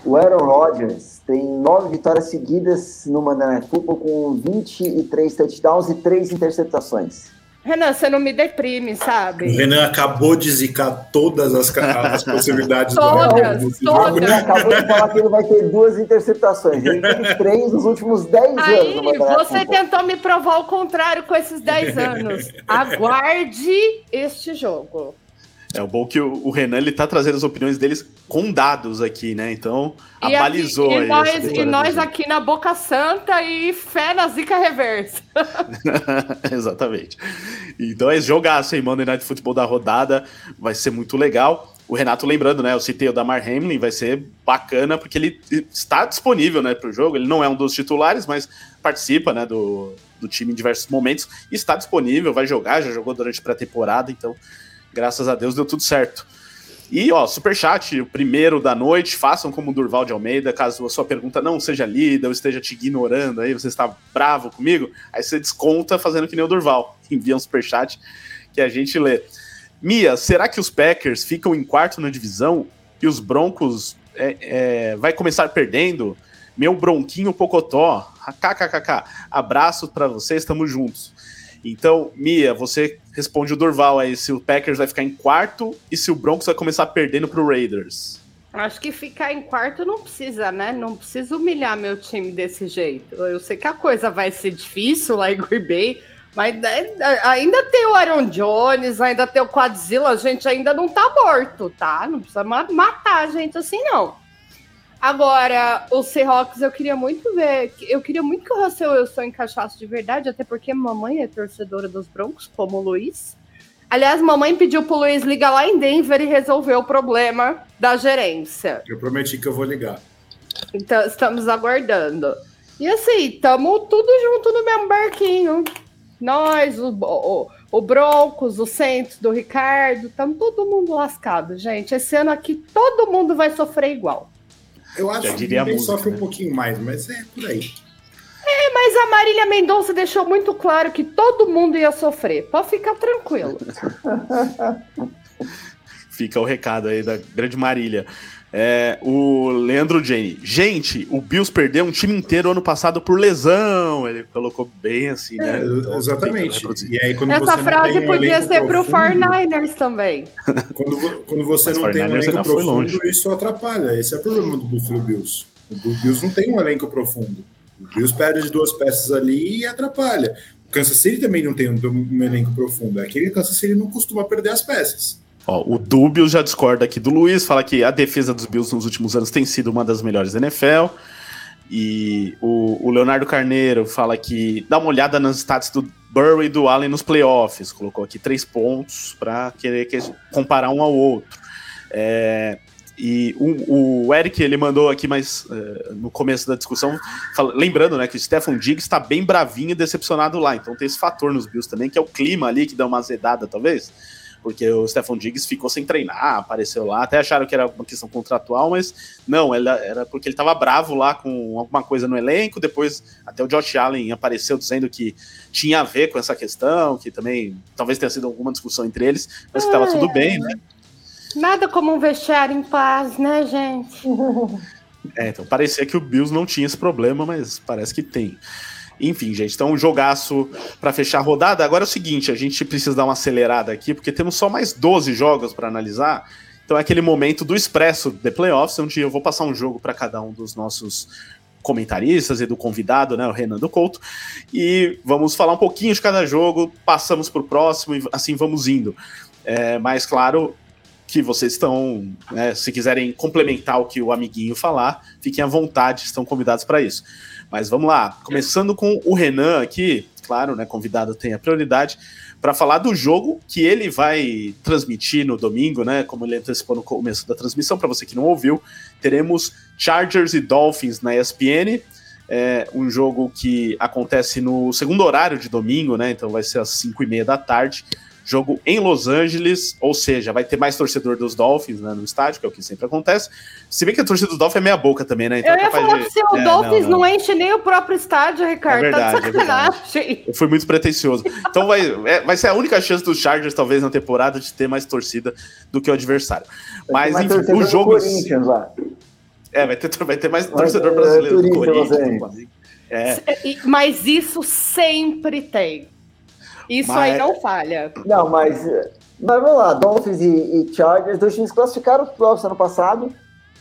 O Aaron Rodgers tem nove vitórias seguidas no Monday Night Football com 23 touchdowns e três interceptações. Renan, você não me deprime, sabe? O Renan acabou de zicar todas as, as possibilidades todas, do Todas, Ele acabou de falar que ele vai ter duas interceptações. Ele teve três nos últimos dez Aí, anos. Você tentou me provar o contrário com esses dez anos. Aguarde este jogo. É o bom que o, o, Renan ele tá trazendo as opiniões deles com dados aqui, né? Então, e abalizou aqui, e nós, e nós aqui na Boca Santa e fé na zica reversa. Exatamente. Então é jogaço aí, Monday Night Futebol da rodada. Vai ser muito legal. O Renato lembrando, né? Eu citei o Damar Hamlin, vai ser bacana, porque ele está disponível né, para o jogo. Ele não é um dos titulares, mas participa né, do, do time em diversos momentos. Está disponível, vai jogar, já jogou durante a pré-temporada, então Graças a Deus deu tudo certo. E, ó, superchat, o primeiro da noite, façam como o Durval de Almeida, caso a sua pergunta não seja lida, ou esteja te ignorando aí, você está bravo comigo, aí você desconta fazendo que nem o Durval. Envia um superchat que a gente lê. Mia, será que os Packers ficam em quarto na divisão e os Broncos é, é, vai começar perdendo? Meu bronquinho pocotó, kkkk, abraço para vocês, estamos juntos. Então, Mia, você responde o Durval aí se o Packers vai ficar em quarto e se o Broncos vai começar perdendo pro Raiders. Acho que ficar em quarto não precisa, né? Não precisa humilhar meu time desse jeito. Eu sei que a coisa vai ser difícil lá em Green Bay, mas né, ainda tem o Aaron Jones, ainda tem o Quadzilla, a gente ainda não tá morto, tá? Não precisa matar a gente assim, não. Agora, o Seahawks eu queria muito ver. Eu queria muito que o Russell Wilson encaixasse de verdade, até porque mamãe é torcedora dos Broncos, como o Luiz. Aliás, mamãe pediu pro Luiz ligar lá em Denver e resolver o problema da gerência. Eu prometi que eu vou ligar. Então, estamos aguardando. E assim, estamos tudo junto no mesmo barquinho. Nós, o, o, o Broncos, o Santos do Ricardo, estamos todo mundo lascado, gente. Esse ano aqui todo mundo vai sofrer igual. Eu acho que ele sofre né? um pouquinho mais, mas é por aí. É, mas a Marília Mendonça deixou muito claro que todo mundo ia sofrer. Pode ficar tranquilo. Fica o recado aí da grande Marília. É, o Leandro Jane. Gente, o Bills perdeu um time inteiro ano passado por lesão. Ele colocou bem assim, né? É, então, exatamente. E aí, quando Essa frase um podia ser pro 49ers também. Quando, quando você Mas não tem um elenco profundo, isso atrapalha. Esse é o problema do Buffalo Bills. O Bills não tem um elenco profundo. O Bills perde de duas peças ali e atrapalha. O Kansas City também não tem um, um elenco profundo. Aquele Kansas City não costuma perder as peças. Ó, o Dúbio já discorda aqui do Luiz, fala que a defesa dos Bills nos últimos anos tem sido uma das melhores da NFL. E o, o Leonardo Carneiro fala que dá uma olhada nas stats do Burrow e do Allen nos playoffs. Colocou aqui três pontos para querer comparar um ao outro. É, e o, o, Eric ele mandou aqui mais uh, no começo da discussão, fala, lembrando né, que o Stefan Diggs está bem bravinho e decepcionado lá. Então tem esse fator nos Bills também, que é o clima ali que dá uma azedada, talvez porque o Stefan Diggs ficou sem treinar, apareceu lá, até acharam que era uma questão contratual, mas não, era, porque ele estava bravo lá com alguma coisa no elenco, depois até o Josh Allen apareceu dizendo que tinha a ver com essa questão, que também talvez tenha sido alguma discussão entre eles, mas que estava tudo bem, né? Nada como um vestiário em paz, né, gente? É, então parecia que o Bills não tinha esse problema, mas parece que tem. Enfim, gente, então um jogaço para fechar a rodada. Agora é o seguinte, a gente precisa dar uma acelerada aqui, porque temos só mais 12 jogos para analisar. Então é aquele momento do expresso de playoffs, onde eu vou passar um jogo para cada um dos nossos comentaristas e do convidado, né, o Renan do Couto, e vamos falar um pouquinho de cada jogo, passamos para o próximo e assim vamos indo. É, mas claro que vocês estão, né, se quiserem complementar o que o amiguinho falar, fiquem à vontade, estão convidados para isso. Mas vamos lá, começando com o Renan aqui, claro, né, convidado tem a prioridade, para falar do jogo que ele vai transmitir no domingo, né? Como ele antecipou no começo da transmissão, para você que não ouviu, teremos Chargers e Dolphins na ESPN. É um jogo que acontece no segundo horário de domingo, né? Então vai ser às 5 e meia da tarde. Jogo em Los Angeles, ou seja, vai ter mais torcedor dos Dolphins né, no estádio, que é o que sempre acontece. Se bem que a torcida dos Dolphins é meia boca também, né? Então, Eu é ia falar de... que o é, Dolphins não, não. não, enche nem o próprio estádio, Ricardo. É verdade, tá de sacanagem. É Eu fui muito pretencioso. Então vai, é, vai ser a única chance dos Chargers, talvez, na temporada, de ter mais torcida do que o adversário. Mas, enfim, o jogo. É, vai ter, vai ter mais torcedor brasileiro é, do Corinthians. É. Mas isso sempre tem. Isso mas... aí não falha. Não, mas, mas vamos lá, Dolphins e, e Chargers, dois times classificaram os playoffs ano passado,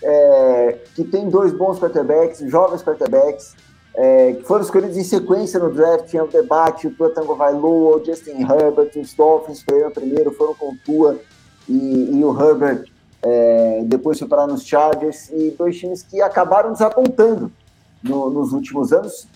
é, que tem dois bons quarterbacks, jovens quarterbacks, é, que foram escolhidos em sequência no draft, tinha o debate, o Tango Vailoa, o Justin Herbert, os Dolphins escolheram primeiro, foram com o Tua e, e o Herbert é, depois foi parar nos Chargers, e dois times que acabaram desapontando no, nos últimos anos,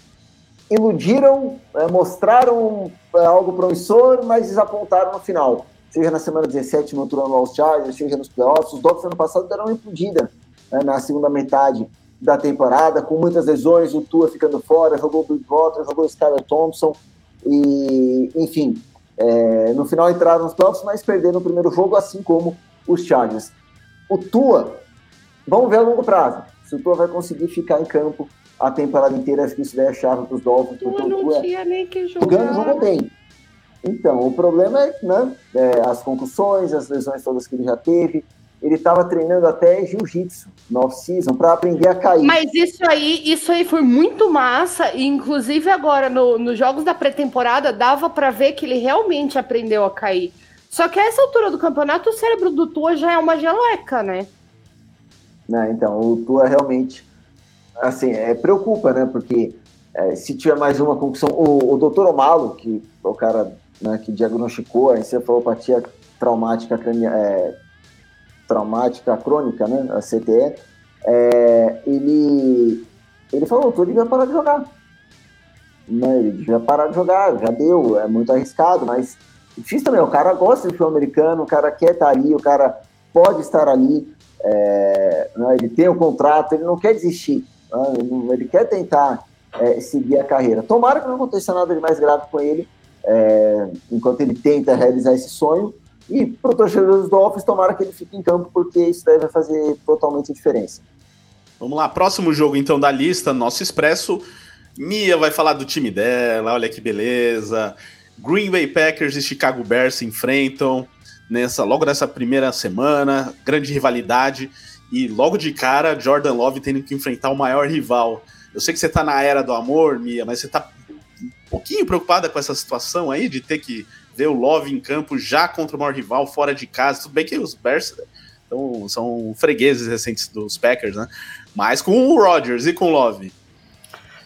iludiram, é, mostraram é, algo promissor, mas desapontaram no final. Seja na semana 17 no Toronto aos Chargers, seja nos playoffs, os Dolphins ano passado deram uma implodida né, na segunda metade da temporada, com muitas lesões, o Tua ficando fora, jogou o Bridgewater, jogou o Skyler Thompson, e enfim, é, no final entraram nos playoffs, mas perderam o primeiro jogo, assim como os Chargers. O Tua, vamos ver a longo prazo, se o Tua vai conseguir ficar em campo a temporada inteira, acho que isso daí é chave para os Dolphins. Tua não tinha nem que jogar. Jogando, jogou bem. Então, o problema é, né, é, as concussões, as lesões todas que ele já teve, ele estava treinando até jiu-jitsu no off-season para aprender a cair. Mas isso aí, isso aí foi muito massa, e inclusive agora no, nos jogos da pré-temporada dava para ver que ele realmente aprendeu a cair. Só que a essa altura do campeonato o cérebro do Tua já é uma geleca, né? né então, o Tua realmente assim, é, preocupa, né? Porque é, se tiver mais uma concussão, o, o doutor Omalo, que é o cara né, que diagnosticou a encefalopatia traumática é, traumática crônica, né, a CTE, é, ele, ele falou, que devia parar de jogar. Né, ele devia parar de jogar, já deu, é muito arriscado, mas difícil também, o cara gosta de futebol americano, o cara quer estar ali, o cara pode estar ali, é, né, ele tem o contrato, ele não quer desistir, né, ele, ele, quer tentar é, seguir a carreira. Tomara que não aconteça nada de mais grave com ele, é, enquanto ele tenta realizar esse sonho, e para o torcedor dos Dolphins, tomara que ele fique em campo, porque isso deve fazer totalmente diferença. Vamos lá, próximo jogo então da lista, nosso expresso. Mia vai falar do time dela, olha que beleza. Green Bay Packers e Chicago Bears se enfrentam nessa logo nessa primeira semana, grande rivalidade e logo de cara Jordan Love tendo que enfrentar o maior rival. Eu sei que você tá na era do amor, Mia, mas você tá um pouquinho preocupada com essa situação aí de ter que ver o Love em campo já contra o maior rival, fora de casa. Tudo bem que os Bears então, são fregueses recentes dos Packers, né? Mas com o Rodgers e com o Love.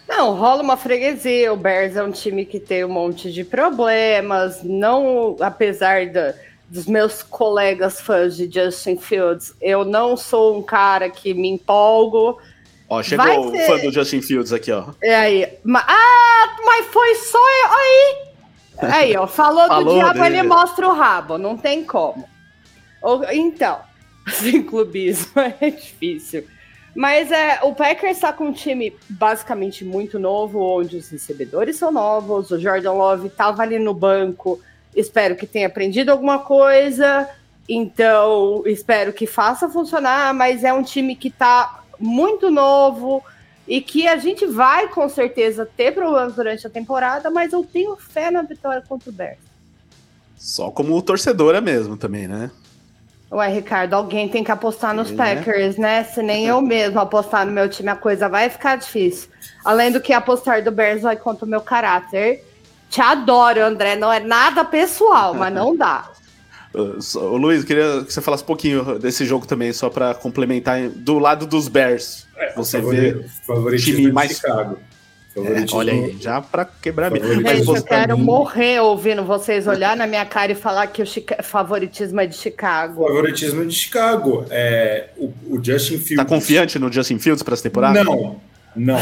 Não, rola uma freguesia. O Bears é um time que tem um monte de problemas. Não, apesar da, dos meus colegas fãs de Justin Fields, eu não sou um cara que me empolgo. Ó, chegou o fã do Justin Fields aqui, ó. É aí. Ah, mas foi só aí. Aí, ó, falou, falou do diabo, dele. ele mostra o rabo, não tem como. Então, sem clubismo é difícil. Mas é, o Packers está com um time basicamente muito novo, onde os recebedores são novos, o Jordan Love estava ali no banco, espero que tenha aprendido alguma coisa, então espero que faça funcionar, mas é um time que está muito novo, e que a gente vai com certeza ter problemas durante a temporada, mas eu tenho fé na vitória contra o Bears. Só como torcedora mesmo também, né? Ué, Ricardo, alguém tem que apostar nos Sim, né? Packers, né? né? Se nem eu mesmo apostar no meu time, a coisa vai ficar difícil. Além do que apostar do Bears vai contra o meu caráter. Te adoro, André. Não é nada pessoal, mas não dá. Ô, Luiz, queria que você falasse um pouquinho desse jogo também, só para complementar do lado dos Bears. É, você vê o time mais Chicago. É, olha aí, já para quebrar mesmo. Gente, eu quero morrer ouvindo vocês olhar na minha cara e falar que o Chica... favoritismo é de Chicago. O favoritismo é de Chicago. É, o, o Justin Fields. Tá confiante no Justin Fields para essa temporada? Não, não,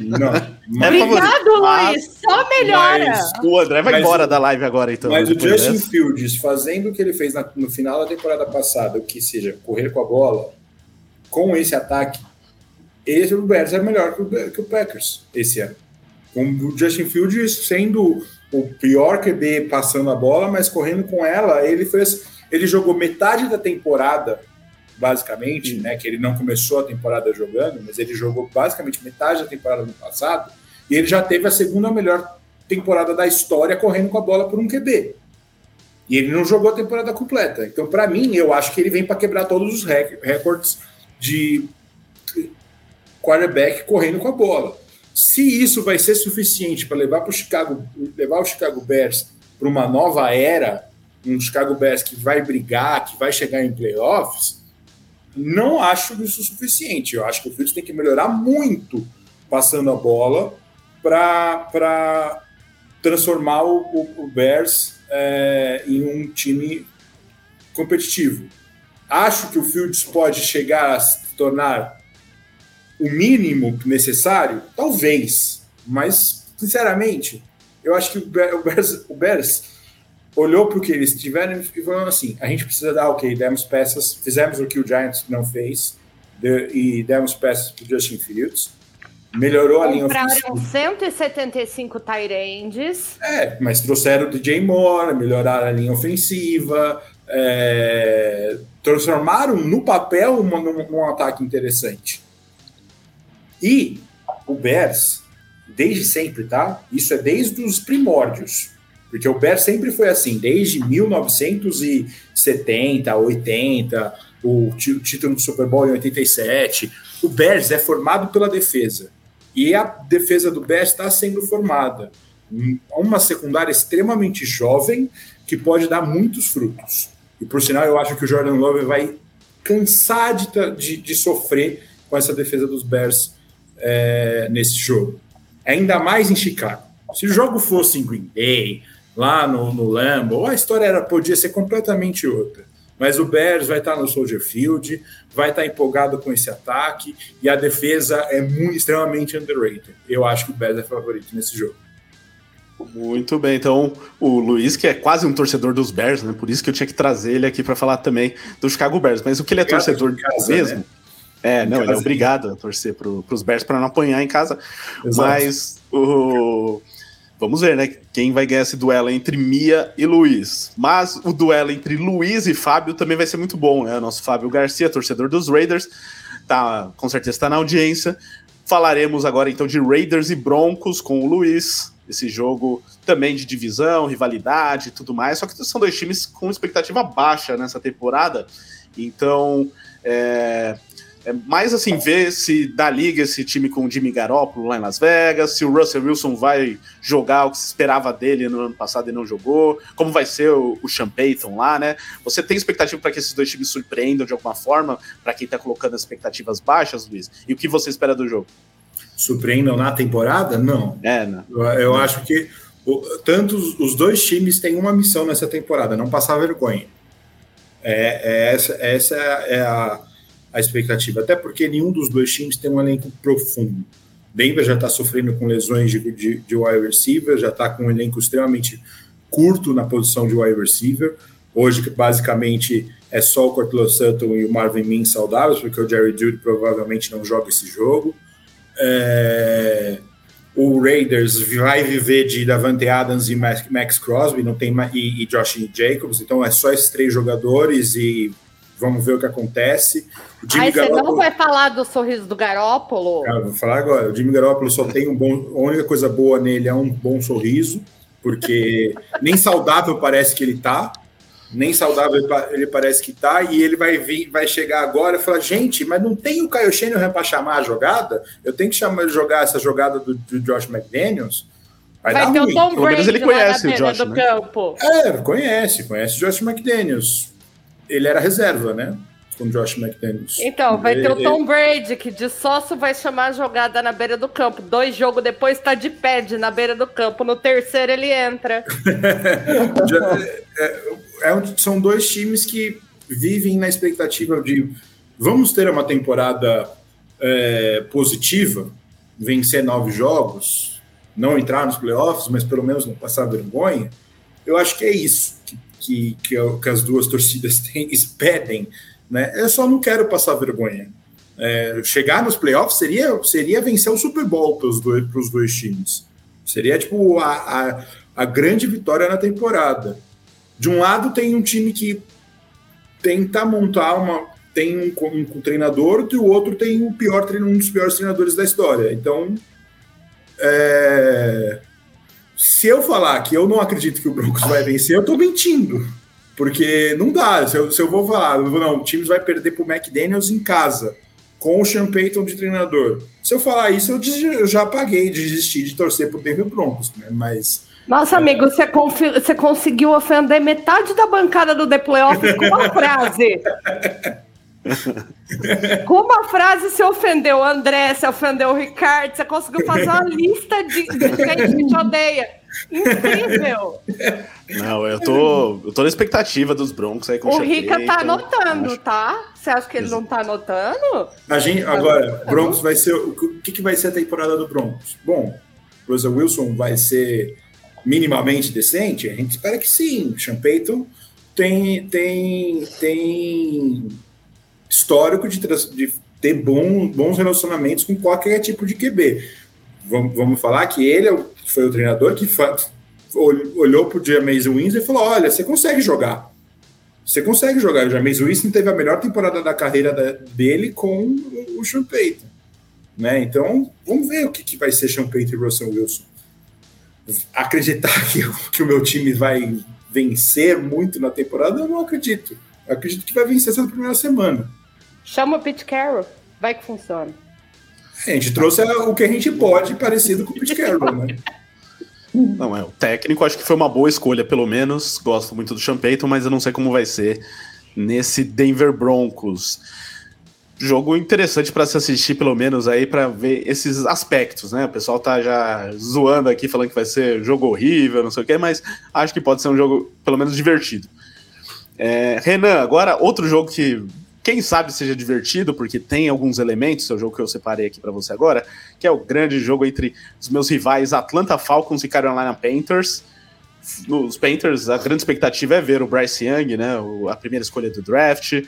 não. Mas, Obrigado, Luiz. Só melhora. Mas, o André vai embora o, da live agora, então. Mas o Justin dessa. Fields fazendo o que ele fez na, no final da temporada passada, o que seja, correr com a bola, com esse ataque, esse o Bears é melhor que o, que o Packers esse ano. Com o Justin Fields sendo o pior QB passando a bola, mas correndo com ela, ele fez. Ele jogou metade da temporada basicamente, né? Que ele não começou a temporada jogando, mas ele jogou basicamente metade da temporada no passado, e ele já teve a segunda melhor temporada da história correndo com a bola por um QB. E ele não jogou a temporada completa. Então, para mim, eu acho que ele vem para quebrar todos os recordes de quarterback correndo com a bola. Se isso vai ser suficiente para levar para o Chicago, levar o Chicago Bears para uma nova era, um Chicago Bears que vai brigar, que vai chegar em playoffs, não acho isso suficiente. Eu acho que o Fields tem que melhorar muito passando a bola para transformar o, o, o Bears é, em um time competitivo. Acho que o Fields pode chegar a se tornar o mínimo necessário? Talvez, mas sinceramente, eu acho que o Bears, o Bears olhou para o que eles tiveram e falou assim: a gente precisa dar, ok, demos peças, fizemos o que o Giants não fez de, e demos peças para o Justin Fields. Melhorou a linha ofensiva. Compraram 175 Tyrands. É, mas trouxeram o DJ Moore, melhoraram a linha ofensiva, é, transformaram no papel uma, um, um ataque interessante. E o Bears, desde sempre, tá? Isso é desde os primórdios. Porque o Bears sempre foi assim, desde 1970, 80, o título do Super Bowl em 87. O Bears é formado pela defesa. E a defesa do Bears está sendo formada. Uma secundária extremamente jovem que pode dar muitos frutos. E por sinal, eu acho que o Jordan Love vai cansar de, de, de sofrer com essa defesa dos Bears é, nesse jogo. Ainda mais em Chicago. Se o jogo fosse em Green Bay, lá no, no Lambo, a história era, podia ser completamente outra. Mas o Bears vai estar no Soldier Field, vai estar empolgado com esse ataque e a defesa é muito, extremamente underrated. Eu acho que o Bears é favorito nesse jogo. Muito bem, então o Luiz, que é quase um torcedor dos Bears, né? Por isso que eu tinha que trazer ele aqui para falar também do Chicago Bears. Mas o que ele é torcedor casa, mesmo. Né? É, não, ele é obrigado a torcer para os Bears para não apanhar em casa. Exato. Mas o. Vamos ver, né? Quem vai ganhar esse duelo entre Mia e Luiz. Mas o duelo entre Luiz e Fábio também vai ser muito bom, né? Nosso Fábio Garcia, torcedor dos Raiders, tá, com certeza está na audiência. Falaremos agora então de Raiders e Broncos com o Luiz. Esse jogo também de divisão, rivalidade e tudo mais. Só que são dois times com expectativa baixa nessa temporada. Então, é, é mais assim, ver se dá liga esse time com o Jimmy Garoppolo lá em Las Vegas, se o Russell Wilson vai jogar o que se esperava dele no ano passado e não jogou, como vai ser o, o Sean Payton lá, né? Você tem expectativa para que esses dois times surpreendam de alguma forma, para quem tá colocando as expectativas baixas, Luiz? E o que você espera do jogo? Surpreendam na temporada? Não. É, não. Eu, eu não. acho que o, tanto os, os dois times têm uma missão nessa temporada, não passar vergonha. É, é essa, essa é a a expectativa, até porque nenhum dos dois times tem um elenco profundo. Denver já está sofrendo com lesões de, de, de wide receiver, já está com um elenco extremamente curto na posição de wide receiver. Hoje, basicamente, é só o Cortland Sutton e o Marvin Mims saudáveis, porque o Jerry Judy provavelmente não joga esse jogo. É... O Raiders vai viver de Davante Adams e Max Crosby, não tem e, e Josh Jacobs, então é só esses três jogadores e Vamos ver o que acontece. O Jimmy Aí Garoppolo... você não vai falar do sorriso do Garópolo? Ah, vou falar agora. O Jimmy Garoppolo só tem um bom. A única coisa boa nele é um bom sorriso, porque nem saudável parece que ele tá. Nem saudável ele parece que tá, e ele vai vir, vai chegar agora e falar: gente, mas não tem o Caio Shannon para chamar a jogada? Eu tenho que chamar jogar essa jogada do, do Josh McDaniels. Vai, vai ter ruim. o Tom Brady ele conhece o Josh, do né? campo. É, conhece, conhece o Josh McDaniels ele era reserva, né? Com Josh McDaniels. Então, vai ter o Tom Brady, que de sócio vai chamar a jogada na beira do campo. Dois jogos depois está de pad na beira do campo. No terceiro ele entra. é, é, são dois times que vivem na expectativa de vamos ter uma temporada é, positiva, vencer nove jogos, não entrar nos playoffs, mas pelo menos não passar vergonha. Eu acho que é isso que, que, é que as duas torcidas têm, pedem, né? Eu só não quero passar vergonha. É, chegar nos playoffs seria, seria vencer o Super Bowl para os dois, dois times. Seria tipo a, a, a, grande vitória na temporada. De um lado tem um time que tenta montar uma. Tem um, um, um treinador, e o outro tem o pior um dos piores treinadores da história. Então. É, se eu falar que eu não acredito que o Broncos vai vencer, eu tô mentindo. Porque não dá. Se eu, se eu vou falar, não, o time vai perder pro McDaniels em casa, com o Sean Payton de treinador. Se eu falar isso, eu, eu já apaguei, desisti de torcer pro Denver Broncos, né? Mas. Nossa, amigo, você, você conseguiu ofender metade da bancada do The Playoffs com uma frase. Com uma frase você ofendeu o André, você ofendeu o Ricardo, você conseguiu fazer uma lista de, de gente que te odeia. Incrível! Não, eu tô, eu tô na expectativa dos Broncos aí com o Rica tá anotando, acho... tá? Você acha que ele não tá anotando? A gente, agora, Broncos vai ser. O que, que vai ser a temporada do Broncos? Bom, Russell Wilson vai ser minimamente decente? A gente espera que sim. Sean Payton tem, tem, tem histórico de, de ter bom, bons relacionamentos com qualquer tipo de QB. Vamos, vamos falar que ele é foi o treinador que olhou para o James Winston e falou: Olha, você consegue jogar. Você consegue jogar. O James Winston teve a melhor temporada da carreira da, dele com o Sean Payton. Né? Então, vamos ver o que, que vai ser Sean Payton e Russell Wilson. Acreditar que, que o meu time vai vencer muito na temporada, eu não acredito. Eu acredito que vai vencer essa primeira semana. Chama o Pete Carroll, vai que funciona. A gente trouxe o que a gente pode, parecido com o Pete Carroll, né? Não, é, o técnico acho que foi uma boa escolha, pelo menos. Gosto muito do Payton, mas eu não sei como vai ser nesse Denver Broncos. Jogo interessante para se assistir, pelo menos, aí, para ver esses aspectos, né? O pessoal tá já zoando aqui, falando que vai ser jogo horrível, não sei o quê, mas acho que pode ser um jogo, pelo menos, divertido. É, Renan, agora outro jogo que quem sabe seja divertido, porque tem alguns elementos, é o jogo que eu separei aqui para você agora, que é o grande jogo entre os meus rivais Atlanta Falcons e Carolina Panthers. Nos Panthers, a grande expectativa é ver o Bryce Young, né, a primeira escolha do draft.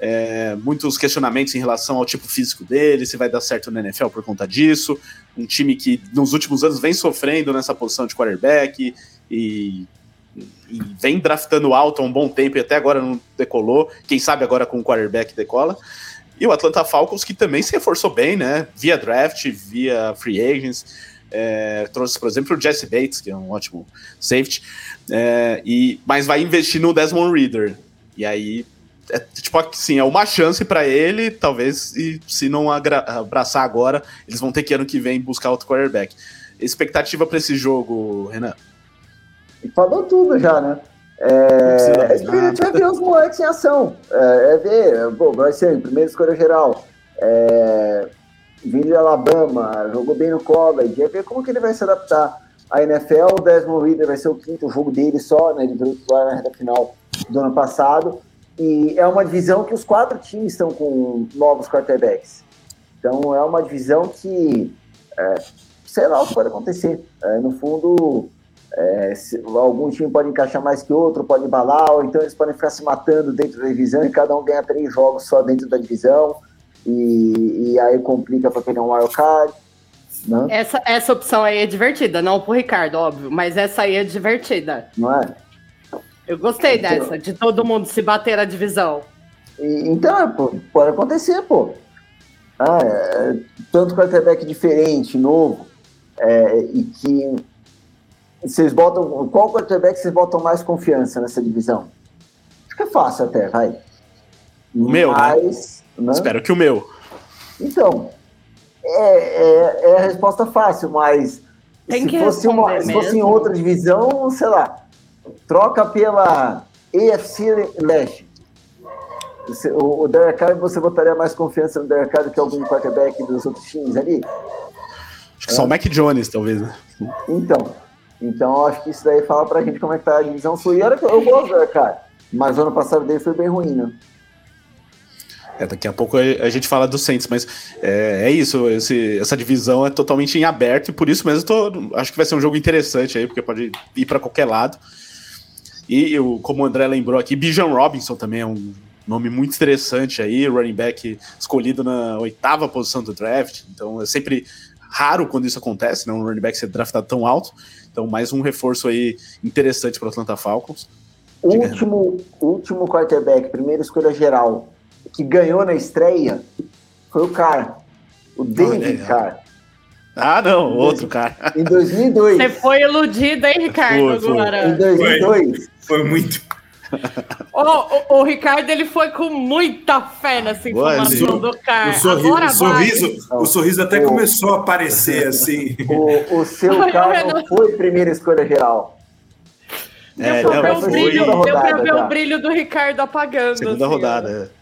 É, muitos questionamentos em relação ao tipo físico dele, se vai dar certo no NFL por conta disso. Um time que nos últimos anos vem sofrendo nessa posição de quarterback e e vem draftando alto há um bom tempo e até agora não decolou. Quem sabe agora com o quarterback decola. E o Atlanta Falcons, que também se reforçou bem, né? Via draft, via free agents. É, trouxe, por exemplo, o Jesse Bates, que é um ótimo safety. É, e, mas vai investir no Desmond Reader. E aí, é, tipo assim, é uma chance para ele, talvez, e se não abraçar agora, eles vão ter que ano que vem buscar outro quarterback. Expectativa para esse jogo, Renan? Falou tudo já, né? É, é ver os moleques em ação. É, é ver, pô, vai ser primeira escolha geral. É, vindo de Alabama, jogou bem no college. É ver como que ele vai se adaptar. A NFL, o Desmond Reader vai ser o quinto jogo dele só, né? Ele virou titular na reta final do ano passado. E é uma divisão que os quatro times estão com novos quarterbacks. Então é uma divisão que, é, sei lá o que pode acontecer. É, no fundo, é, se, algum time pode encaixar mais que outro, pode embalar, ou então eles podem ficar se matando dentro da divisão e cada um ganha três jogos só dentro da divisão, e, e aí complica para pegar um wildcard. Né? Essa, essa opção aí é divertida, não pro Ricardo, óbvio, mas essa aí é divertida. Não é? Eu gostei então, dessa, de todo mundo se bater na divisão. E, então, é, pô, pode acontecer, pô. Ah, é, tanto quarterback diferente, novo, é, e que vocês botam. Qual quarterback vocês botam mais confiança nessa divisão? Acho que é fácil até, vai. O meu, né? Mas, né? né? Espero que o meu. Então, é, é, é a resposta fácil, mas Tem se, fosse uma, se fosse em outra divisão, sei lá, troca pela AFC Leste. O, o Derek Carr, você botaria mais confiança no Derek Carr do que algum quarterback dos outros times ali? Acho que é. só o Mac Jones, talvez, né? Então, então, acho que isso daí fala pra gente como é que tá a divisão sul. E era que eu gosto cara, mas o ano passado dele foi bem ruim, né? É, daqui a pouco a gente fala do Saints, mas é, é isso, esse, essa divisão é totalmente em aberto e por isso mesmo tô, acho que vai ser um jogo interessante aí, porque pode ir para qualquer lado. E eu, como o André lembrou aqui, Bijan Robinson também é um nome muito interessante aí, running back escolhido na oitava posição do draft, então é sempre raro quando isso acontece, né, um running back ser draftado tão alto. Então, mais um reforço aí interessante para o Atlanta Falcons. Último, último quarterback, primeira escolha geral, que ganhou na estreia foi o cara, o David Carr. Ah, não, outro cara. Em 2002. Você foi iludido, hein, Ricardo, foi, foi. agora? Em 2002. Foi, foi muito. O, o, o, Ricardo ele foi com muita fé nessa informação do cara. O sorriso, o sorriso, o sorriso até o, começou a aparecer assim. O, o seu carro foi primeira escolha geral. É, deu pra, não, ver, o brilho, deu pra ver o brilho do Ricardo apagando. Segunda assim, rodada, é.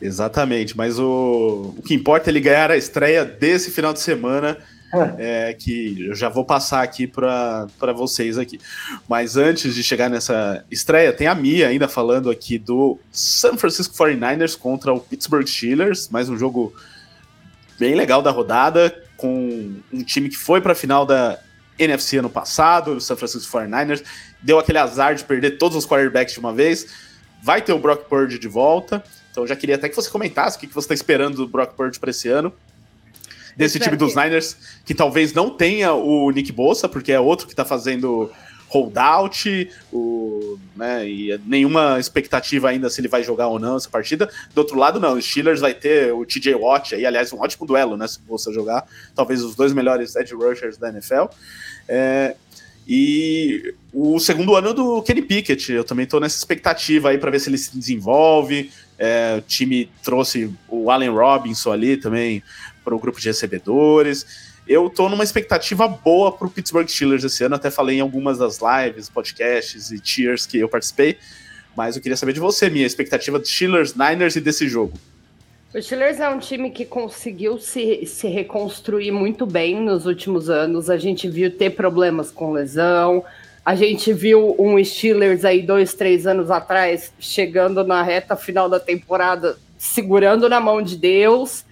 Exatamente, mas o, o que importa é ele ganhar a estreia desse final de semana é, que eu já vou passar aqui para vocês aqui. Mas antes de chegar nessa estreia, tem a Mia ainda falando aqui do San Francisco 49ers contra o Pittsburgh Steelers, mais um jogo bem legal da rodada, com um time que foi para a final da NFC ano passado, o San Francisco 49ers, deu aquele azar de perder todos os quarterbacks de uma vez, vai ter o Brock Purdy de volta, então já queria até que você comentasse o que você está esperando do Brock Purdy para esse ano desse time dos Niners, que talvez não tenha o Nick Bossa, porque é outro que tá fazendo holdout, o, né, e nenhuma expectativa ainda se ele vai jogar ou não essa partida. Do outro lado, não, o Steelers vai ter o TJ Watt aí, aliás, um ótimo duelo, né, se você jogar, talvez os dois melhores edge rushers da NFL. É, e o segundo ano do Kenny Pickett, eu também tô nessa expectativa aí para ver se ele se desenvolve. É, o time trouxe o Allen Robinson ali também para o grupo de recebedores. Eu tô numa expectativa boa para o Pittsburgh Steelers esse ano, até falei em algumas das lives, podcasts e cheers que eu participei, mas eu queria saber de você, minha expectativa de Steelers, Niners e desse jogo. O Steelers é um time que conseguiu se, se reconstruir muito bem nos últimos anos. A gente viu ter problemas com lesão. A gente viu um Steelers aí dois, três anos atrás chegando na reta final da temporada, segurando na mão de Deus.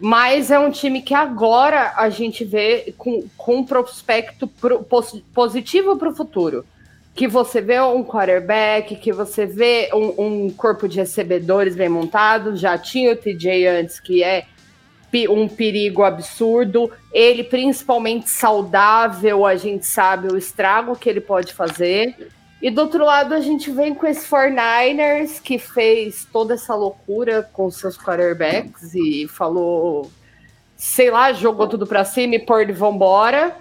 Mas é um time que agora a gente vê com, com um prospecto pro, positivo para o futuro. Que você vê um quarterback, que você vê um, um, corpo de recebedores bem montado. Já tinha o TJ antes, que é um perigo absurdo. Ele, principalmente saudável, a gente sabe o estrago que ele pode fazer. E do outro lado, a gente vem com esse 49ers que fez toda essa loucura com seus quarterbacks e falou, sei lá, jogou tudo para cima e por de vambora.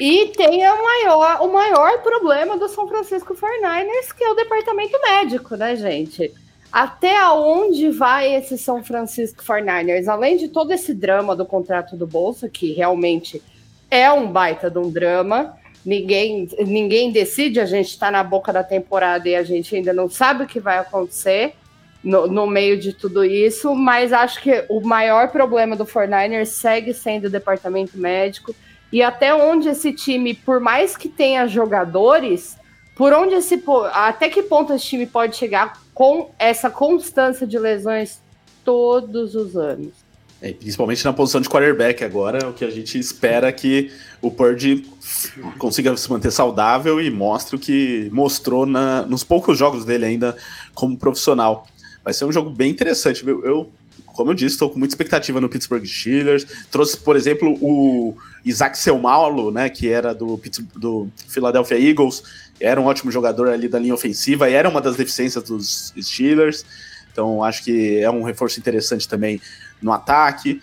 E tem a maior, o maior problema do São Francisco 49ers, que é o departamento médico, né, gente? Até onde vai esse São Francisco 49ers? Além de todo esse drama do contrato do Bolsa, que realmente é um baita de um drama, ninguém, ninguém decide, a gente está na boca da temporada e a gente ainda não sabe o que vai acontecer no, no meio de tudo isso, mas acho que o maior problema do 49ers segue sendo o departamento médico e até onde esse time, por mais que tenha jogadores, por onde esse até que ponto esse time pode chegar com essa constância de lesões todos os anos. É, principalmente na posição de quarterback agora, o que a gente espera que o Purdy consiga se manter saudável e mostre o que mostrou na, nos poucos jogos dele ainda como profissional. Vai ser um jogo bem interessante. Eu, eu como eu disse, estou com muita expectativa no Pittsburgh Steelers. Trouxe, por exemplo, o Isaac Selmaulo, né, que era do, do Philadelphia Eagles, era um ótimo jogador ali da linha ofensiva e era uma das deficiências dos Steelers. Então, acho que é um reforço interessante também no ataque.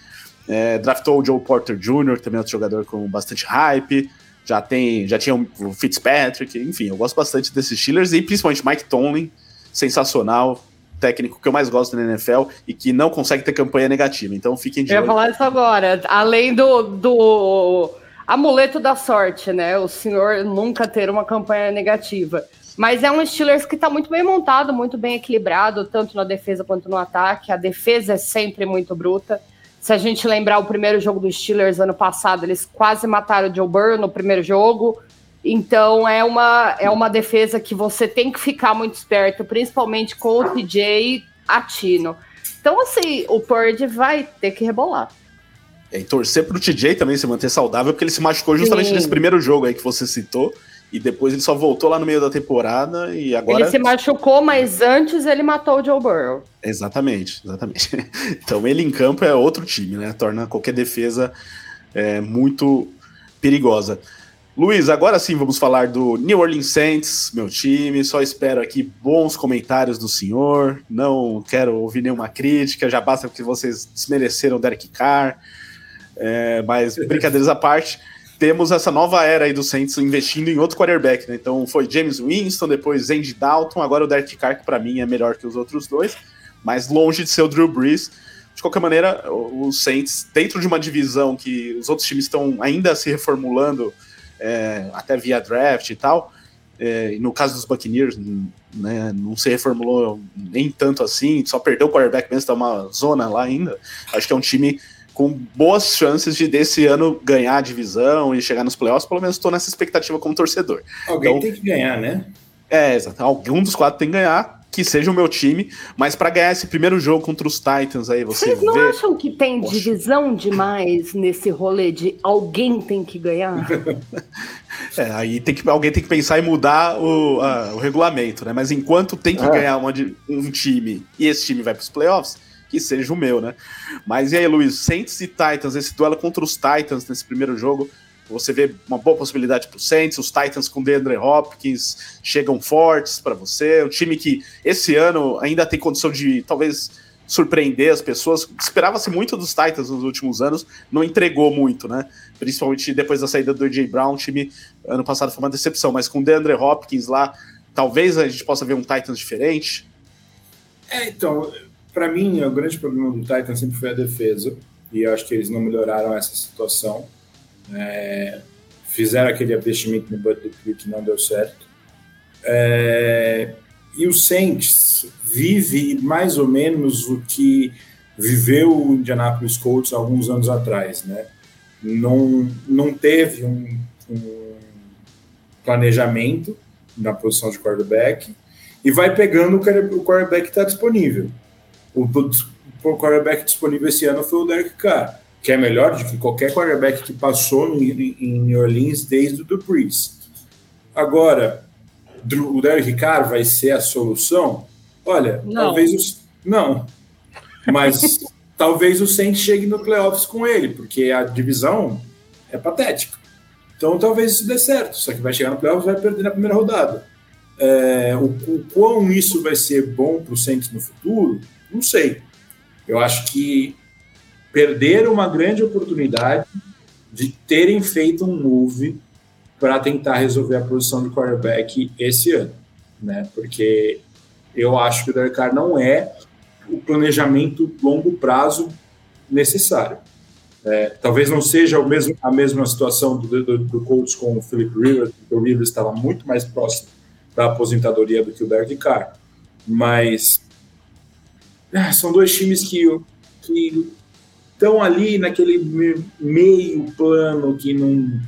É, draftou o Joe Porter Jr., também outro jogador com bastante hype. Já tem, já tinha o Fitzpatrick, enfim, eu gosto bastante desses Steelers e principalmente Mike Tomlin, sensacional, técnico que eu mais gosto na NFL e que não consegue ter campanha negativa. Então fiquem de Eu ia falar isso agora. Além do, do amuleto da sorte, né? O senhor nunca ter uma campanha negativa. Mas é um Steelers que está muito bem montado, muito bem equilibrado, tanto na defesa quanto no ataque. A defesa é sempre muito bruta. Se a gente lembrar o primeiro jogo dos Steelers ano passado, eles quase mataram o Joe Burrow no primeiro jogo. Então é uma, é uma defesa que você tem que ficar muito esperto, principalmente com o TJ Atino. Então, assim, o Purdy vai ter que rebolar. É, e torcer pro TJ também se manter saudável, porque ele se machucou justamente Sim. nesse primeiro jogo aí que você citou. E depois ele só voltou lá no meio da temporada e agora. Ele se machucou, mas antes ele matou o Joe Burrow. Exatamente, exatamente. Então ele em campo é outro time, né? Torna qualquer defesa é, muito perigosa. Luiz, agora sim vamos falar do New Orleans Saints, meu time. Só espero aqui bons comentários do senhor. Não quero ouvir nenhuma crítica, já basta que vocês desmereceram o Derek Carr. É, mas brincadeiras à parte. Temos essa nova era aí do Saints investindo em outro quarterback, né? Então foi James Winston, depois Andy Dalton, agora o Derek Carr, que para mim é melhor que os outros dois, mas longe de ser o Drew Brees. De qualquer maneira, os Saints, dentro de uma divisão que os outros times estão ainda se reformulando, é, até via draft e tal, é, no caso dos Buccaneers, né, não se reformulou nem tanto assim, só perdeu o quarterback mesmo, tá uma zona lá ainda. Acho que é um time com boas chances de desse ano ganhar a divisão e chegar nos playoffs, pelo menos estou nessa expectativa como torcedor. Alguém então, tem que ganhar, né? É, exato. Algum dos quatro tem que ganhar, que seja o meu time, mas para ganhar esse primeiro jogo contra os Titans aí, você Vocês não vê... acham que tem Poxa. divisão demais nesse rolê de alguém tem que ganhar? é, aí tem que, alguém tem que pensar em mudar o, a, o regulamento, né? Mas enquanto tem que é. ganhar uma, um time e esse time vai para os playoffs, que seja o meu, né? Mas e aí, Luiz, Saints e Titans, esse duelo contra os Titans nesse primeiro jogo, você vê uma boa possibilidade para o Saints, os Titans com DeAndre Hopkins chegam fortes para você, um time que esse ano ainda tem condição de talvez surpreender as pessoas. Esperava-se muito dos Titans nos últimos anos, não entregou muito, né? Principalmente depois da saída do AJ Brown, o time ano passado foi uma decepção, mas com DeAndre Hopkins lá, talvez a gente possa ver um Titans diferente. É, então, para mim, o grande problema do Titans sempre foi a defesa, e eu acho que eles não melhoraram essa situação. É, fizeram aquele investimento no Bud que não deu certo. É, e o Saints vive mais ou menos o que viveu o Indianapolis Colts alguns anos atrás, né? Não, não teve um, um planejamento na posição de quarterback e vai pegando o quarterback que está disponível. O, o quarterback disponível esse ano foi o Derek Carr, que é melhor do que qualquer quarterback que passou em, em New Orleans desde o do Breeze. Agora, o Derek Carr vai ser a solução? Olha, não. talvez os, não, mas talvez o Saints chegue no playoffs com ele, porque a divisão é patética. Então talvez isso dê certo, só que vai chegar no playoffs e vai perder na primeira rodada. É, o, o quão isso vai ser bom para o Saints no futuro, não sei. Eu acho que perderam uma grande oportunidade de terem feito um move para tentar resolver a posição de quarterback esse ano, né? Porque eu acho que o Derek Carr não é o planejamento longo prazo necessário. É, talvez não seja mesmo, a mesma situação do, do, do Colts com o Philip Rivers, porque o Rivers estava muito mais próximo da aposentadoria do que o Derek Carr, mas são dois times que, que estão ali naquele meio plano que não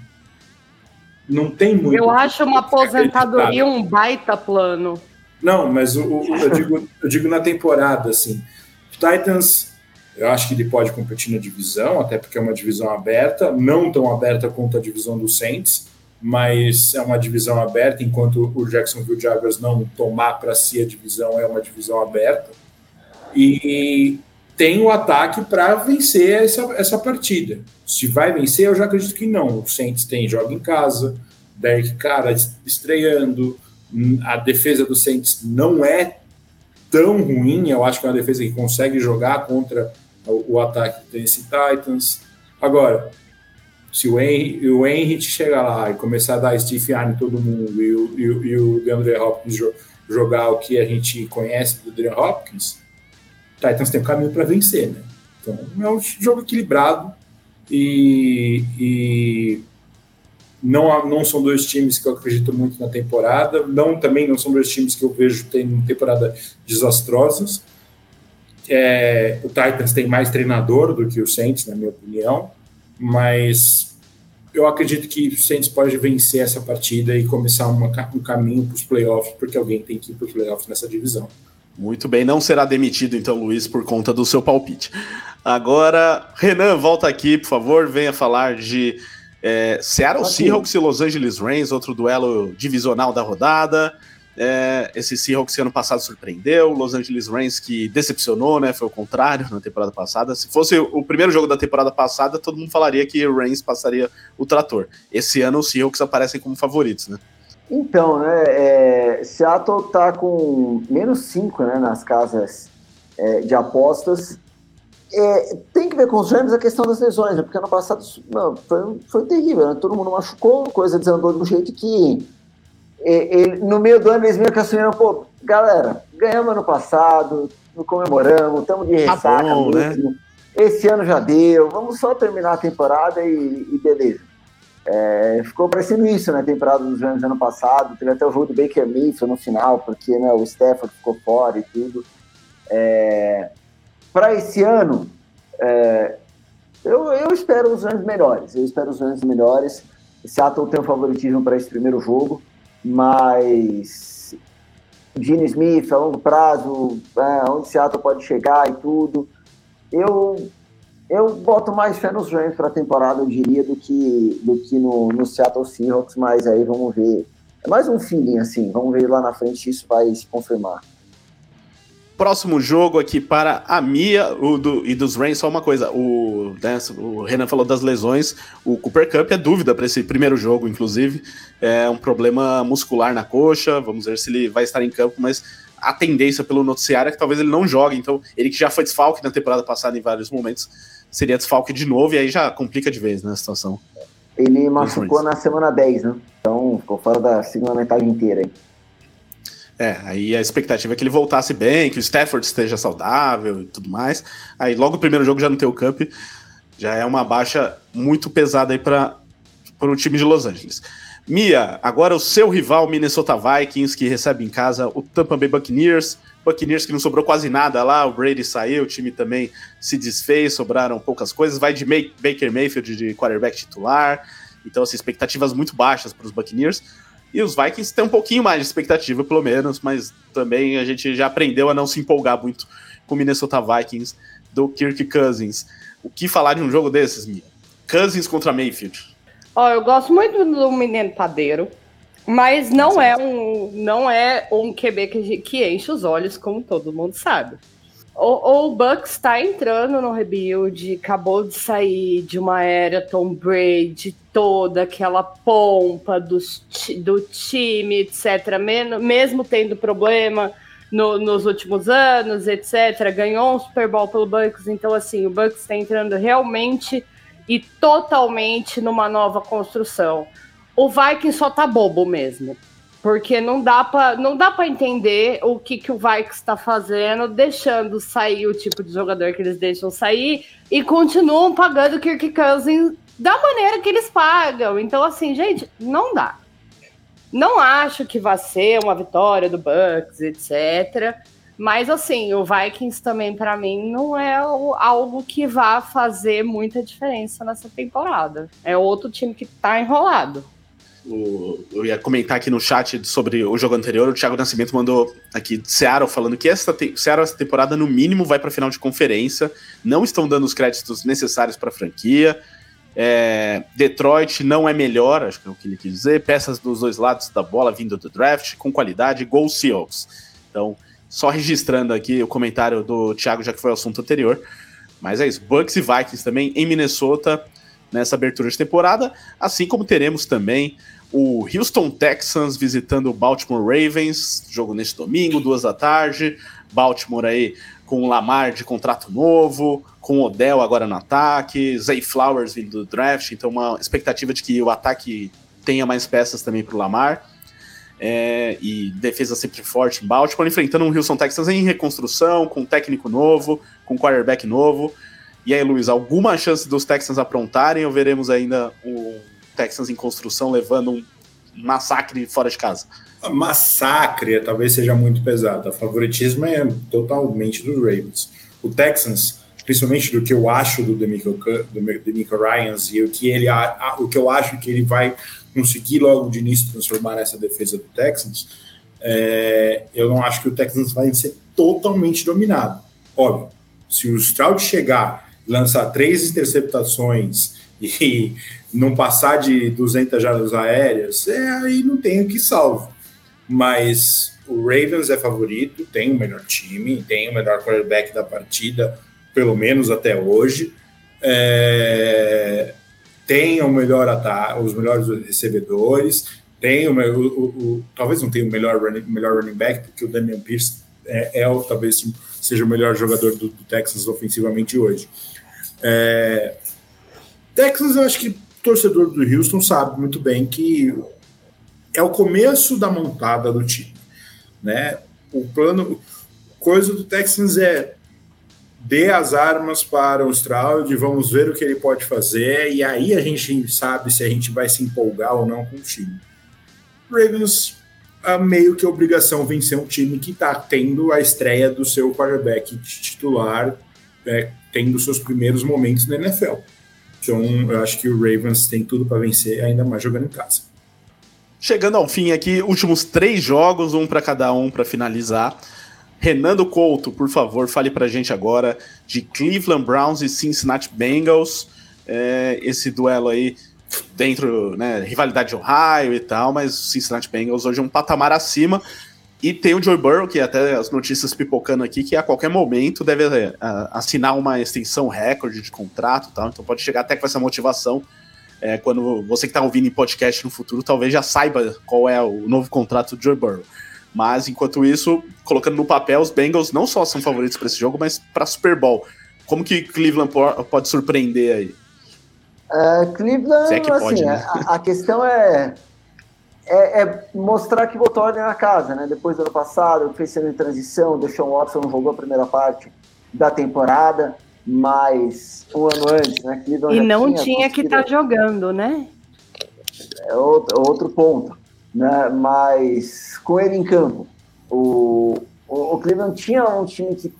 não tem muito. Eu acho uma aposentadoria um baita plano. Não, mas o, o, eu, digo, eu digo na temporada, assim. Titans, eu acho que ele pode competir na divisão, até porque é uma divisão aberta, não tão aberta quanto a divisão do Saints, mas é uma divisão aberta, enquanto o Jacksonville Jaguars não tomar para si a divisão, é uma divisão aberta e tem o ataque para vencer essa, essa partida. Se vai vencer, eu já acredito que não. O Saints tem joga em casa, Derek Cara estreando, a defesa do Saints não é tão ruim, eu acho que é uma defesa que consegue jogar contra o, o ataque do Tennessee Titans. Agora, se o Henry, o Henry chegar lá e começar a dar Steve em todo mundo e o, e, e o DeAndre Hopkins jogar o que a gente conhece do DeAndre Hopkins, Titans tem um caminho para vencer, né? Então é um jogo equilibrado e, e, não, não são dois times que eu acredito muito na temporada, não também não são dois times que eu vejo tendo temporada desastrosas. É, o Titans tem mais treinador do que o Saints, na minha opinião, mas eu acredito que o Saints pode vencer essa partida e começar uma, um caminho para os playoffs, porque alguém tem que ir para os playoffs nessa divisão. Muito bem, não será demitido então, Luiz, por conta do seu palpite. Agora, Renan, volta aqui, por favor, venha falar de é, Seattle. Seahawks e Los Angeles Rams, outro duelo divisional da rodada. É, esse Seahawks ano passado surpreendeu, Los Angeles Rams que decepcionou, né? Foi o contrário na temporada passada. Se fosse o primeiro jogo da temporada passada, todo mundo falaria que o Rams passaria o trator. Esse ano os Seahawks aparecem como favoritos, né? Então, né, é, Seattle tá com menos 5 né, nas casas é, de apostas é, tem que ver com os Rams a questão das lesões, né? porque ano passado não, foi, foi terrível, né? todo mundo machucou, coisa desandou de um jeito que é, é, no meio do ano eles meio que assumiram, pô, galera, ganhamos ano passado, comemoramos, estamos de tá ressaca tá bom, mesmo. Né? Esse ano já deu, vamos só terminar a temporada e, e beleza. É, ficou parecendo isso, né? A temporada dos Rams ano passado. Teve até o jogo do Baker Mayfield no final, porque né, o Stafford ficou fora e tudo. É, Para esse ano, é, eu, eu espero os Rams melhores. Eu espero os Rams melhores. Seattle tem um favoritismo para esse primeiro jogo, mas Gene Smith a longo prazo, é, onde Seattle pode chegar e tudo. Eu eu boto mais fé nos Rams para a temporada, eu diria, do que, do que no, no Seattle Seahawks, mas aí vamos ver. É mais um feeling, assim, vamos ver lá na frente se isso vai se confirmar. Próximo jogo aqui para a Mia o do, e dos Rams, só uma coisa, o, né, o Renan falou das lesões, o Cooper Cup é dúvida para esse primeiro jogo, inclusive, é um problema muscular na coxa, vamos ver se ele vai estar em campo, mas a tendência pelo noticiário é que talvez ele não jogue, então ele que já foi desfalque na temporada passada em vários momentos, seria desfalque de novo e aí já complica de vez né, a situação. Ele machucou na semana 10, né? Então ficou fora da segunda metade inteira. Hein? É, aí a expectativa é que ele voltasse bem, que o Stafford esteja saudável e tudo mais. Aí logo o primeiro jogo já no teu camp já é uma baixa muito pesada aí para o time de Los Angeles. Mia, agora o seu rival Minnesota Vikings, que recebe em casa o Tampa Bay Buccaneers. Buccaneers que não sobrou quase nada lá, o Brady saiu, o time também se desfez, sobraram poucas coisas. Vai de May Baker Mayfield de quarterback titular. Então, assim, expectativas muito baixas para os Buccaneers. E os Vikings têm um pouquinho mais de expectativa, pelo menos, mas também a gente já aprendeu a não se empolgar muito com o Minnesota Vikings do Kirk Cousins. O que falar de um jogo desses, Mia? Cousins contra Mayfield. Ó, eu gosto muito do menino padeiro. Mas não é um, não é um QB que, que enche os olhos, como todo mundo sabe. O, o Bucks está entrando no rebuild, acabou de sair de uma era Tom Brady, toda aquela pompa dos, do time, etc. Mesmo tendo problema no, nos últimos anos, etc. Ganhou um Super Bowl pelo Bucks, então assim, o Bucks está entrando realmente e totalmente numa nova construção o Viking só tá bobo mesmo. Porque não dá para não dá para entender o que, que o Vikings está fazendo, deixando sair o tipo de jogador que eles deixam sair e continuam pagando o Kirk Cousins da maneira que eles pagam. Então, assim, gente, não dá. Não acho que vai ser uma vitória do Bucks, etc. Mas, assim, o Vikings também, para mim, não é algo que vá fazer muita diferença nessa temporada. É outro time que tá enrolado o, eu ia comentar aqui no chat sobre o jogo anterior, o Thiago Nascimento mandou aqui de Seattle falando que essa te Seattle essa temporada no mínimo vai para final de conferência, não estão dando os créditos necessários para a franquia. É, Detroit não é melhor, acho que é o que ele quis dizer. Peças dos dois lados da bola vindo do draft, com qualidade, Gol Seahawks. Então, só registrando aqui o comentário do Thiago, já que foi o assunto anterior. Mas é isso, Bucks e Vikings também em Minnesota nessa abertura de temporada, assim como teremos também o Houston Texans visitando o Baltimore Ravens, jogo neste domingo, duas da tarde. Baltimore aí com o Lamar de contrato novo, com o Odell agora no ataque, Zay Flowers vindo do draft, então uma expectativa de que o ataque tenha mais peças também para o Lamar. É, e defesa sempre forte em Baltimore, enfrentando um Houston Texans em reconstrução, com técnico novo, com quarterback novo. E aí, Luiz, alguma chance dos Texans aprontarem ou veremos ainda o Texans em construção levando um massacre fora de casa? Massacre talvez seja muito pesado. O favoritismo é totalmente dos Ravens. O Texans, principalmente do que eu acho do Demico, do Ryans e o que, ele, o que eu acho que ele vai conseguir logo de início transformar essa defesa do Texans, é, eu não acho que o Texans vai ser totalmente dominado. Óbvio, se o Stroud chegar lançar três interceptações e não passar de 200 jardas aéreas, é, aí não tem o que salvo. Mas o Ravens é favorito, tem o melhor time, tem o melhor quarterback da partida, pelo menos até hoje. É, tem o melhor os melhores recebedores, tem o, o, o, talvez não tenha o melhor running, melhor running back, porque o Damian Pierce é, é talvez seja o melhor jogador do, do Texas ofensivamente hoje. É, Texas, eu acho que o torcedor do Houston sabe muito bem que é o começo da montada do time, né? O plano, coisa do Texans é dê as armas para o Stroud, vamos ver o que ele pode fazer, e aí a gente sabe se a gente vai se empolgar ou não com o time. Ravens, a meio que obrigação vencer um time que está tendo a estreia do seu quarterback titular, é, tendo seus primeiros momentos na NFL. Então, eu acho que o Ravens tem tudo para vencer, ainda mais jogando em casa. Chegando ao fim aqui, últimos três jogos, um para cada um para finalizar. Renando Couto, por favor, fale pra gente agora de Cleveland Browns e Cincinnati Bengals. É, esse duelo aí dentro, né, rivalidade de Ohio e tal, mas o Cincinnati Bengals hoje é um patamar acima. E tem o Joe Burrow, que até as notícias pipocando aqui, que a qualquer momento deve uh, assinar uma extensão recorde de contrato e tal. Então pode chegar até com essa motivação. É, quando você que está ouvindo em podcast no futuro, talvez já saiba qual é o novo contrato do Joe Burrow. Mas enquanto isso, colocando no papel, os Bengals não só são favoritos para esse jogo, mas para Super Bowl. Como que Cleveland pode surpreender aí? É, Cleveland, é que assim, pode, né? a, a, questão é, é, é, mostrar que botou ordem na casa, né? Depois do ano passado, fez sendo em transição, deixou o Watson não jogou a primeira parte da temporada, mas um ano antes, né? Cleveland e não tinha, tinha que estar tá jogando, né? É outro, outro ponto né? Mas com ele em campo, o, o, o Cleveland tinha um time que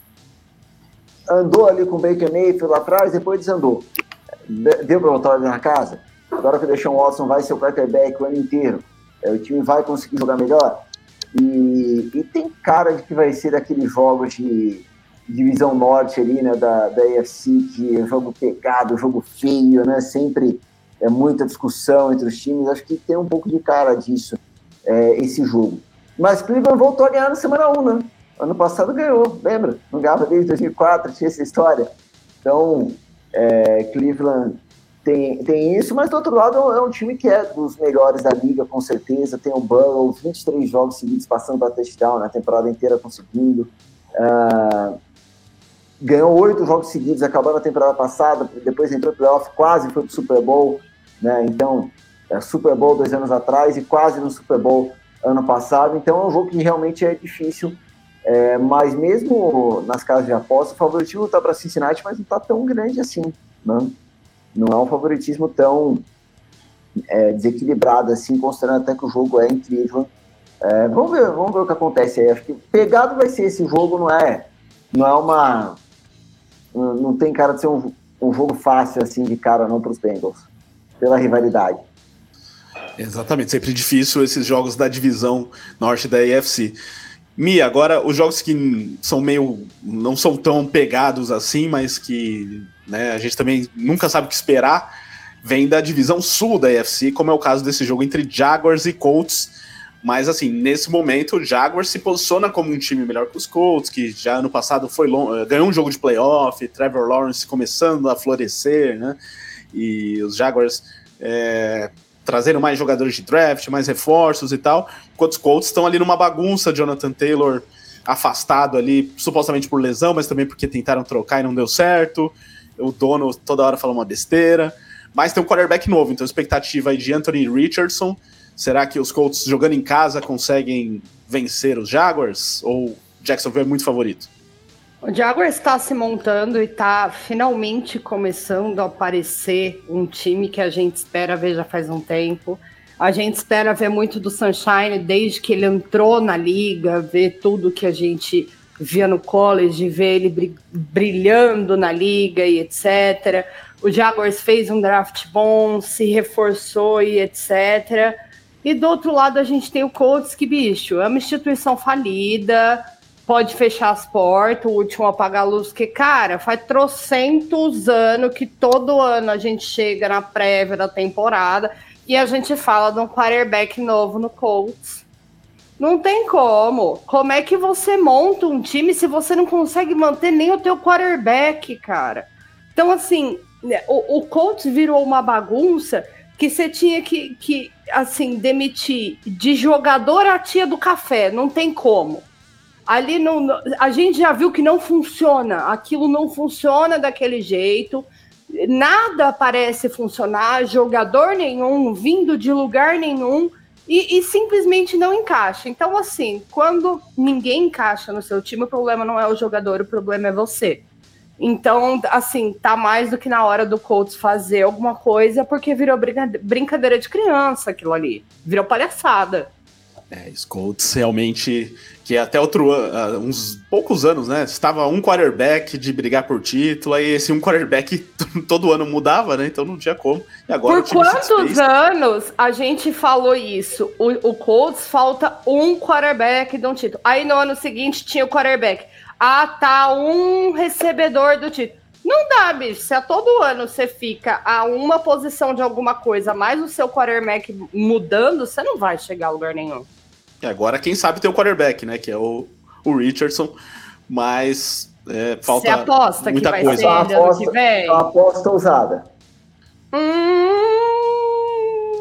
andou ali com o Baker Mayfield lá atrás, depois desandou. Deu para voltar na casa. Agora que o Deshaun Watson vai ser o quarterback o ano inteiro, o time vai conseguir jogar melhor. E, e, tem cara de que vai ser daqueles jogos de divisão norte ali, né, da, da AFC, que é jogo pegado, jogo feio, né, sempre é muita discussão entre os times. Acho que tem um pouco de cara disso, é, esse jogo. Mas Cleveland voltou a ganhar na semana 1, né? Ano passado ganhou, lembra? Não ganhava desde 2004, tinha essa história. Então, é, Cleveland tem, tem isso, mas do outro lado é um time que é dos melhores da liga, com certeza. Tem o Burrow, 23 jogos seguidos passando para touchdown, na temporada inteira conseguindo. Uh, ganhou oito jogos seguidos, acabando a temporada passada, depois entrou no playoff, quase foi pro Super Bowl né? Então, é Super Bowl dois anos atrás e quase no Super Bowl ano passado. Então, é um jogo que realmente é difícil. É, mas mesmo nas casas de aposta, o favoritismo está para Cincinnati, mas não está tão grande assim. Né? Não é um favoritismo tão é, desequilibrado assim, considerando até que o jogo é incrível. É, vamos, ver, vamos ver o que acontece aí. Acho que pegado vai ser esse jogo, não é, não é uma. Não tem cara de ser um, um jogo fácil assim de cara não para os Bengals pela rivalidade. Exatamente, sempre difícil esses jogos da divisão norte da AFC. Mia, agora os jogos que são meio. não são tão pegados assim, mas que né, a gente também nunca sabe o que esperar, vem da divisão sul da AFC, como é o caso desse jogo entre Jaguars e Colts. Mas assim, nesse momento, o Jaguars se posiciona como um time melhor que os Colts, que já ano passado foi long... ganhou um jogo de playoff, Trevor Lawrence começando a florescer, né? e os Jaguars é, trazendo mais jogadores de draft, mais reforços e tal, enquanto os Colts estão ali numa bagunça, Jonathan Taylor afastado ali, supostamente por lesão, mas também porque tentaram trocar e não deu certo, o dono toda hora fala uma besteira, mas tem um quarterback novo, então a expectativa é de Anthony Richardson, será que os Colts jogando em casa conseguem vencer os Jaguars, ou Jacksonville é muito favorito? O Jaguars está se montando e está finalmente começando a aparecer um time que a gente espera ver já faz um tempo. A gente espera ver muito do Sunshine desde que ele entrou na liga, ver tudo que a gente via no college, ver ele brilhando na liga e etc. O Jaguars fez um draft bom, se reforçou e etc. E do outro lado a gente tem o Colts, que bicho, é uma instituição falida, pode fechar as portas, o último apagar a luz, que, cara, faz trocentos anos que todo ano a gente chega na prévia da temporada e a gente fala de um quarterback novo no Colts. Não tem como. Como é que você monta um time se você não consegue manter nem o teu quarterback, cara? Então, assim, né, o, o Colts virou uma bagunça que você tinha que, que, assim, demitir de jogador a tia do café. Não tem como Ali não, a gente já viu que não funciona, aquilo não funciona daquele jeito, nada parece funcionar, jogador nenhum vindo de lugar nenhum e, e, simplesmente não encaixa. Então, assim, quando ninguém encaixa no seu time, o problema não é o jogador, o problema é você. Então, assim, tá mais do que na hora do Colts fazer alguma coisa, porque virou brincadeira de criança aquilo ali. Virou palhaçada. É, Colts realmente, que até outro uh, uns poucos anos, né? Estava um quarterback de brigar por título, aí esse um quarterback todo ano mudava, né? Então não tinha como. E agora por quantos anos a gente falou isso? O, o Colts falta um quarterback de um título. Aí no ano seguinte tinha o quarterback. Ah, tá, um recebedor do título. Não dá, bicho. Se a todo ano você fica a uma posição de alguma coisa, mais o seu quarterback mudando, você não vai chegar a lugar nenhum. E agora, quem sabe, tem o quarterback, né? Que é o, o Richardson. Mas é, falta Você aposta muita que vai coisa. Ser aposta, que vem? Uma aposta ousada. Hum...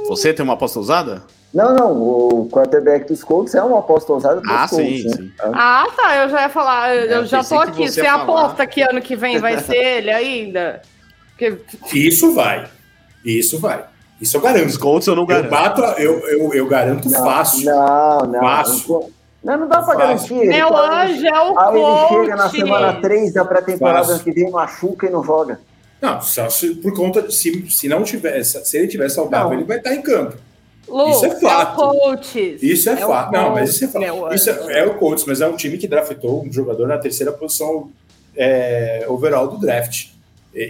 Você tem uma aposta ousada? Não, não, o quarterback dos Colts é uma aposta ousada dos ah, Colts. Sim, né? sim. Ah, tá, eu já ia falar, eu, eu já tô aqui. Você, você aposta que ano que vem vai ser ele ainda? Porque... Isso vai, isso vai. Isso eu garanto. Os Colts eu não garanto. Eu, bato, eu, eu, eu garanto não, fácil. Não, não. Fácil. Não, não dá pra garantir. Meu tá, anjo é o Aí ele chega na semana 3 da pré-temporada que vem, machuca e não joga. Não, só se, por conta, se, se não tiver, se ele tiver saudável, não. ele vai estar em campo. Lu, isso é fato. É o coaches. Isso é, é fato. Não, mas isso é fato. Isso é, é, o coach, mas é um time que draftou um jogador na terceira posição é, overall do draft.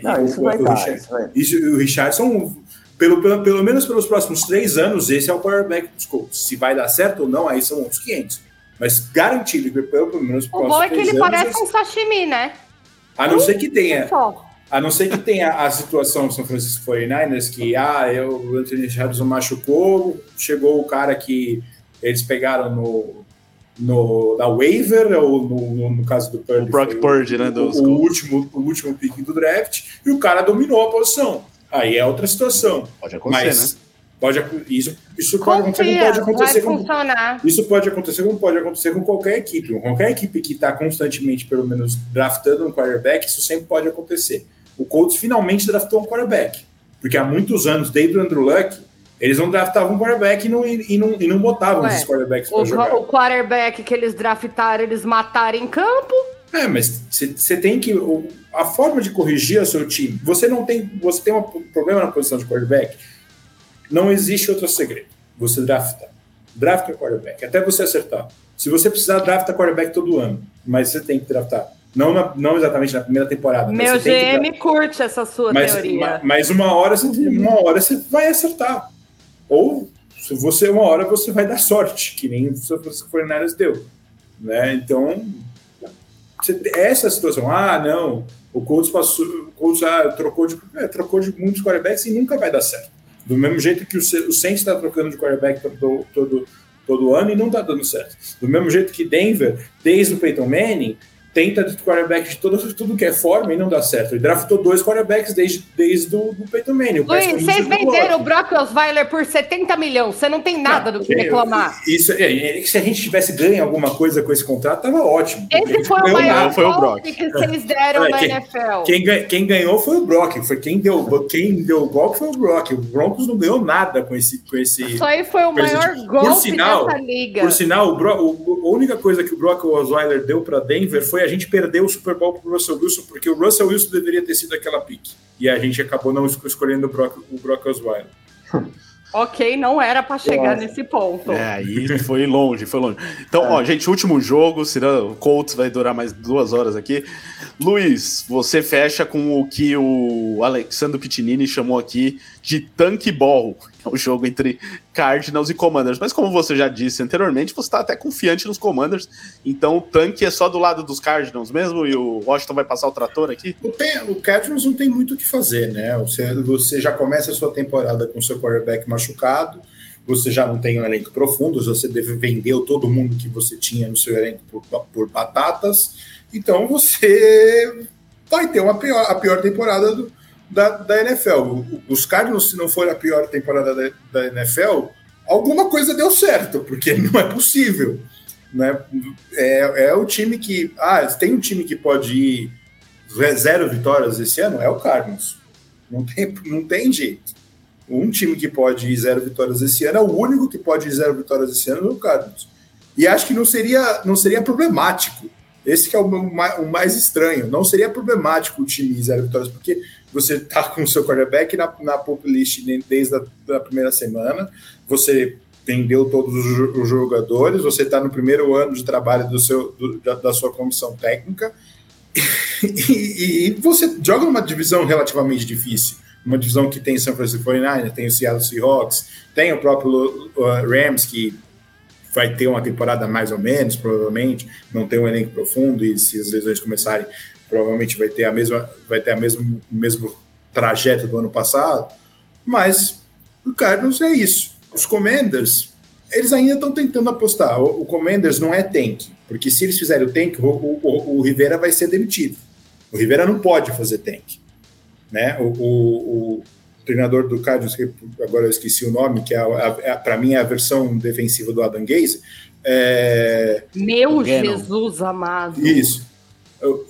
Não, isso, o, vai o, dar, Richard, isso, vai. isso o Richardson pelo, pelo, pelo menos pelos próximos três anos, esse é o quarterback dos Colts. Se vai dar certo ou não, aí são uns 500. Mas garantido que pelo, pelo menos O bom é que ele anos, parece um sashimi, né? A não ser que tenha. A não ser que tenha a situação do São Francisco 49ers que, ah, eu, o Anthony Richardson machucou, chegou o cara que eles pegaram no, no, na waiver, ou no, no caso do Purdy. O Brock Purdy, né? O, o, último, o último pick do draft, e o cara dominou a posição. Aí é outra situação. Pode acontecer, Mas, né? Pode, isso isso pode acontecer, pode acontecer com, isso pode acontecer como pode acontecer com qualquer equipe. Qualquer equipe que está constantemente, pelo menos, draftando um quarterback, isso sempre pode acontecer. O Colts finalmente draftou um quarterback. Porque há muitos anos, desde o Andrew Luck, eles não draftavam um quarterback e não, e não, e não botavam Ué, esses quarterbacks para jogar. O quarterback que eles draftaram, eles mataram em campo. É, mas você tem que. A forma de corrigir o seu time. Você não tem. Você tem um problema na posição de quarterback. Não existe outro segredo. Você drafta. Drafta quarterback. Até você acertar. Se você precisar, drafta quarterback todo ano. Mas você tem que draftar. Não, na, não exatamente na primeira temporada. Meu GM curte essa sua mas, teoria. Mas uma hora, uma hora você vai acertar. Ou se você uma hora você vai dar sorte, que nem o Fernandes deu. Né? Então, essa situação, ah, não, o Colts passou, o Colts ah, trocou, de, é, trocou de muitos quarterbacks e nunca vai dar certo. Do mesmo jeito que o, o Saints está trocando de quarterback todo, todo, todo ano e não está dando certo. Do mesmo jeito que Denver, desde o Peyton Manning, tenta de quarterback de todo, tudo que é forma e não dá certo. Ele draftou dois quarterbacks desde, desde o do Peyton Manning. Luiz, vocês venderam o Brock Osweiler por 70 milhões. Você não tem nada não, do que reclamar. Isso, é, é, se a gente tivesse ganho alguma coisa com esse contrato, tava ótimo. Esse foi o maior foi o Brock. que vocês deram é, na quem, NFL. Quem, quem, ganhou foi o Brock. Foi quem deu, quem deu o golpe foi o Brock. O Broncos não ganhou nada com esse. Com esse Isso aí foi o maior golpe por sinal, dessa liga. Por sinal, o Bro, o, a única coisa que o Brock Osweiler deu para Denver foi a gente perder o Super Bowl para o Russell Wilson, porque o Russell Wilson deveria ter sido aquela pique. E a gente acabou não escolhendo o Brock, o Brock Osweiler. Ok, não era para chegar Nossa. nesse ponto. É, aí foi longe, foi longe. Então, é. ó, gente, último jogo, senão o Colts vai durar mais duas horas aqui. Luiz, você fecha com o que o Alexandre Pitinini chamou aqui de tanque ball, é o jogo entre Cardinals e Commanders. Mas como você já disse anteriormente, você está até confiante nos Commanders, então o tanque é só do lado dos Cardinals mesmo e o Washington vai passar o trator aqui? O, Cardinals não tem muito o que fazer, né? Você, já começa a sua temporada com seu quarterback machucado, você já não tem um elenco profundo, você deve vender todo mundo que você tinha no seu elenco por, por batatas, então você vai ter uma pior, a pior temporada do, da, da NFL. Os Cardinals, se não for a pior temporada da, da NFL, alguma coisa deu certo, porque não é possível. Né? É, é o time que. Ah, tem um time que pode ir zero vitórias esse ano? É o Cardinals. Não tem, não tem jeito. Um time que pode ir zero vitórias esse ano é o único que pode ir zero vitórias esse ano é o Cardinals. E acho que não seria, não seria problemático. Esse que é o, o mais estranho. Não seria problemático o time ir zero vitórias, porque você está com o seu quarterback na, na pop list desde a da primeira semana, você vendeu todos os jogadores, você está no primeiro ano de trabalho do seu, do, da, da, sua comissão técnica, e, e, você joga numa divisão relativamente difícil uma divisão que tem São Francisco 49ers, tem o Seattle Seahawks, tem o próprio uh, Rams, que vai ter uma temporada mais ou menos, provavelmente, não tem um elenco profundo, e se as lesões começarem, provavelmente vai ter a mesma, vai ter a mesmo, o mesmo trajeto do ano passado, mas o Cardinals é isso. Os Commanders, eles ainda estão tentando apostar. O, o, Commanders não é tank, porque se eles fizerem o tank, o, o, o Rivera vai ser demitido. O Rivera não pode fazer tank né? O, o, o treinador do Cardinals, agora eu esqueci o nome, que é, é para mim é a versão defensiva do Adam Gaze. É... Meu Jesus amado. Isso.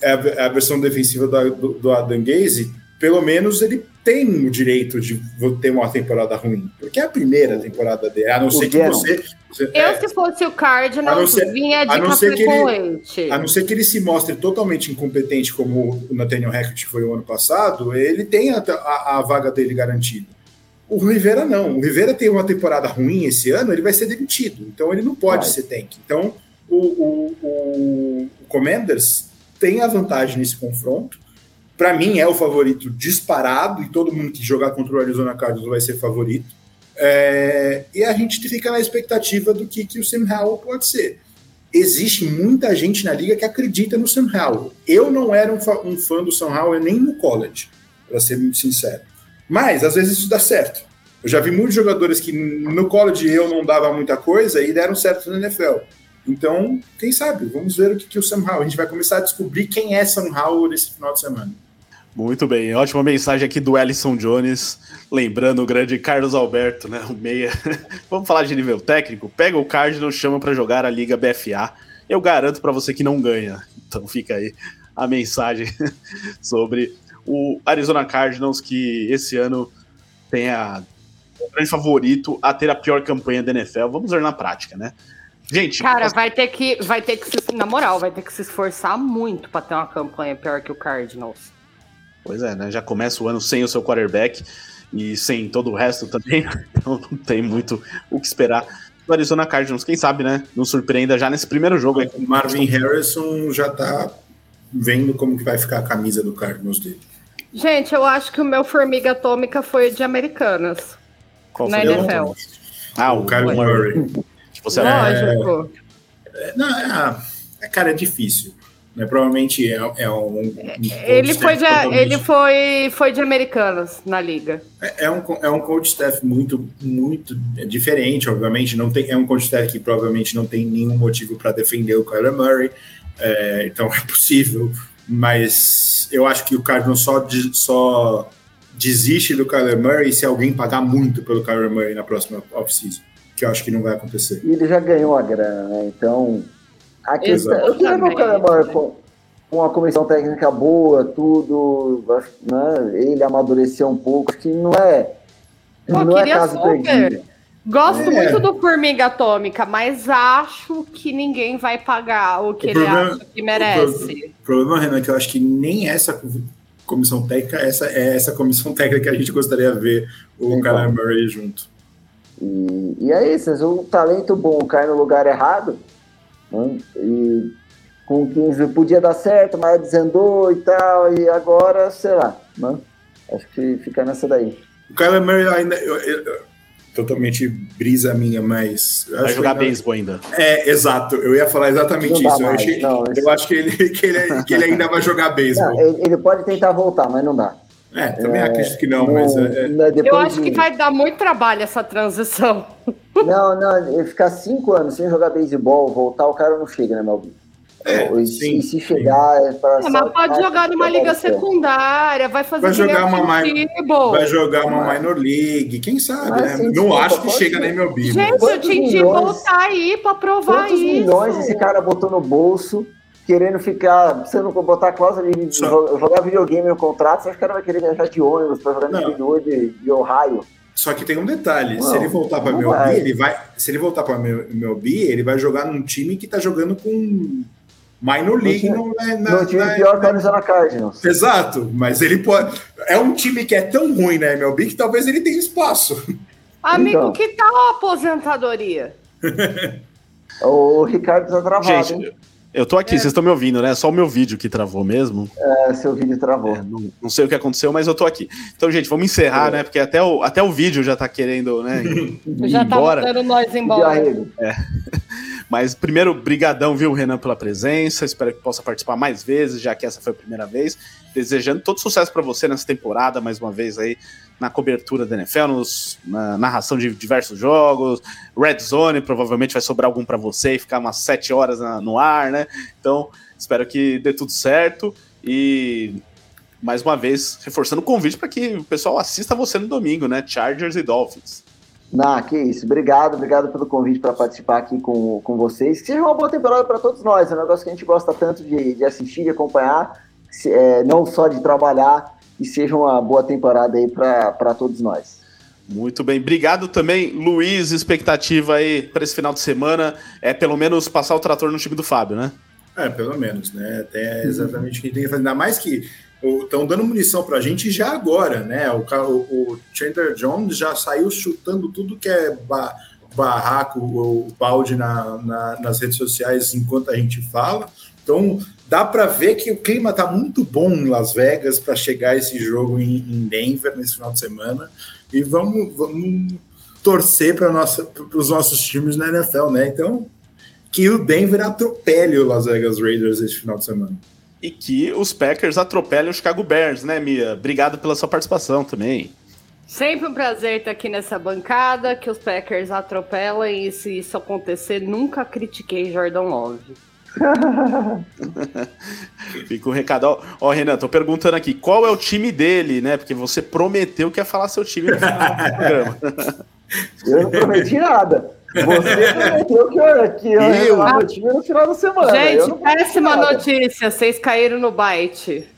É a, é a versão defensiva do, do, do Adam Gaze, pelo menos ele tem o direito de ter uma temporada ruim, porque é a primeira temporada dele, a não ser que você, você. Eu, é, se fosse o Cardinals, ser, vinha de café com ele, leite. A não ser que ele se mostre totalmente incompetente, como o Nathaniel Hackett foi o ano passado, ele tem a, a, a vaga dele garantida. O Rivera não. O Rivera tem uma temporada ruim esse ano, ele vai ser demitido. Então ele não pode vai. ser tank. Então o, o, o Commanders tem a vantagem nesse confronto para mim é o favorito disparado e todo mundo que jogar contra o Arizona Cardinals vai ser favorito. É, e a gente fica na expectativa do que, que o Sam Howell pode ser. Existe muita gente na liga que acredita no Sam Howell. Eu não era um, um fã do Sam Howell nem no college, para ser muito sincero. Mas às vezes isso dá certo. Eu já vi muitos jogadores que no college eu não dava muita coisa e deram certo na NFL. Então, quem sabe? Vamos ver o que, que o Sam Howell. A gente vai começar a descobrir quem é Sam Howell nesse final de semana. Muito bem, ótima mensagem aqui do Ellison Jones, lembrando o grande Carlos Alberto, né, o meia. Vamos falar de nível técnico? Pega o Cardinals, chama para jogar a Liga BFA. Eu garanto para você que não ganha. Então fica aí a mensagem sobre o Arizona Cardinals que esse ano tem a o grande favorito a ter a pior campanha da NFL. Vamos ver na prática, né? Gente, cara, posso... vai ter que vai ter que se, na moral, vai ter que se esforçar muito para ter uma campanha pior que o Cardinals. Pois é, né? Já começa o ano sem o seu quarterback e sem todo o resto também, então não tem muito o que esperar do Arizona Cardinals. Quem sabe, né? Nos surpreenda já nesse primeiro jogo. O Marvin Harrison já tá vendo como que vai ficar a camisa do Cardinals dele. Gente, eu acho que o meu formiga atômica foi de Americanas. Qual na foi? NFL. Ah, o Kyle Murray. Você Lógico. É, não, é, é, cara, é difícil. Né? Provavelmente é, é um, um ele foi de, ele foi foi de americanos na liga. É, é, um é um coach staff muito muito diferente, obviamente não tem é um coach staff que provavelmente não tem nenhum motivo para defender o Kyler Murray, é, então é possível, mas eu acho que o Cardinals só só desiste do Kyler Murray se alguém pagar muito pelo Kyler Murray na próxima offseason, que eu acho que não vai acontecer. E ele já ganhou a grana, né? então a questão, eu queria ver o Kahneman com, uma comissão técnica boa, tudo, né? ele amadureceu um pouco, acho que não é, Pô, não é caso perdido. Gosto é. muito do Formiga Atômica, mas acho que ninguém vai pagar o que o ele problema, acha que merece. O problema, Renan, é que eu acho que nem essa comissão técnica, essa é essa comissão técnica que a gente gostaria de ver o então, Kyler Murray junto. E, e é isso, um talento bom cai no lugar errado, né? E com 15 podia dar certo, mas desandou e tal, e agora, sei lá, né? Acho que fica nessa daí. O Kyler Murray ainda. Eu, eu, eu, totalmente brisa minha, mas. Vai jogar ainda... beisebol ainda. É, exato. Eu ia falar exatamente isso. Mais, eu, achei, não, eu acho que ele, que, ele, que ele ainda vai jogar beisebol. Ele, ele pode tentar voltar, mas não dá. É, também é, acredito que não, mas. É, é... Eu acho de... que vai dar muito trabalho essa transição. Não, não, ficar cinco anos sem jogar beisebol, voltar, o cara não chega, né, Malvin? É, e sim, se chegar é para. É, mas pode jogar numa liga secundária, vai fazer. Vai jogar uma minor, vai jogar uma minor league, quem sabe, né? Sim, não acho que chega na MLB. Gente, o Tintin voltar aí para provar quantos isso. milhões esse cara botou no bolso? Querendo ficar, você não botar cláusula de Só... jogar videogame no contrato, você acha que o cara vai querer viajar de ônibus para jogar no interior de, de Ohio? Só que tem um detalhe, não, se ele voltar para meu B, ele vai, se ele voltar para meu, meu B, ele vai jogar num time que tá jogando com minor league no time, na, no time na, pior na, que a Arizona Cardinals. Exato, mas ele pode, é um time que é tão ruim na MLB que talvez ele tenha espaço. Amigo, então. que tal a aposentadoria? o Ricardo tá travado. Gente, eu tô aqui, é. vocês estão me ouvindo, né? Só o meu vídeo que travou mesmo. É, seu vídeo travou. É, não, não, sei o que aconteceu, mas eu tô aqui. Então, gente, vamos encerrar, é. né? Porque até o, até o vídeo já tá querendo, né? já tá mandando nós embora. É. Mas primeiro, brigadão, viu, Renan, pela presença. Espero que possa participar mais vezes, já que essa foi a primeira vez. Desejando todo sucesso para você nessa temporada, mais uma vez aí na cobertura da NFL, nos, na narração de diversos jogos, Red Zone, provavelmente vai sobrar algum para você e ficar umas sete horas na, no ar, né? Então, espero que dê tudo certo e mais uma vez reforçando o convite para que o pessoal assista você no domingo, né? Chargers e Dolphins. Não, que isso. Obrigado, obrigado pelo convite para participar aqui com, com vocês. Que seja uma boa temporada para todos nós. É um negócio que a gente gosta tanto de, de assistir, de acompanhar, é, não só de trabalhar e seja uma boa temporada aí para todos nós. Muito bem, obrigado também, Luiz. Expectativa aí para esse final de semana é pelo menos passar o trator no time do Fábio, né? É, pelo menos, né? Até exatamente o que a gente tem que fazer. Ainda mais que estão dando munição para a gente já agora, né? O, o, o, Chandler Jones já saiu chutando tudo que é ba, barraco, o balde na, na, nas redes sociais enquanto a gente fala. Então, dá para ver que o clima está muito bom em Las Vegas para chegar esse jogo em, em, Denver nesse final de semana. E vamos, vamos torcer para os nossos times na NFL, né? Então, que o Denver atropele o Las Vegas Raiders esse final de semana. E que os Packers atropelem o Chicago Bears, né, Mia? Obrigado pela sua participação também. Sempre um prazer estar aqui nessa bancada, que os Packers atropelem e se isso acontecer, nunca critiquei Jordan Love. Fica o um recado. Ó, ó, Renan, tô perguntando aqui, qual é o time dele, né? Porque você prometeu que ia falar seu time no final do programa. Eu não prometi nada. Você prometeu que eu, que eu ia falar meu time no final da semana. Gente, péssima notícia, vocês caíram no bite.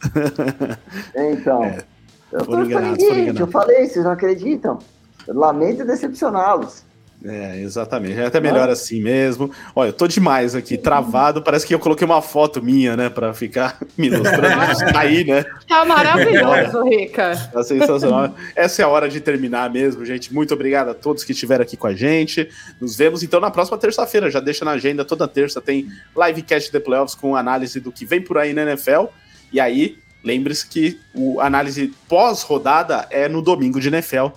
Então. É, eu, tô enganados, eu falei, vocês não acreditam. Eu lamento decepcioná-los. É, exatamente. É até melhor ah. assim mesmo. Olha, eu tô demais aqui, travado. Parece que eu coloquei uma foto minha, né, pra ficar me mostrando aí, né? Tá maravilhoso, Rica. Tá sensacional. Essa é a hora de terminar mesmo, gente. Muito obrigado a todos que estiveram aqui com a gente. Nos vemos então na próxima terça-feira. Já deixa na agenda, toda terça tem livecast de playoffs com análise do que vem por aí na NFL. E aí, lembre-se que a análise pós-rodada é no domingo de NFL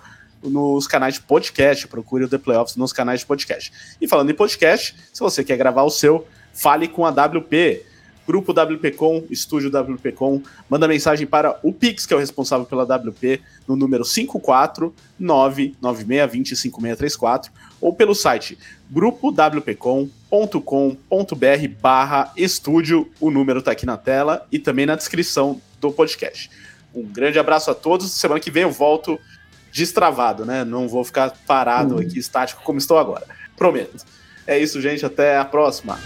nos canais de podcast, procure o The Playoffs nos canais de podcast. E falando em podcast, se você quer gravar o seu, fale com a WP. Grupo WPcom, Estúdio WPcom, manda mensagem para o Pix, que é o responsável pela WP, no número 54996205634, ou pelo site grupowpcom.com.br barra estúdio, o número está aqui na tela e também na descrição do podcast. Um grande abraço a todos, semana que vem eu volto destravado, né? Não vou ficar parado uhum. aqui, estático, como estou agora. Prometo. É isso, gente. Até a próxima.